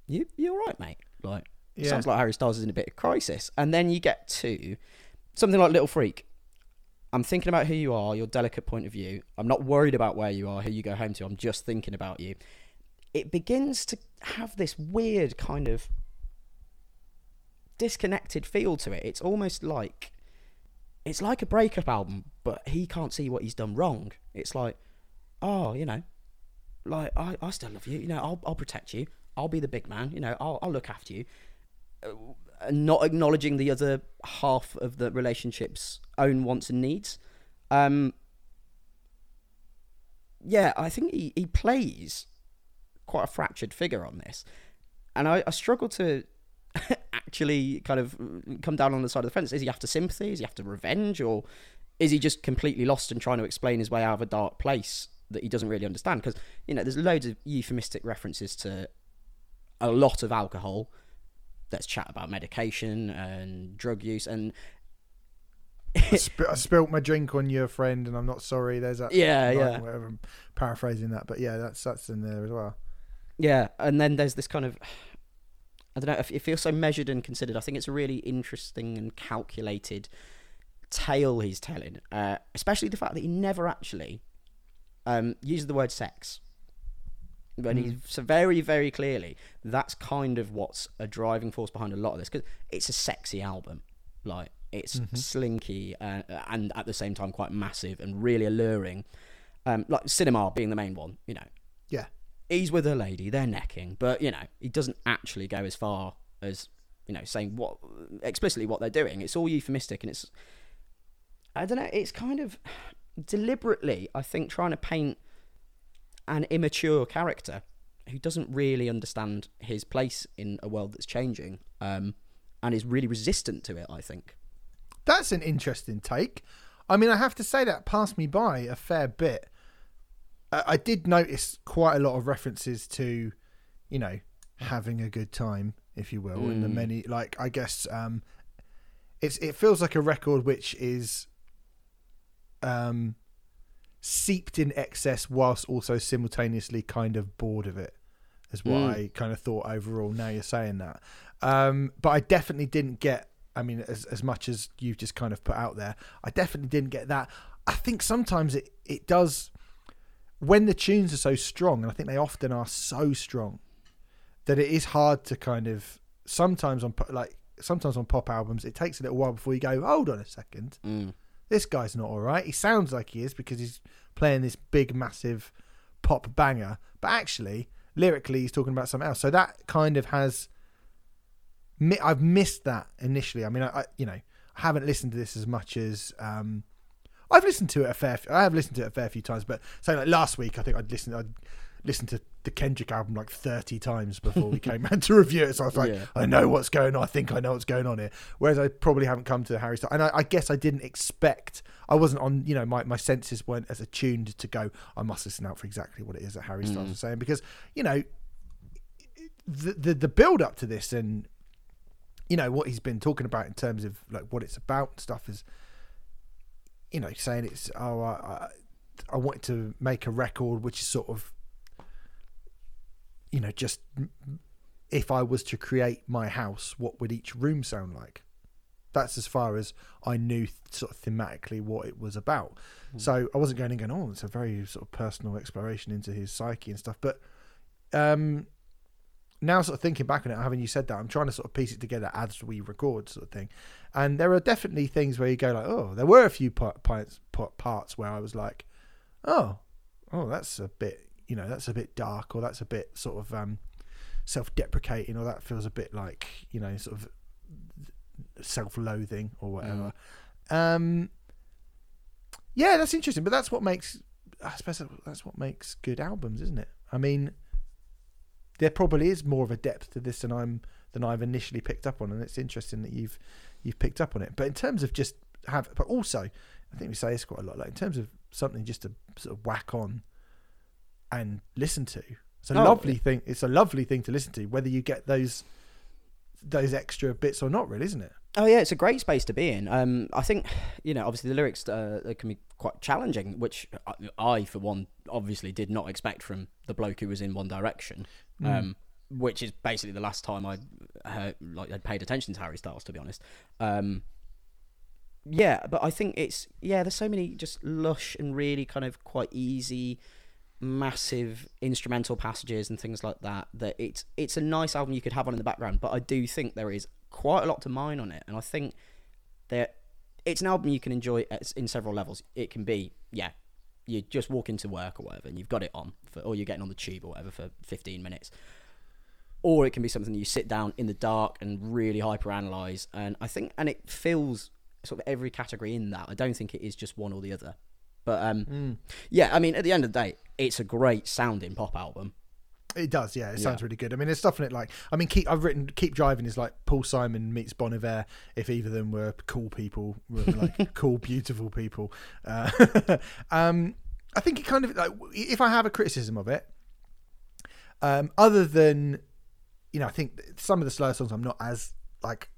you you all right, mate?" Like, Yeah. sounds like Harry Styles is in a bit of crisis. And then you get to something like Little Freak. I'm thinking about who you are, your delicate point of view. I'm not worried about where you are, who you go home to. I'm just thinking about you. It begins to have this weird kind of disconnected feel to it. It's almost like it's like a breakup album, but he can't see what he's done wrong. It's like, oh, you know, like I, I still love you. You know, I'll I'll protect you. I'll be the big man. You know, I'll I'll look after you. Uh, not acknowledging the other half of the relationship's own wants and needs. Um, yeah, I think he, he plays quite a fractured figure on this, and I, I struggle to [LAUGHS] actually kind of come down on the side of the fence. Is he after sympathy? Is he after revenge? Or is he just completely lost and trying to explain his way out of a dark place that he doesn't really understand? Because, you know, there's loads of euphemistic references to a lot of alcohol. Let's chat about medication and drug use. And I, sp- I spilt my drink on your friend, and I'm not sorry. There's that. Yeah, yeah. Whatever. I'm paraphrasing that, but yeah, that's that's in there as well. Yeah, and then there's this kind of I don't know. It feels so measured and considered. I think it's a really interesting and calculated tale he's telling, uh, especially the fact that he never actually um, uses the word sex. When he's so very, very clearly, that's kind of what's a driving force behind a lot of this because it's a sexy album. Like it's slinky uh, and at the same time quite massive and really alluring. Um, like cinema being the main one, you know, Yeah. he's with a lady, they're necking, but you know, he doesn't actually go as far as you know saying what explicitly what they're doing. It's all euphemistic, and it's I don't know. It's kind of [SIGHS] deliberately, I think, trying to paint an immature character who doesn't really understand his place in a world that's changing, um, and is really resistant to it. I think. That's an interesting take. I mean, I have to say that passed me by a fair bit. I I did notice quite a lot of references to, you know, having a good time, if you will, and the Mm. many like I guess um, it's it feels like a record which is um, seeped in excess whilst also simultaneously kind of bored of it. Is what Mm. I kind of thought overall. Now you're saying that, um, but I definitely didn't get. I mean, as as much as you've just kind of put out there, I definitely didn't get that. I think sometimes it it does when the tunes are so strong, and I think they often are so strong that it is hard to kind of sometimes on like sometimes on pop albums it takes a little while before you go hold on a second Mm. This guy's not all right he sounds like he is because he's playing this big massive pop banger but actually lyrically he's talking about something else so that kind of has. I've missed that initially I mean I, I you know I haven't listened to this as much as um I've listened to it a fair. I have listened to it a fair few times, but say like last week, I think I'd listened. I'd listened to the Kendrick album like thirty times before we came [LAUGHS] out to review it. So I was like, Yeah. I know what's going on. I think I know what's going on here. Whereas I probably haven't come to Harry Styles, and I, I guess I didn't expect. I wasn't on. You know, my my senses weren't as attuned to go. I must listen out for exactly what it is that Harry Styles mm. is saying because you know the the, the build up to this and you know what he's been talking about in terms of like what it's about and stuff is you know saying it's oh I, I, I wanted to make a record which is sort of you know just if I was to create my house what would each room sound like? That's as far as I knew sort of thematically what it was about. So I wasn't going and going oh it's a very sort of personal exploration into his psyche and stuff but um now sort of thinking back on it, having you said that, I'm trying to sort of piece it together as we record, sort of thing. And there are definitely things where you go like, oh, there were a few pa- parts parts where I was like, oh, oh, that's a bit, you know, that's a bit dark, or that's a bit sort of um, self-deprecating, or that feels a bit like, you know, sort of self-loathing or whatever. Um, yeah, that's interesting, but that's what makes, I suppose that's what makes good albums, isn't it? I mean, there probably is more of a depth to this than I'm than I've initially picked up on, and it's interesting that you've you've picked up on it. But in terms of just have, but also I think we say this quite a lot. Like in terms of something just to sort of whack on and listen to, it's a Oh, lovely thing. It's a lovely thing to listen to, whether you get those those extra bits or not. Really, isn't it? Oh yeah, it's a great space to be in. Um, I think you know, obviously the lyrics uh, they can be quite challenging, which I, I, for one, obviously did not expect from the bloke who was in One Direction. Um, which is basically the last time I heard, like had paid attention to Harry Styles, to be honest. Um, yeah, but I think it's yeah. There's so many just lush and really kind of quite easy, massive instrumental passages and things like that. That it's it's a nice album you could have on in the background. But I do think there is quite a lot to mine on it, and I think that it's an album you can enjoy in several levels. It can be yeah, you just walk into work or whatever, and you've got it on, for, or you're getting on the tube or whatever for 15 minutes. Or it can be something you sit down in the dark and really hyper analyze. And I think, and it fills sort of every category in that. I don't think it is just one or the other. But um, yeah, I mean, at the end of the day, it's a great sounding pop album. It does, yeah. It Yeah. sounds really good. I mean, there's stuff in it like I mean, keep I've written "Keep Driving" is like Paul Simon meets Bon Iver. If either of them were cool people, were like [LAUGHS] cool, beautiful people. Uh, [LAUGHS] um, I think it kind of like if I have a criticism of it, um, other than you know, I think some of the slower songs I'm not as like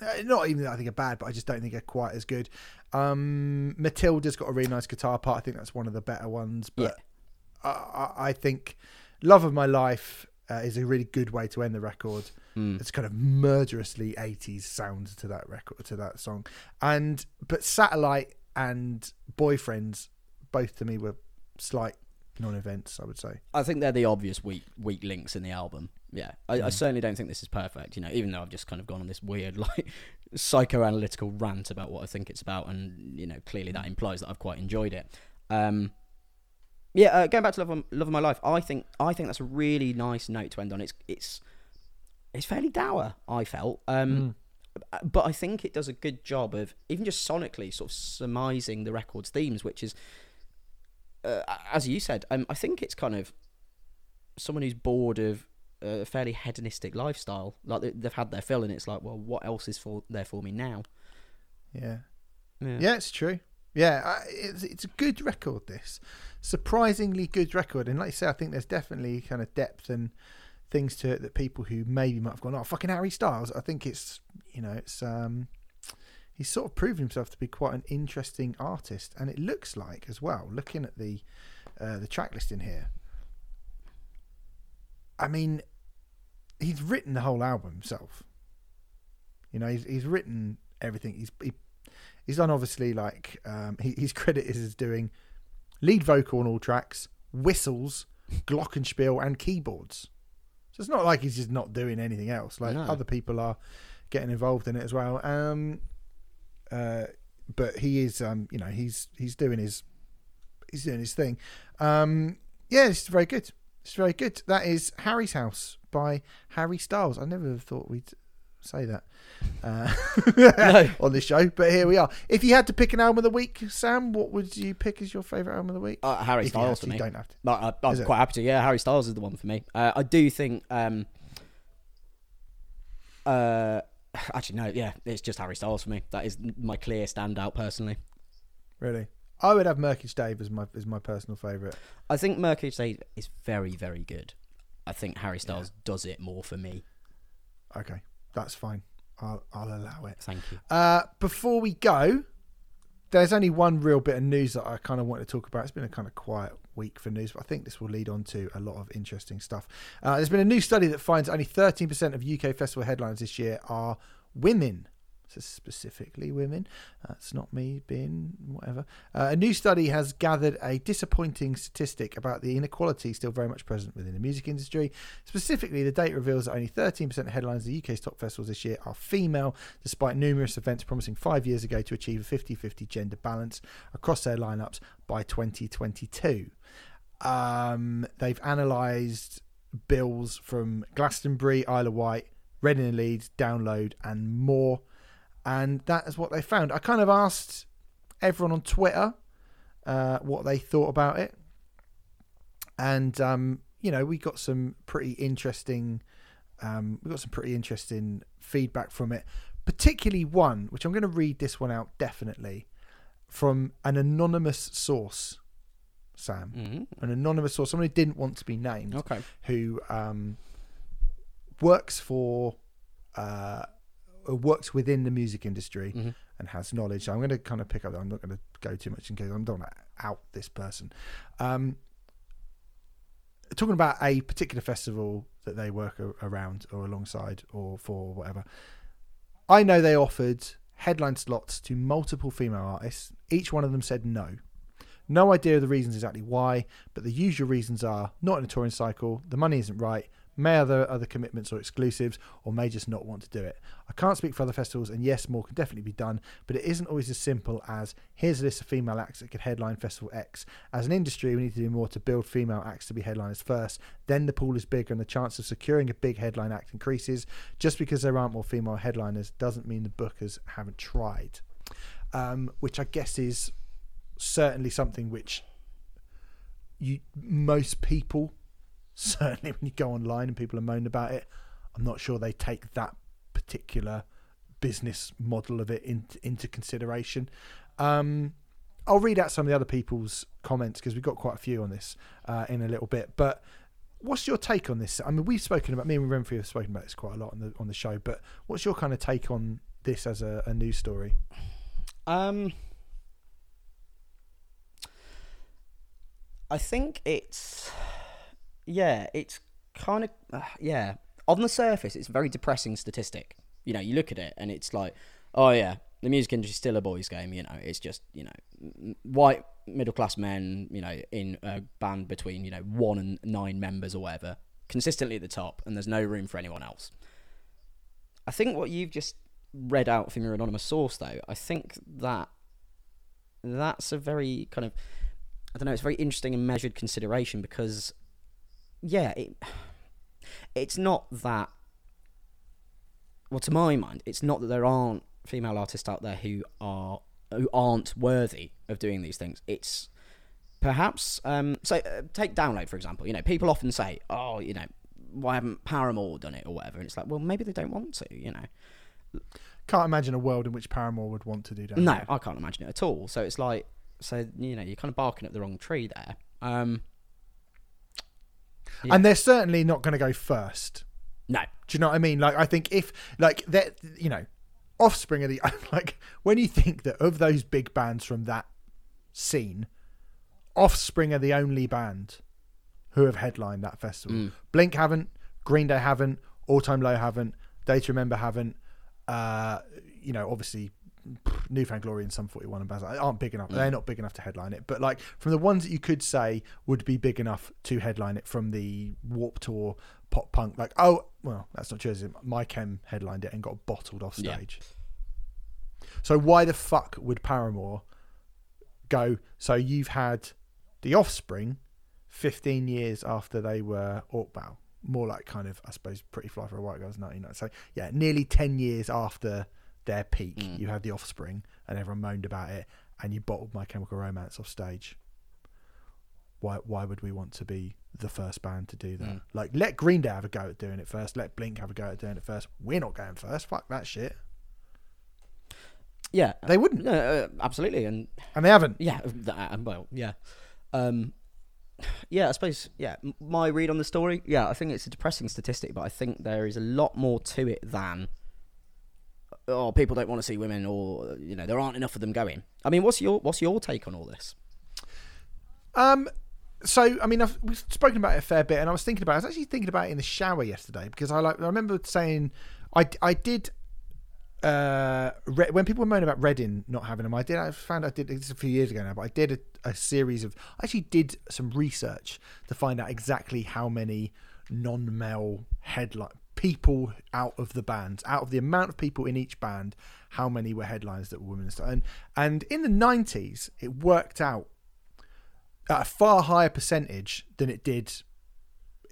Uh, not even that I think are bad, but I just don't think are quite as good. Um, Matilda's got a really nice guitar part. I think that's one of the better ones. But I, I, I think "Love of My Life" uh, is a really good way to end the record. Mm. It's kind of murderously 80s sound to that record to that song. And but Satellite and Boyfriends both to me were slight non-events, I would say. I think they're the obvious weak weak links in the album. Yeah, I, I Mm. certainly don't think this is perfect. You know, even though I've just kind of gone on this weird [LAUGHS] like psychoanalytical rant about what I think it's about, and you know, clearly that implies that I've quite enjoyed it. Um, yeah, uh, going back to love of, love of my life, I think I think that's a really nice note to end on. It's it's it's fairly dour. I felt. Um, but I think it does a good job of even just sonically sort of surmising the record's themes, which is, uh, as you said, um, I think it's kind of someone who's bored of a fairly hedonistic lifestyle. Like they- they've had their fill, and it's like, well, what else is for there for me now? Yeah. Yeah, it's true. Yeah, I, it's it's a good record. This surprisingly good record, and like you say, I think there's definitely kind of depth and things to it that people who maybe might have gone, "Oh, fucking Harry Styles." I think it's you know it's um he's sort of proven himself to be quite an interesting artist, and it looks like as well. Looking at the uh, the track list in here, I mean, he's written the whole album himself. You know, he's he's written everything. He's he, he's done obviously like um, he, he's credited as doing lead vocal on all tracks, whistles, glockenspiel, and keyboards. So it's not like he's just not doing anything else. Like No. other people are getting involved in it as well. Um, uh, but he is, um, you know, he's he's doing his he's doing his thing. Um, yeah, it's very good. It's very good. That is Harry's House by Harry Styles. I never thought we'd say that uh, [LAUGHS] No. on this show, but here we are. If you had to pick an album of the week, Sam, what would you pick as your favourite album of the week? Uh, Harry if Styles to, for me. you don't have to. No, I, it? quite happy to. Yeah, Harry Styles is the one for me. Uh, I do think. Um, uh, [SIGHS] actually, no. Yeah, it's just Harry Styles for me. That is my clear standout personally. Really, I would have Murkage Dave as my as my personal favourite. I think Murkage Dave is very, very good. I think Harry Styles does it more for me. Okay, that's fine. I'll I'll allow it. Thank you. Uh, before we go, there's only one real bit of news that I kind of want to talk about. It's been a kind of quiet week for news, but I think this will lead on to a lot of interesting stuff. Uh, there's been a new study that finds only 13% of UK festival headlines this year are women. Specifically women. That's not me being whatever. Uh, a new study has gathered a disappointing statistic about the inequality still very much present within the music industry. Specifically, the data reveals that only 13% of headlines of the UK's top festivals this year are female, despite numerous events promising five years ago to achieve a 50 50 gender balance across their lineups by 2022. Um, they've analysed bills from Glastonbury, Isle of Wight, Reading and Leeds, Download, and more. And that is what they found. I kind of asked everyone on Twitter uh, what they thought about it. And, um, you know, we got some pretty interesting. Um, we got some pretty interesting feedback from it, particularly one which I'm going to read this one out definitely from an anonymous source, Sam Mm-hmm. an anonymous source, someone who didn't want to be named, Okay. who um, works for, uh, works within the music industry Mhm. and has knowledge. So I'm going to kind of pick up. I'm not going to go too much in case I don't want to out this person. Um, talking about a particular festival that they work a- around or alongside or for whatever. I know they offered headline slots to multiple female artists. Each one of them said no. No idea of the reasons exactly why, but the usual reasons are not in a touring cycle, the money isn't right, may other other commitments or exclusives, or may just not want to do it. Can't speak for other festivals, and yes, more can definitely be done, but it isn't always as simple as here's a list of female acts that could headline Festival X. As an industry, we need to do more to build female acts to be headliners first. Then the pool is bigger, and the chance of securing a big headline act increases. Just because there aren't more female headliners doesn't mean the bookers haven't tried. Um, which I guess is certainly something which you most people [LAUGHS] certainly when you go online and people are moaning about it i'm not sure they take that particular business model of it in, into consideration um, i'll read out some of the other people's comments because we've got quite a few on this uh, in a little bit but what's your take on this i mean we've spoken about me and renfrey have spoken about this quite a lot on the on the show but what's your kind of take on this as a, a news story? Um, I think it's yeah, it's kind of uh, yeah. On the surface, it's a very depressing statistic. You know, you look at it and it's like, oh yeah, the music industry's still a boys' game. You know, it's just you know, white middle class men. You know, in a band between you know one and nine members or whatever, consistently at the top, and there's no room for anyone else. I think what you've just read out from your anonymous source, though, I think that that's a very kind of I don't know. It's very interesting and measured consideration because, yeah, it it's not that. Well, to my mind, it's not that there aren't female artists out there who are who aren't worthy of doing these things. It's perhaps um, so. Uh, take Download for example. You know, people often say, "Oh, you know, why haven't Paramore done it or whatever?" And it's like, well, maybe they don't want to. You know, Can't imagine a world in which Paramore would want to do that. no, I can't imagine it at all. So it's like, so you know, you're kind of barking at the wrong tree there. Um, Yeah. And they're certainly not going to go first. no, Do you know what I mean? Like, I think if, like, that, you know, Offspring are the, [LAUGHS] like, when you think that of those big bands from that scene, Offspring are the only band who have headlined that festival. Mm. Blink haven't, Green Day haven't, All Time Low haven't, Day to Remember haven't, uh, you know, obviously New Found Glory and Sum 41 and that aren't big enough. Mm. They're not big enough to headline it. But like from the ones that you could say would be big enough to headline it from the Warped Tour pop punk, like oh well, that's not true. is it? My Chem headlined it and got bottled off Yeah. stage. So why the fuck would Paramore go? So you've had the Offspring, fifteen years after they were, or well, more like kind of I suppose Pretty Fly for a White Girl's ninety nine. So yeah, nearly ten years after their peak, Mm. you had the Offspring, and everyone moaned about it, and you bottled My Chemical Romance off stage. Why why would we want to be the first band to do that? Mm. Like let Green Day have a go at doing it first. Let Blink have a go at doing it first. We're not going first. Fuck that shit. yeah, They wouldn't, no, uh, absolutely, and and they haven't. yeah, and well, yeah, um, yeah. I suppose, yeah. My read on the story, yeah, I think it's a depressing statistic, but I think there is a lot more to it than oh, people don't want to see women, or you know, there aren't enough of them going. I mean, what's your what's your take on all this? Um, so I mean, I've we've spoken about it a fair bit, and I was thinking about. It. I was actually thinking about it in the shower yesterday because I like. I remember saying, I I did. Uh, when people were moaning about Reading not having them, I did. I found I did this a few years ago now, but I did a, a series of. I actually did some research to find out exactly how many non-male headline people out of the bands, out of the amount of people in each band, how many were headliners that were women and stuff. And and in the nineties, it worked out at a far higher percentage than it did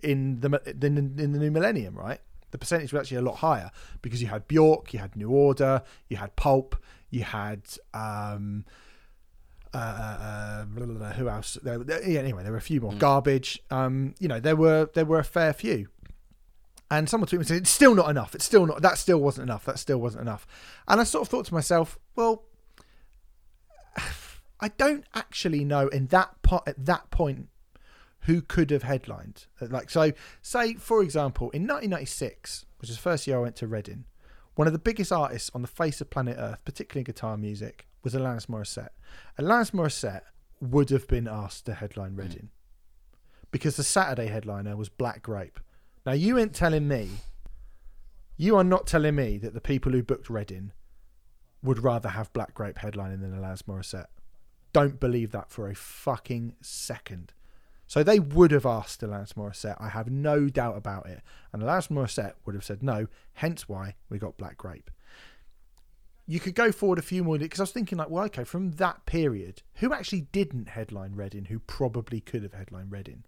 in the than in, the new millennium, right? The percentage was actually a lot higher because you had Bjork, you had New Order, you had Pulp, you had um, uh, uh, blah, blah, blah, who else? There, there- yeah, anyway, there were a few more. Garbage. Um, you know, there were there were a fair few. And someone tweeted me saying it's still not enough. It's still not. That still wasn't enough. That still wasn't enough. And I sort of thought to myself, well, [SIGHS] I don't actually know in that pot at that point who could have headlined. Uh, Like so, say for example, in 1996, which is the first year I went to Reading, one of the biggest artists on the face of planet Earth, particularly in guitar music, was Alanis Morissette. Alanis Morissette would have been asked to headline Reading because the Saturday headliner was Black Grape. Now you ain't telling me, you are not telling me that the people who booked Reading would rather have Black Grape headlining than Alanis Morissette. Don't believe that for a fucking second. So they would have asked Alanis Morissette. I have no doubt about it. And Alanis Morissette would have said no. Hence why we got Black Grape. You could go forward a few more because I was thinking like, well, okay, from that period, who actually didn't headline Reading? Who probably could have headlined Reading?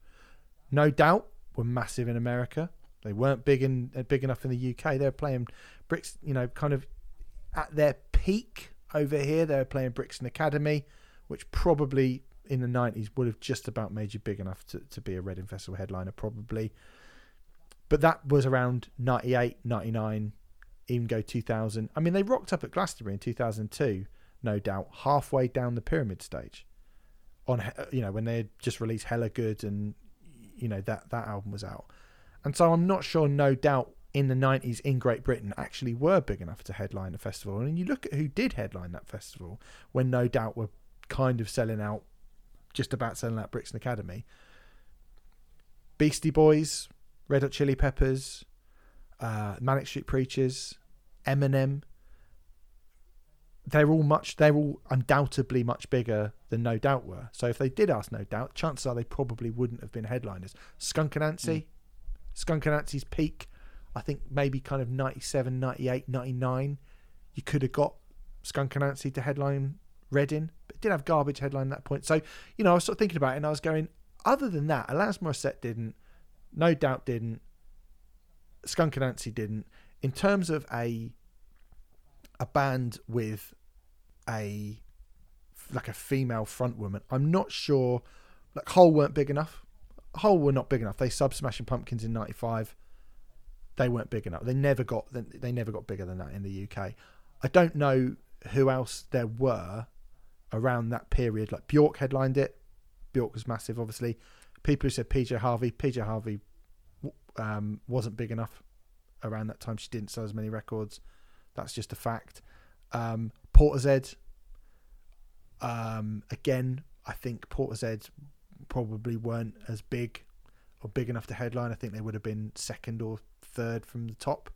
No doubt were massive in America. They weren't big in uh, big enough in the UK. They were playing bricks, you know, kind of at their peak over here. They were playing Brixton Academy, which probably in the 90s would have just about made you big enough to, to be a Reading Festival headliner, probably. But that was around 98, 99, even go 2000. I mean, they rocked up at Glastonbury in 2002, no doubt, halfway down the pyramid stage. On you know when they had just released Hella Good and you know that that album was out, and so I'm not sure. No doubt in the 90s in Great Britain actually were big enough to headline a festival. And you look at who did headline that festival when No Doubt were kind of selling out, just about selling out Brixton Academy. Beastie Boys, Red Hot Chili Peppers, uh, Manic Street Preachers, Eminem. They're all much. They're all undoubtedly much bigger than No Doubt were. So if they did ask No Doubt, chances are they probably wouldn't have been headliners. Skunk Anansie, mm. Skunk Anansie's peak, I think maybe kind of 97, 98, 99. You could have got Skunk Anansie to headline Reading, but it did have garbage headline at that point. So you know, I was sort of thinking about it, and I was going. Other than that, Alanis Morissette didn't. No Doubt didn't. Skunk Anansie didn't. In terms of a a band with a like a female front woman, I'm not sure. Like Hole weren't big enough. Hole were not big enough. They sub Smashing Pumpkins in '95. They weren't big enough. They never got. They never got bigger than that in the UK. I don't know who else there were around that period. Like Bjork headlined it. Bjork was massive, obviously. People who said PJ Harvey, PJ Harvey um, wasn't big enough around that time. She didn't sell as many records. That's just a fact. Um, Portishead, um, again, I think Portishead probably weren't as big or big enough to headline. I think they would have been second or third from the top.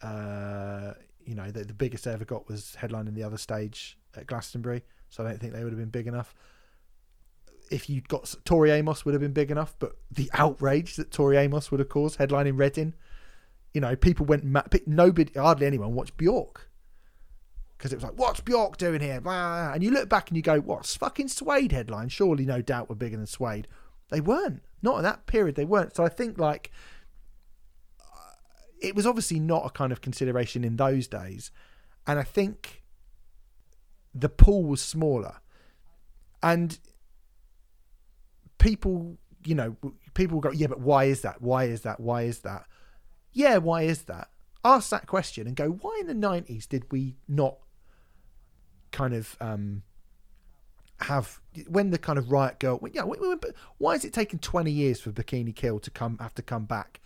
Uh, you know, the, the biggest they ever got was headlining the other stage at Glastonbury, so I don't think they would have been big enough if you'd got Tori Amos would have been big enough, but the outrage that Tori Amos would have caused headlining Reading, you know, people went mad. Nobody, hardly anyone watched Bjork because it was like, what's Bjork doing here? And you look back and you go, what's fucking Suede headline? Surely, no doubt, were bigger than Suede. They weren't. Not in that period. They weren't. So I think like uh, it was obviously not a kind of consideration in those days, and I think the pool was smaller, and people, you know, people go, yeah, but why is that? Why is that? Why is that? Yeah, why is that? Ask that question and go, why in the 90s did we not kind of um, have when the kind of riot grrrl yeah why is it taking 20 years for bikini kill to come have to come back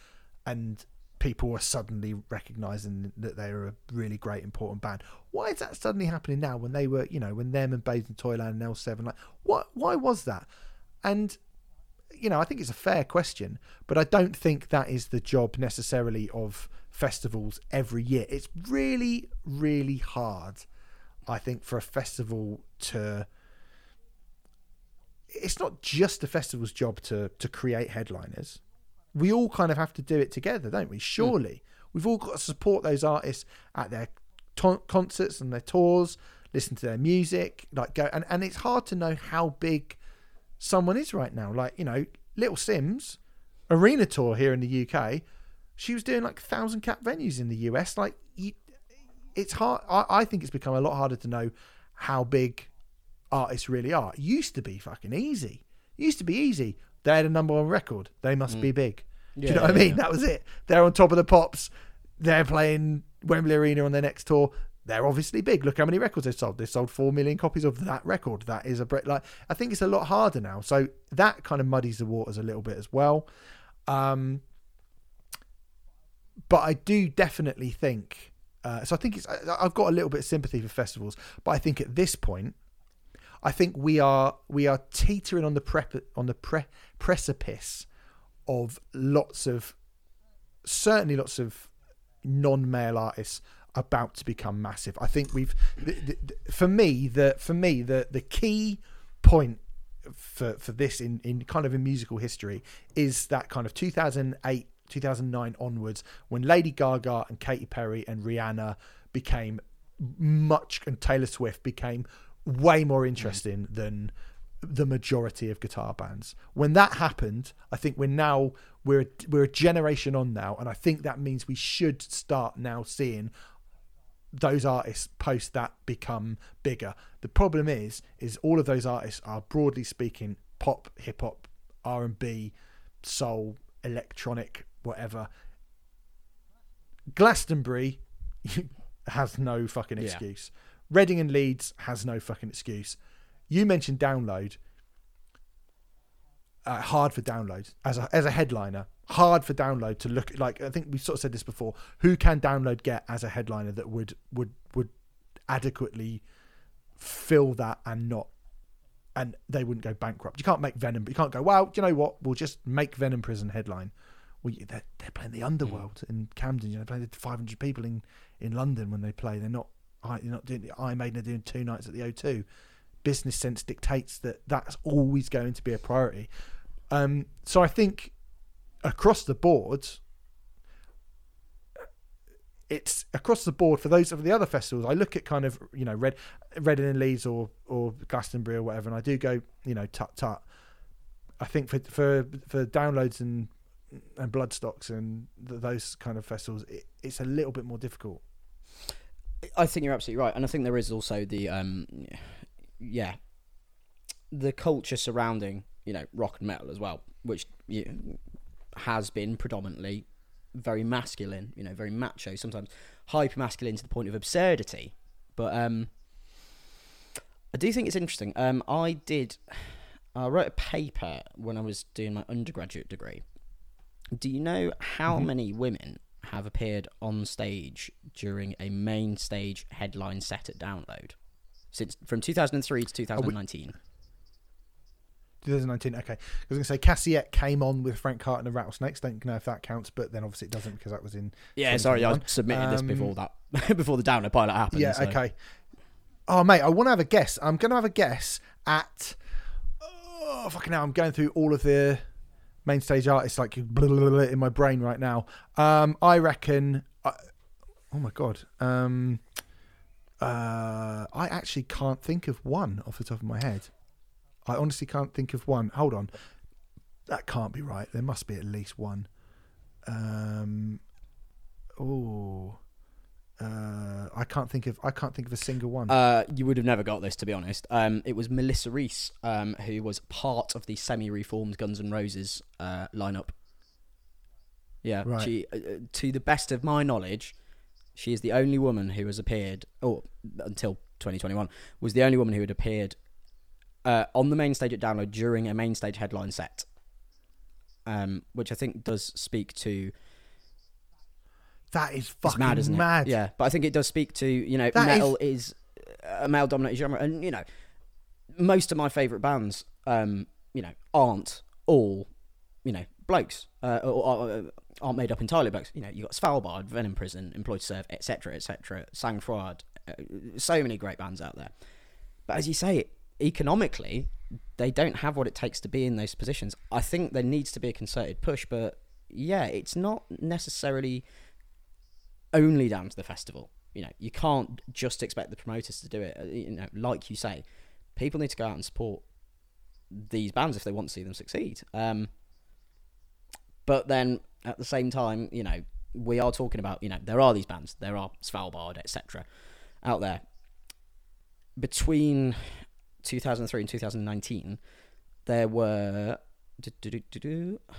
and people are suddenly recognizing that they're a really great important band why is that suddenly happening now when they were you know when them and Babes in Toyland and L7 like what why was that and you know, I think it's a fair question, but I don't think that is the job necessarily of festivals every year. It's really, really hard, I think, for a festival to. It's not just the festival's job to to create headliners. We all kind of have to do it together, don't we? Surely, mm. we've all got to support those artists at their to- concerts and their tours, listen to their music, like go. And and it's hard to know how big someone is right now. Like, you know, Little Simz, arena tour here in the UK, she was doing like thousand cap venues in the US. Like, you, it's hard. I, I think it's become a lot harder to know how big artists really are. It used to be fucking easy. It used to be easy. They had a number one record. They must mm. be big. Do you know what I mean? Yeah. That was it. They're on top of the pops. They're playing Wembley Arena on their next tour they're obviously big. Look how many records they've sold. They've sold four million copies of that record. That is a break. Like I think it's a lot harder now. So that kind of muddies the waters a little bit as well. Um, but I do definitely think. Uh, so I think it's. I've got a little bit of sympathy for festivals, but I think at this point, I think we are we are teetering on the prep on the pre- precipice of lots of certainly lots of non-male artists about to become massive. I think we've, the, the, for me, the for me the the key point for for this in in kind of in musical history is that kind of 2008 2009 onwards when Lady Gaga and Katy Perry and Rihanna became much and Taylor Swift became way more interesting mm. than the majority of guitar bands. When that happened, I think we're now we're we're a generation on now, and I think that means we should start now seeing those artists post that become bigger. The problem is, is all of those artists are broadly speaking pop, hip hop, R and B, soul, electronic, whatever. Glastonbury [LAUGHS] has no fucking excuse. Yeah. Reading and Leeds has no fucking excuse. You mentioned download. uh, hard for download as a as a headliner. Hard for download to look like. I think we sort of said this before. Who can download get as a headliner that would would would adequately fill that and not and they wouldn't go bankrupt. You can't make Venom, but you can't go. Well, you know what? We'll just make Venom Prison headline. Well, they're, they're playing the Underworld in Camden. You know, playing 500 people in, in London when they play. They're not. They're not doing. Iron Maiden are doing two nights at the O2. Business sense dictates that that's always going to be a priority. Um, so I think across the board, it's across the board for those of the other festivals. I look at kind of you know Red, Reading and Leeds or or Glastonbury or whatever, and I do go you know tut tut. I think for for for downloads and and Bloodstocks and th- those kind of festivals, it, it's a little bit more difficult. I think you're absolutely right, and I think there is also the um, yeah, the culture surrounding you know rock and metal as well, which you know, has been predominantly very masculine, you know, very macho, sometimes hyper masculine to the point of absurdity. But um, I do think it's interesting. Um, I did, I wrote a paper when I was doing my undergraduate degree. Do you know how Mhm. many women have appeared on stage during a main stage headline set at Download since from 2003 to 2019? 2019. Okay, I was going to say Cassyette came on with Frank Carter and the Rattlesnakes. Don't know if that counts, but then obviously it doesn't because that was in. yeah, sorry, I 2021. submitted this Um, before that [LAUGHS] before the Download pilot happened. Yeah. so- Okay. Oh mate, I want to have a guess. I'm going to have a guess at. Oh fucking hell! I'm going through all of the main stage artists like blah, blah, blah, in my brain right now. Um, I reckon. Uh, oh my god. Um, uh, I actually can't think of one off the top of my head. I honestly can't think of one. Hold on. That can't be right. There must be at least one. Um, oh, uh, I can't think of. I can't think of a single one. Uh, you would have never got this, to be honest. Um, it was Melissa Reese, um, who was part of the semi-reformed Guns N' Roses uh, lineup. Yeah, Right. she, uh, uh, to the best of my knowledge, she is the only woman who has appeared, or until 2021, was the only woman who had appeared uh, on the main stage at Download during a main stage headline set. Um, which I think does speak to that is it's fucking mad, isn't mad. it? Yeah, but I think it does speak to you know That metal is, a male dominated genre, and you know most of my favorite bands, um, you know, aren't all you know blokes uh, or, or, or aren't made up entirely of blokes. You know, you got Svalbard, Venom Prison, Employed to Serve, etc., etc., Sang Froid, uh, so many great bands out there. But as you say, economically, they don't have what it takes to be in those positions. I think there needs to be a concerted push, but yeah, it's not necessarily only down to the festival. You know, you can't just expect the promoters to do it. Uh, You know, like you say, people need to go out and support these bands if they want to see them succeed. Um, but then at the same time, you know, we are talking about, you know, there are these bands, there are Svalbard, etc., out there. Between 2003 and 2019, there were.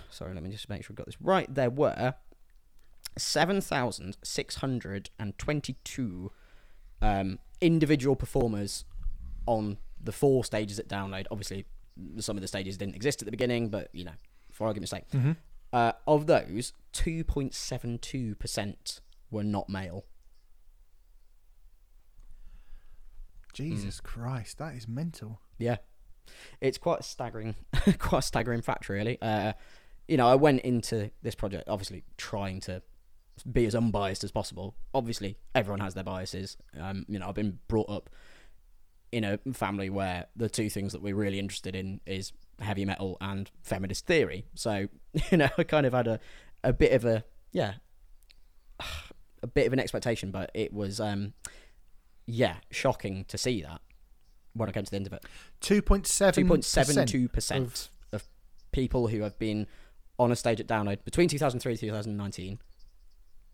Sorry, let me just make sure I got this right. There were 7,622 um, individual performers on the four stages at Download. Obviously, some of the stages didn't exist at the beginning, but, you know, for argument's sake. Mhm. Uh, of those, 2.72% were not male. Jesus Christ, that is mental. Yeah, it's quite a staggering, [LAUGHS] quite a staggering fact, really. Uh, you know, I went into this project obviously trying to be as unbiased as possible. Obviously, everyone has their biases. Um, you know, I've been brought up in a family where the two things that we're really interested in is heavy metal and feminist theory. So, [LAUGHS] you know, I kind of had a, a bit of a yeah, [SIGHS] a bit of an expectation, but it was um, yeah, shocking to see that when I came to the end of it. Two point seven. Two point seven two percent of people who have been on a stage at download between 2003 and 2019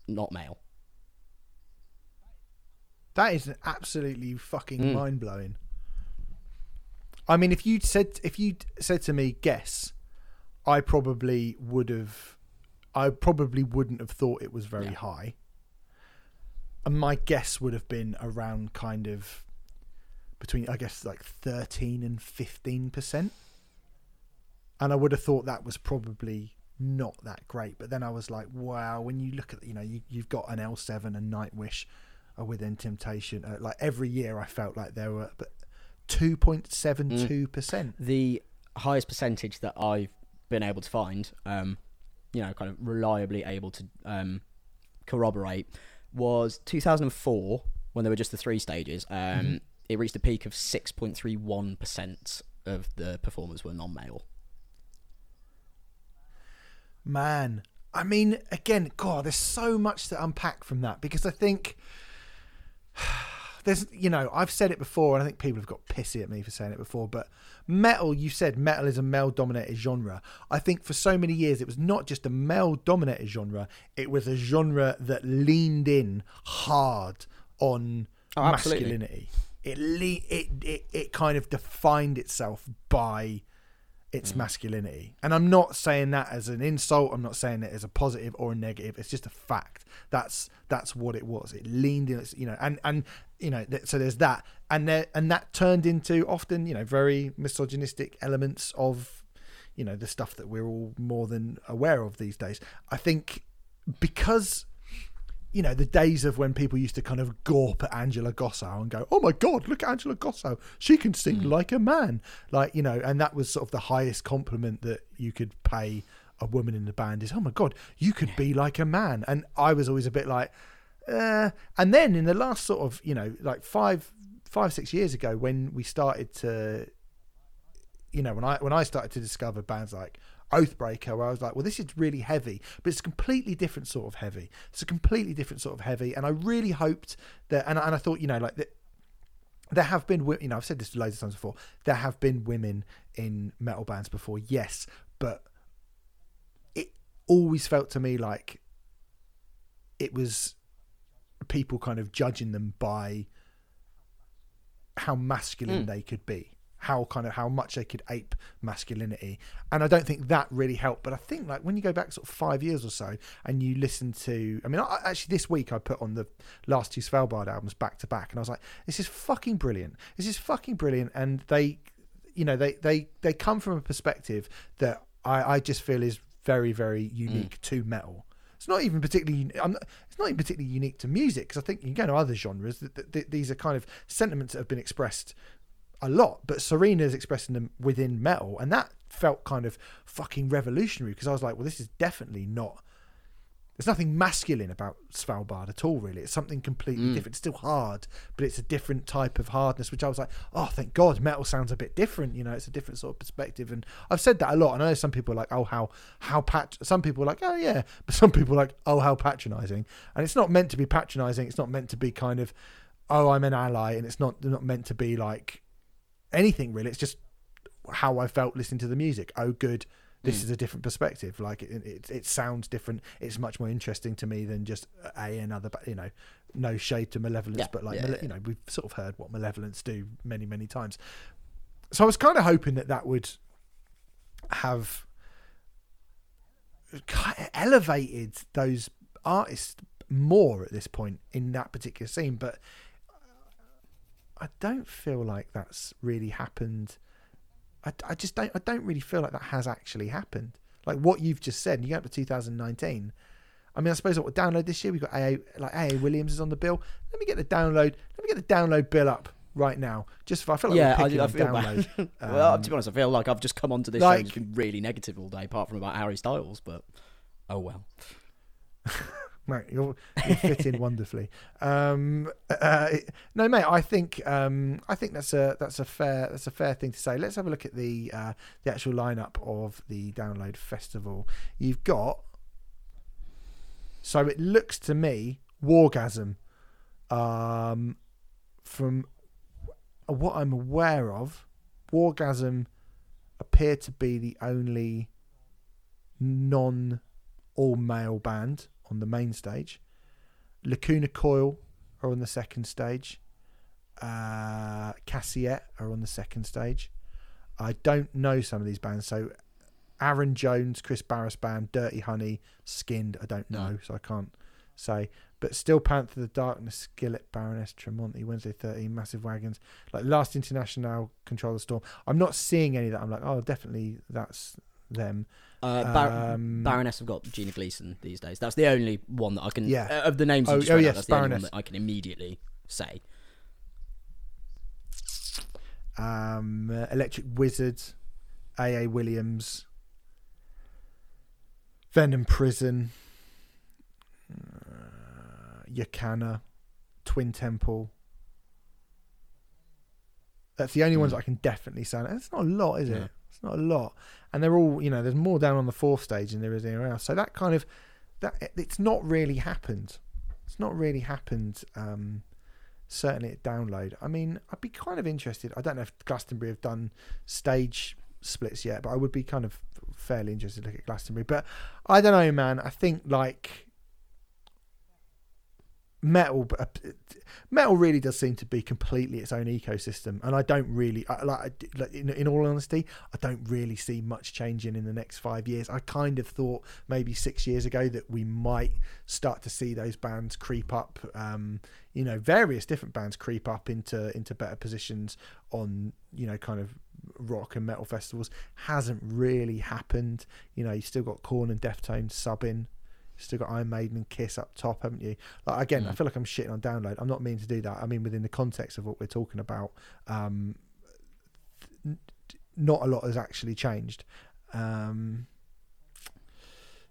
not male. That is absolutely fucking Mm. mind blowing. I mean, if you said if you said to me, guess, I probably would have. I probably wouldn't have thought it was very Yeah. high. And my guess would have been around kind of between, I guess, like thirteen and fifteen percent. and I would have thought that was probably not that great. But then I was like, wow, when you look at you know you, you've got an L7 and Nightwish are within Temptation. Uh, like every year, I felt like there were but two point seven two percent. The highest percentage that I've been able to find, um, you know, kind of reliably able to um, corroborate, was 2004 when there were just the three stages. Um, Mm-hmm. It reached a peak of 6.31 percent of the performers were non-male. Man, I mean, again, God, there's so much to unpack from that because I think [SIGHS] there's, you know, I've said it before, and I think people have got pissy at me for saying it before, but metal, you said metal is a male dominated genre. I think for so many years, it was not just a male dominated genre, it was a genre that leaned in hard on Oh, absolutely. masculinity. It, le- it, it, it kind of defined itself by its mm-hmm. masculinity. And I'm not saying that as an insult. I'm not saying it as a positive or a negative. It's just a fact. That's that's what it was. It leaned in, you know, and and you know, th- so there's that, and there and that turned into often, you know, very misogynistic elements of, you know, the stuff that we're all more than aware of these days. I think because you know, the days of when people used to kind of gawp at Angela Gossow and go, "Oh my God, look at Angela Gossow! She can sing like a man!" Like you know, and that was sort of the highest compliment that you could pay a woman in the band is, "Oh my God, you could be like a man!" And I was always a bit like, uh. and then in the last sort of, you know, like five, five, six years ago, when we started to you know, when I when I started to discover bands like Oathbreaker, where I was like, well, this is really heavy, but it's a completely different sort of heavy. It's a completely different sort of heavy, and I really hoped that, and, and I thought, you know, like that. There have been, you know, I've said this loads of times before. There have been women in metal bands before, yes, but it always felt to me like it was people kind of judging them by how masculine mm. they could be how kind of how much they could ape masculinity and i don't think that really helped but i think like when you go back sort of five years or so and you listen to i mean I, actually this week i put on the last two svalbard albums back to back and i was like this is fucking brilliant this is fucking brilliant and they you know they they they come from a perspective that i i just feel is very very unique mm. to metal it's not even particularly. I'm not, it's not even particularly unique to music because I think you go to other genres. That, that, that these are kind of sentiments that have been expressed a lot, but Serena's expressing them within metal, and that felt kind of fucking revolutionary because I was like, well, this is definitely not. There's nothing masculine about Svalbard at all, really. It's something completely mm. different. It's still hard, but it's a different type of hardness, which I was like, oh, thank God, metal sounds a bit different. You know, it's a different sort of perspective. And I've said that a lot. And I know some people are like, oh, how, how pat. Some people are like, oh, yeah. [LAUGHS] But some people are like, oh, how patronizing. And it's not meant to be patronizing. It's not meant to be kind of, oh, I'm an ally. And it's not, not meant to be like anything really. It's just how I felt listening to the music. Oh, good. This hmm. is a different perspective. Like it, it, it sounds different. It's much more interesting to me than just a another. You know, no shade to Malevolence, Yeah, but like yeah, Male- yeah. you know, we've sort of heard what Malevolence do many, many times. So I was kind of hoping that that would have elevated those artists more at this point in that particular scene, but I don't feel like that's really happened. I, I just don't. I don't really feel like that has actually happened. Like what you've just said. You go up to 2019. I mean, I suppose what download this year we got AA like AA Williams is on the bill. Let me get the download. Let me get the download bill up right now. Just for, I feel like yeah, I, I feel download. bad. [LAUGHS] well, Um, to be honest, I feel like I've just come onto this like- show and been really negative all day, apart from about Harry Styles. But oh well. [LAUGHS] Mate, you're, you fit in [LAUGHS] wonderfully. Um, uh, no, mate, I think um, I think that's a that's a fair that's a fair thing to say. Let's have a look at the uh, the actual lineup of the Download Festival. You've got so it looks to me Wargasm, um, from what I'm aware of, Wargasm appear to be the only non all male band on the main stage. Lacuna Coil are on the second stage. Uh, Cassyette are on the second stage. I don't know some of these bands, so Aaron Jones, Kris Barras band, Dirty Honey, Skinned. I don't No. know, so I can't say. But still, Panther, The Darkness, Skillet, Baroness, Tremonti, Wednesday 13, Massive Wagons, like Last Internationale, Control the Storm. I'm not seeing any that I'm like, oh, definitely that's them. Uh, Bar- Um, Baroness have got Gina Gleason these days. That's the only one that I can. Yeah. uh, of the names. Oh- oh, read out, yes, that's the only one Baroness. that I can immediately say. um, uh, Electric Wizard, A.A. Williams, Venom Prison, uh, Yakana, Twin Temple. That's the only ones Mm. I can definitely say. It's not a lot, is it? It's not a lot, and they're all you know. There's more down on the fourth stage than there is anywhere else. So that kind of that it's not really happened. It's not really happened. Um, certainly at download. I mean, I'd be kind of interested. I don't know if Glastonbury have done stage splits yet, but I would be kind of fairly interested to look at Glastonbury. But I don't know, man. I think like metal uh, metal really does seem to be completely its own ecosystem and i don't really I, like, in, in all honesty i don't really see much changing in the next five years. I kind of thought maybe six years ago that we might start to see those bands creep up um you know various different bands creep up into into better positions on you know kind of rock and metal festivals. Hasn't really happened. You know you still got Korn and deftones subbing still got Iron Maiden and Kiss up top, haven't you? Like again, I Mm. feel like I'm shitting on download. I'm not meaning to do that. I mean within the context of what we're talking about, um, not a lot has actually changed. Um,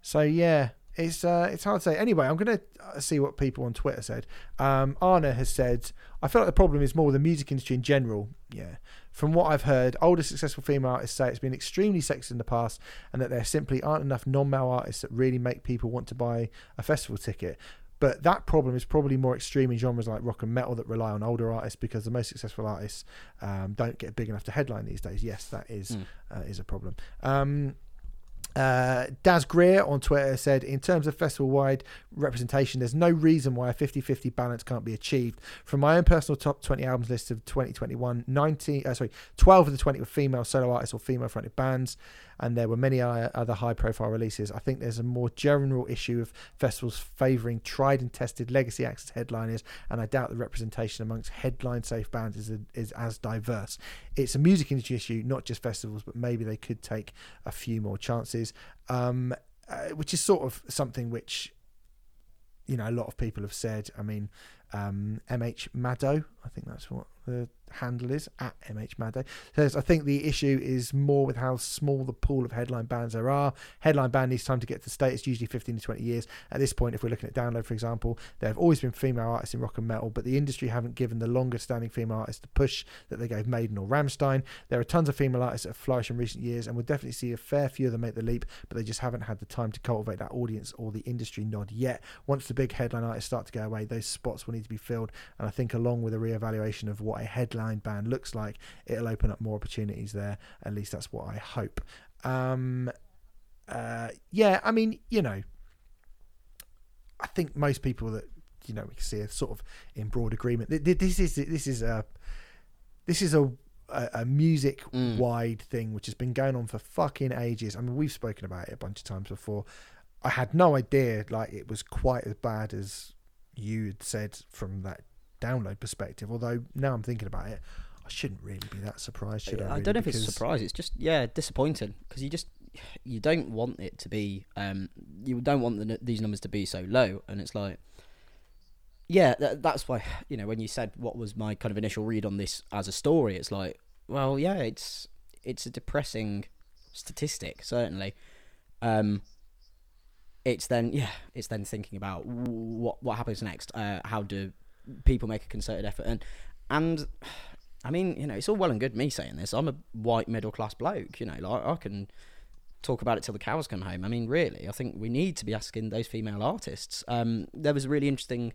so yeah, it's uh, it's hard to say. Anyway, I'm gonna uh, see what people on Twitter said. Um, Arna has said, I feel like the problem is more the music industry in general. Yeah, from what I've heard, older successful female artists say it's been extremely sexist in the past, and that there simply aren't enough non-male artists that really make people want to buy a festival ticket. But that problem is probably more extreme in genres like rock and metal that rely on older artists because the most successful artists um, don't get big enough to headline these days. Yes, that is Mm. uh, is a problem. Um, uh, Daz Greer on Twitter said, in terms of festival wide representation, there's no reason why a 50 50 balance can't be achieved. From my own personal top 20 albums list of 2021, 19, uh, sorry, 12 of the 20 were female solo artists or female fronted bands, and there were many other high profile releases. I think there's a more general issue of festivals favouring tried and tested legacy acts as headliners, and I doubt the representation amongst headline safe bands is, is as diverse. It's a music industry issue, not just festivals, but maybe they could take a few more chances, um, uh, which is sort of something which you know a lot of people have said. I mean, um, MH Maddo, I think that's what the handle is at MH Maddo. Says I think the issue is more with how small the pool of headline bands there are. Headline band needs time to get to status, usually 15 to 20 years. At this point, if we're looking at download, for example, there have always been female artists in rock and metal, but the industry haven't given the longest standing female artists the push that they gave Maiden or Rammstein. There are tons of female artists that have flourished in recent years, and we'll definitely see a fair few of them make the leap, but they just haven't had the time to cultivate that audience or the industry nod yet. Once the big headline artists start to go away, those spots will need to be filled, and I think along with a reevaluation of what a headline band looks like, it'll open up more opportunities there. At least that's what I hope. Um, uh, yeah, I mean, you know, I think most people that you know we can see are sort of in broad agreement. Th- th- This is this is a this is a a, music Mm. wide thing which has been going on for fucking ages. I mean, we've spoken about it a bunch of times before. I had no idea like it was quite as bad as you had said from that download perspective. Although now I'm thinking about it, I shouldn't really be that surprised. Should I? I really? don't know if it's a surprise. It's just yeah, disappointing because you just you don't want it to be. Um, you don't want the, these numbers to be so low, and it's like. Yeah, that, that's why you know when you said what was my kind of initial read on this as a story, it's like, well, yeah, it's it's a depressing statistic certainly. Um, it's then yeah, it's then thinking about what what happens next. Uh, how do people make a concerted effort and and I mean, you know, it's all well and good me saying this. I'm a white middle class bloke, you know, like I can talk about it till the cows come home. I mean, really, I think we need to be asking those female artists. Um, there was a really interesting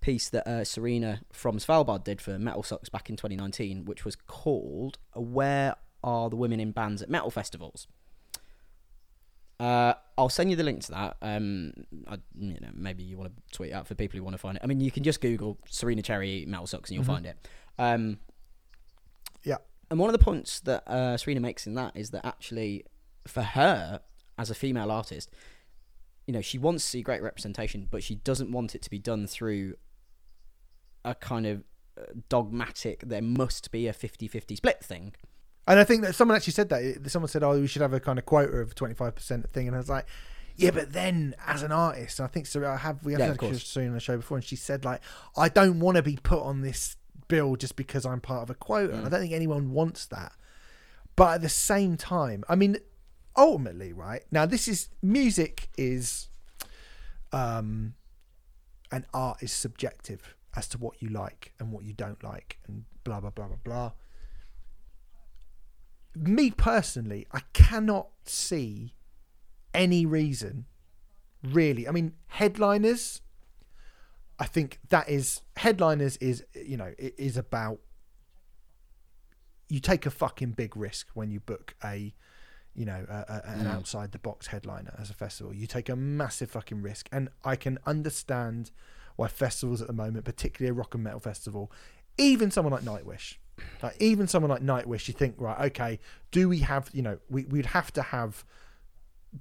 piece that uh, Serena from Svalbard did for Metal Sucks back in 2019, which was called "Where Are the Women in Bands at Metal Festivals?" Uh, I'll send you the link to that. Um, I, you know, maybe you want to tweet out for people who want to find it. I mean, you can just Google Serena Cherry Metal Sucks and you'll Mhm. find it. Um, Yeah. and one of the points that uh, Serena makes in that is that actually, for her as a female artist, you know, she wants to see great representation, but she doesn't want it to be done through a kind of uh, dogmatic, there must be a 50 50 split thing. And I think that someone actually said that. Someone said, "Oh, we should have a kind of quota of twenty five percent thing," and I was like, "Yeah, but then as an artist, and I think so. I have we have Yeah, had. On the show before, and she said like, I don't want to be put on this bill just because I'm part of a quota. Mm. And I don't think anyone wants that. But at the same time, I mean, ultimately, right now, this is music is, um, an art is subjective as to what you like and what you don't like, and blah blah blah blah blah me personally, I cannot see any reason, really. I mean, headliners. I think that is headliners is you know it is about you take a fucking big risk when you book a you know a, a, an Mm. outside the box headliner as a festival. You take a massive fucking risk, and I can understand why festivals at the moment, particularly a rock and metal festival, even someone like Nightwish, like even someone like Nightwish, you think right, okay, do we have you know we we'd have to have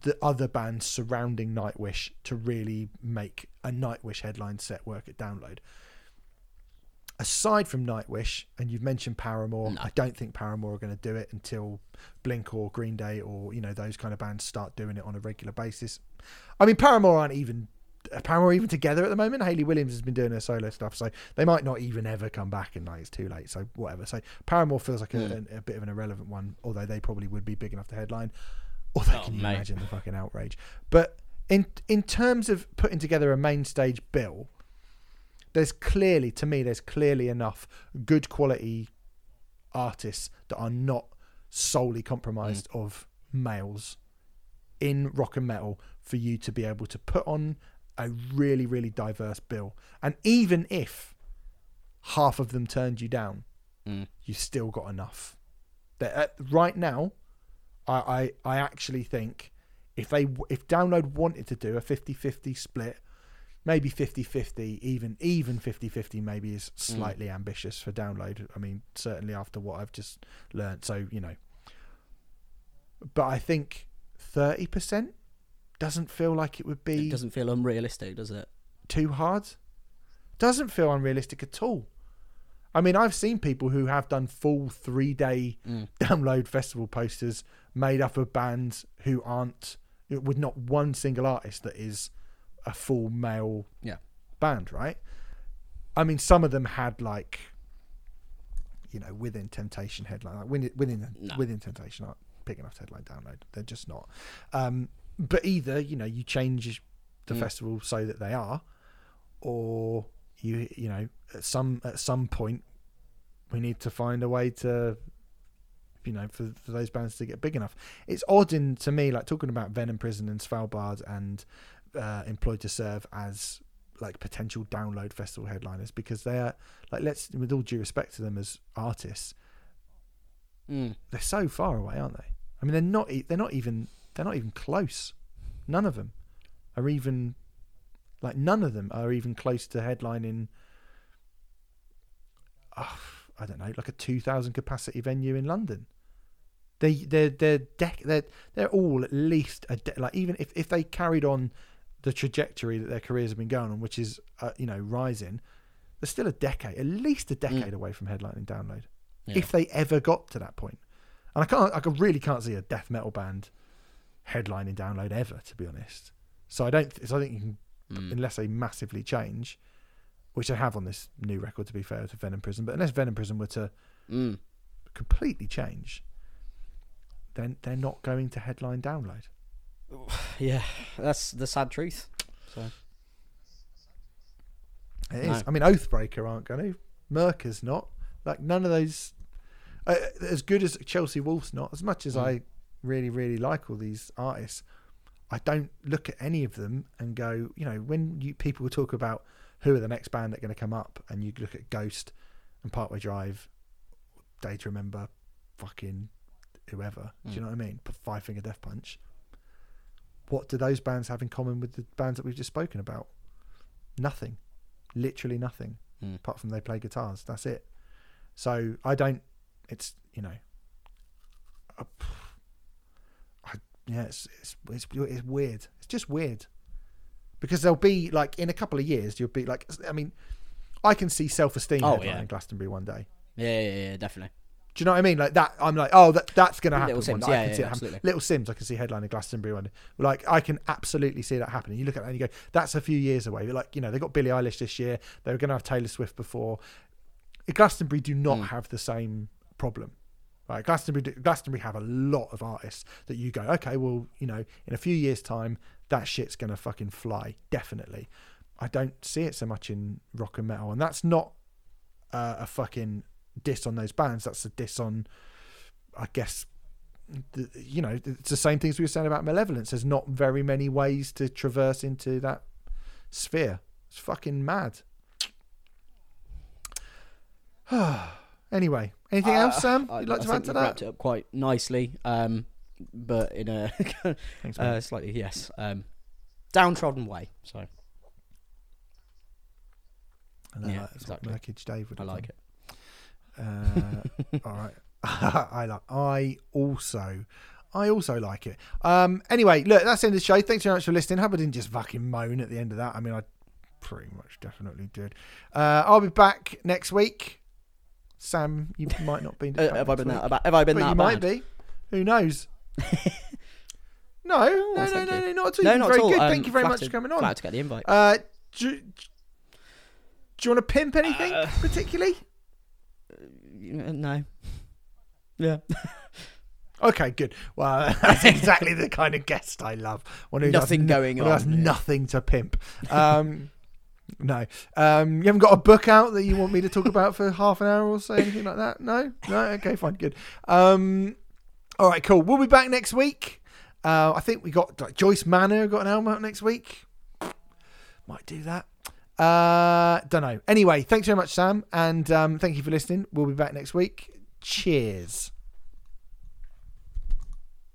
the other bands surrounding Nightwish to really make a Nightwish headline set work at Download. Aside from Nightwish, and you've mentioned Paramore, No. I don't think Paramore are going to do it until Blink or Green Day or you know those kind of bands start doing it on a regular basis. I mean, Paramore aren't even Paramore even together at the moment. Hayley Williams has been doing her solo stuff, so they might not even ever come back, and like it's too late. So whatever. So Paramore feels like a, Mm. a, a bit of an irrelevant one, although they probably would be big enough to headline. Although Oh, can you mate. imagine the fucking outrage? But in in terms of putting together a main stage bill, there's clearly to me there's clearly enough good quality artists that are not solely compromised of males in rock and metal for you to be able to put on a really really diverse bill. And even if half of them turned you down Mm. you've still got enough. That uh, right now I, I i actually think if they if download wanted to do a 50-50 split maybe 50-50 even even 50-50 maybe is slightly ambitious for download. I mean certainly after what i've just learned so you know. But i think 30% doesn't feel like it would be It doesn't feel unrealistic, does it? too hard. Doesn't feel unrealistic at all. I mean, I've seen people who have done full three day Mm. [LAUGHS] download festival posters made up of bands who aren't with not one single artist that is a full male Yeah. band, right? I mean, some of them had like, you know, within Temptation headline, like within within, No. within Temptation aren't big enough to headline download. They're just not. Um, but either you know you change the Mm. festival so that they are, or you you know at some at some point we need to find a way to you know for, for those bands to get big enough it's odd in to me like talking about venom prison and svalbard and uh, employed to serve as like potential download festival headliners because they're like let's with all due respect to them as artists Mm. they're so far away aren't they i mean they're not they're not even they're not even close none of them are even like none of them are even close to headlining oh, [SIGHS] i don't know like a 2000 capacity venue in london they they're they're dec- they're they're all at least a de- like even if if they carried on the trajectory that their careers have been going on which is uh, you know rising they're still a decade at least a decade away from headlining download Yeah. if they ever got to that point. point and i can't i really can't see a death metal band headlining download ever to be honest so i don't so i think you can Mm. unless they massively change, which they have on this new record, to be fair to Venom Prison. But unless Venom Prison were to Mm. completely change, then they're not going to headline download. [SIGHS] Yeah, that's the sad truth. So It No. is. I mean, Oathbreaker aren't going to. Myrkur's not. Like none of those. Uh, as good as Chelsea Wolfe's not. As much as Mm. I really, really like all these artists, I don't look at any of them and go. You know, when you people talk about who are the next band that are going to come up, and you look at Ghost and Parkway Drive, Day to Remember, fucking whoever. Do you Mm. know what I mean? Five Finger Death Punch. What do those bands have in common with the bands that we've just spoken about? Nothing. Literally nothing. Mm. Apart from they play guitars. That's it. So I don't. It's you know. I, yeah, it's, it's it's it's weird. It's just weird. Because there'll be like in a couple of years, you'll be like. I mean, I can see self esteem Oh, headlining yeah. Glastonbury one day. yeah, yeah, yeah, definitely. Do you know what I mean? Like that, I'm like, oh, that that's gonna happen. Little Simz, one day. I yeah, can yeah, see yeah, absolutely. Little Simz, I can see headline in Glastonbury one. Day. Like I can absolutely see that happening. You look at that and you go, that's a few years away. You're like, you know, they got Billie Eilish this year. They were gonna have Taylor Swift before. Glastonbury do not Mm. have the same problem. Right, Glastonbury, Glastonbury have a lot of artists that you go, okay, well, you know, in a few years' time, that shit's gonna fucking fly, definitely. I don't see it so much in rock and metal, and that's not uh, a fucking diss on those bands. That's a diss on, I guess, the, you know, it's the same things we were saying about Malevolence. There's not very many ways to traverse into that sphere. It's fucking mad. [SIGHS] [SIGHS] anyway, anything else, Sam? Uh, I- You'd like I to think add to that? wrapped it up quite nicely, um, but in a [LAUGHS] Thanks, uh, slightly yes, um, downtrodden way. So I yeah, exactly. Murkage Dave would I like done. it. Uh, [LAUGHS] all right. [LAUGHS] I like. I also. I also like it. Um. Anyway, look, that's the end of the show. Thanks very much for listening. Hope I didn't just fucking moan at the end of that. I mean, I pretty much definitely did. Uh, I'll be back next week. Sam, you might not be. [LAUGHS] Uh, have I been week, that? About, have I been but that you bad? might be. Who knows? [LAUGHS] no, no, no, no, no, not at all. No, not very at all. good. Um, Thank you very much for coming on. Glad to get the invite. Uh, do, do you want to pimp anything Uh, particularly? Uh, no. [LAUGHS] Yeah. Okay, good. Well, that's exactly the kind of guest I love. One who Nothing no- going one who has yeah. nothing to pimp. Um, no, um, you haven't got a book out that you want me to talk about for half an hour or so, anything like that. No, no. Okay, fine, good. Um, all right, cool. We'll be back next week. Uh, I think we got like, Joyce Manor got an album out next week. Might do that. Uh, don't know. Anyway, thanks very much, Sam, and um, thank you for listening. We'll be back next week. Cheers.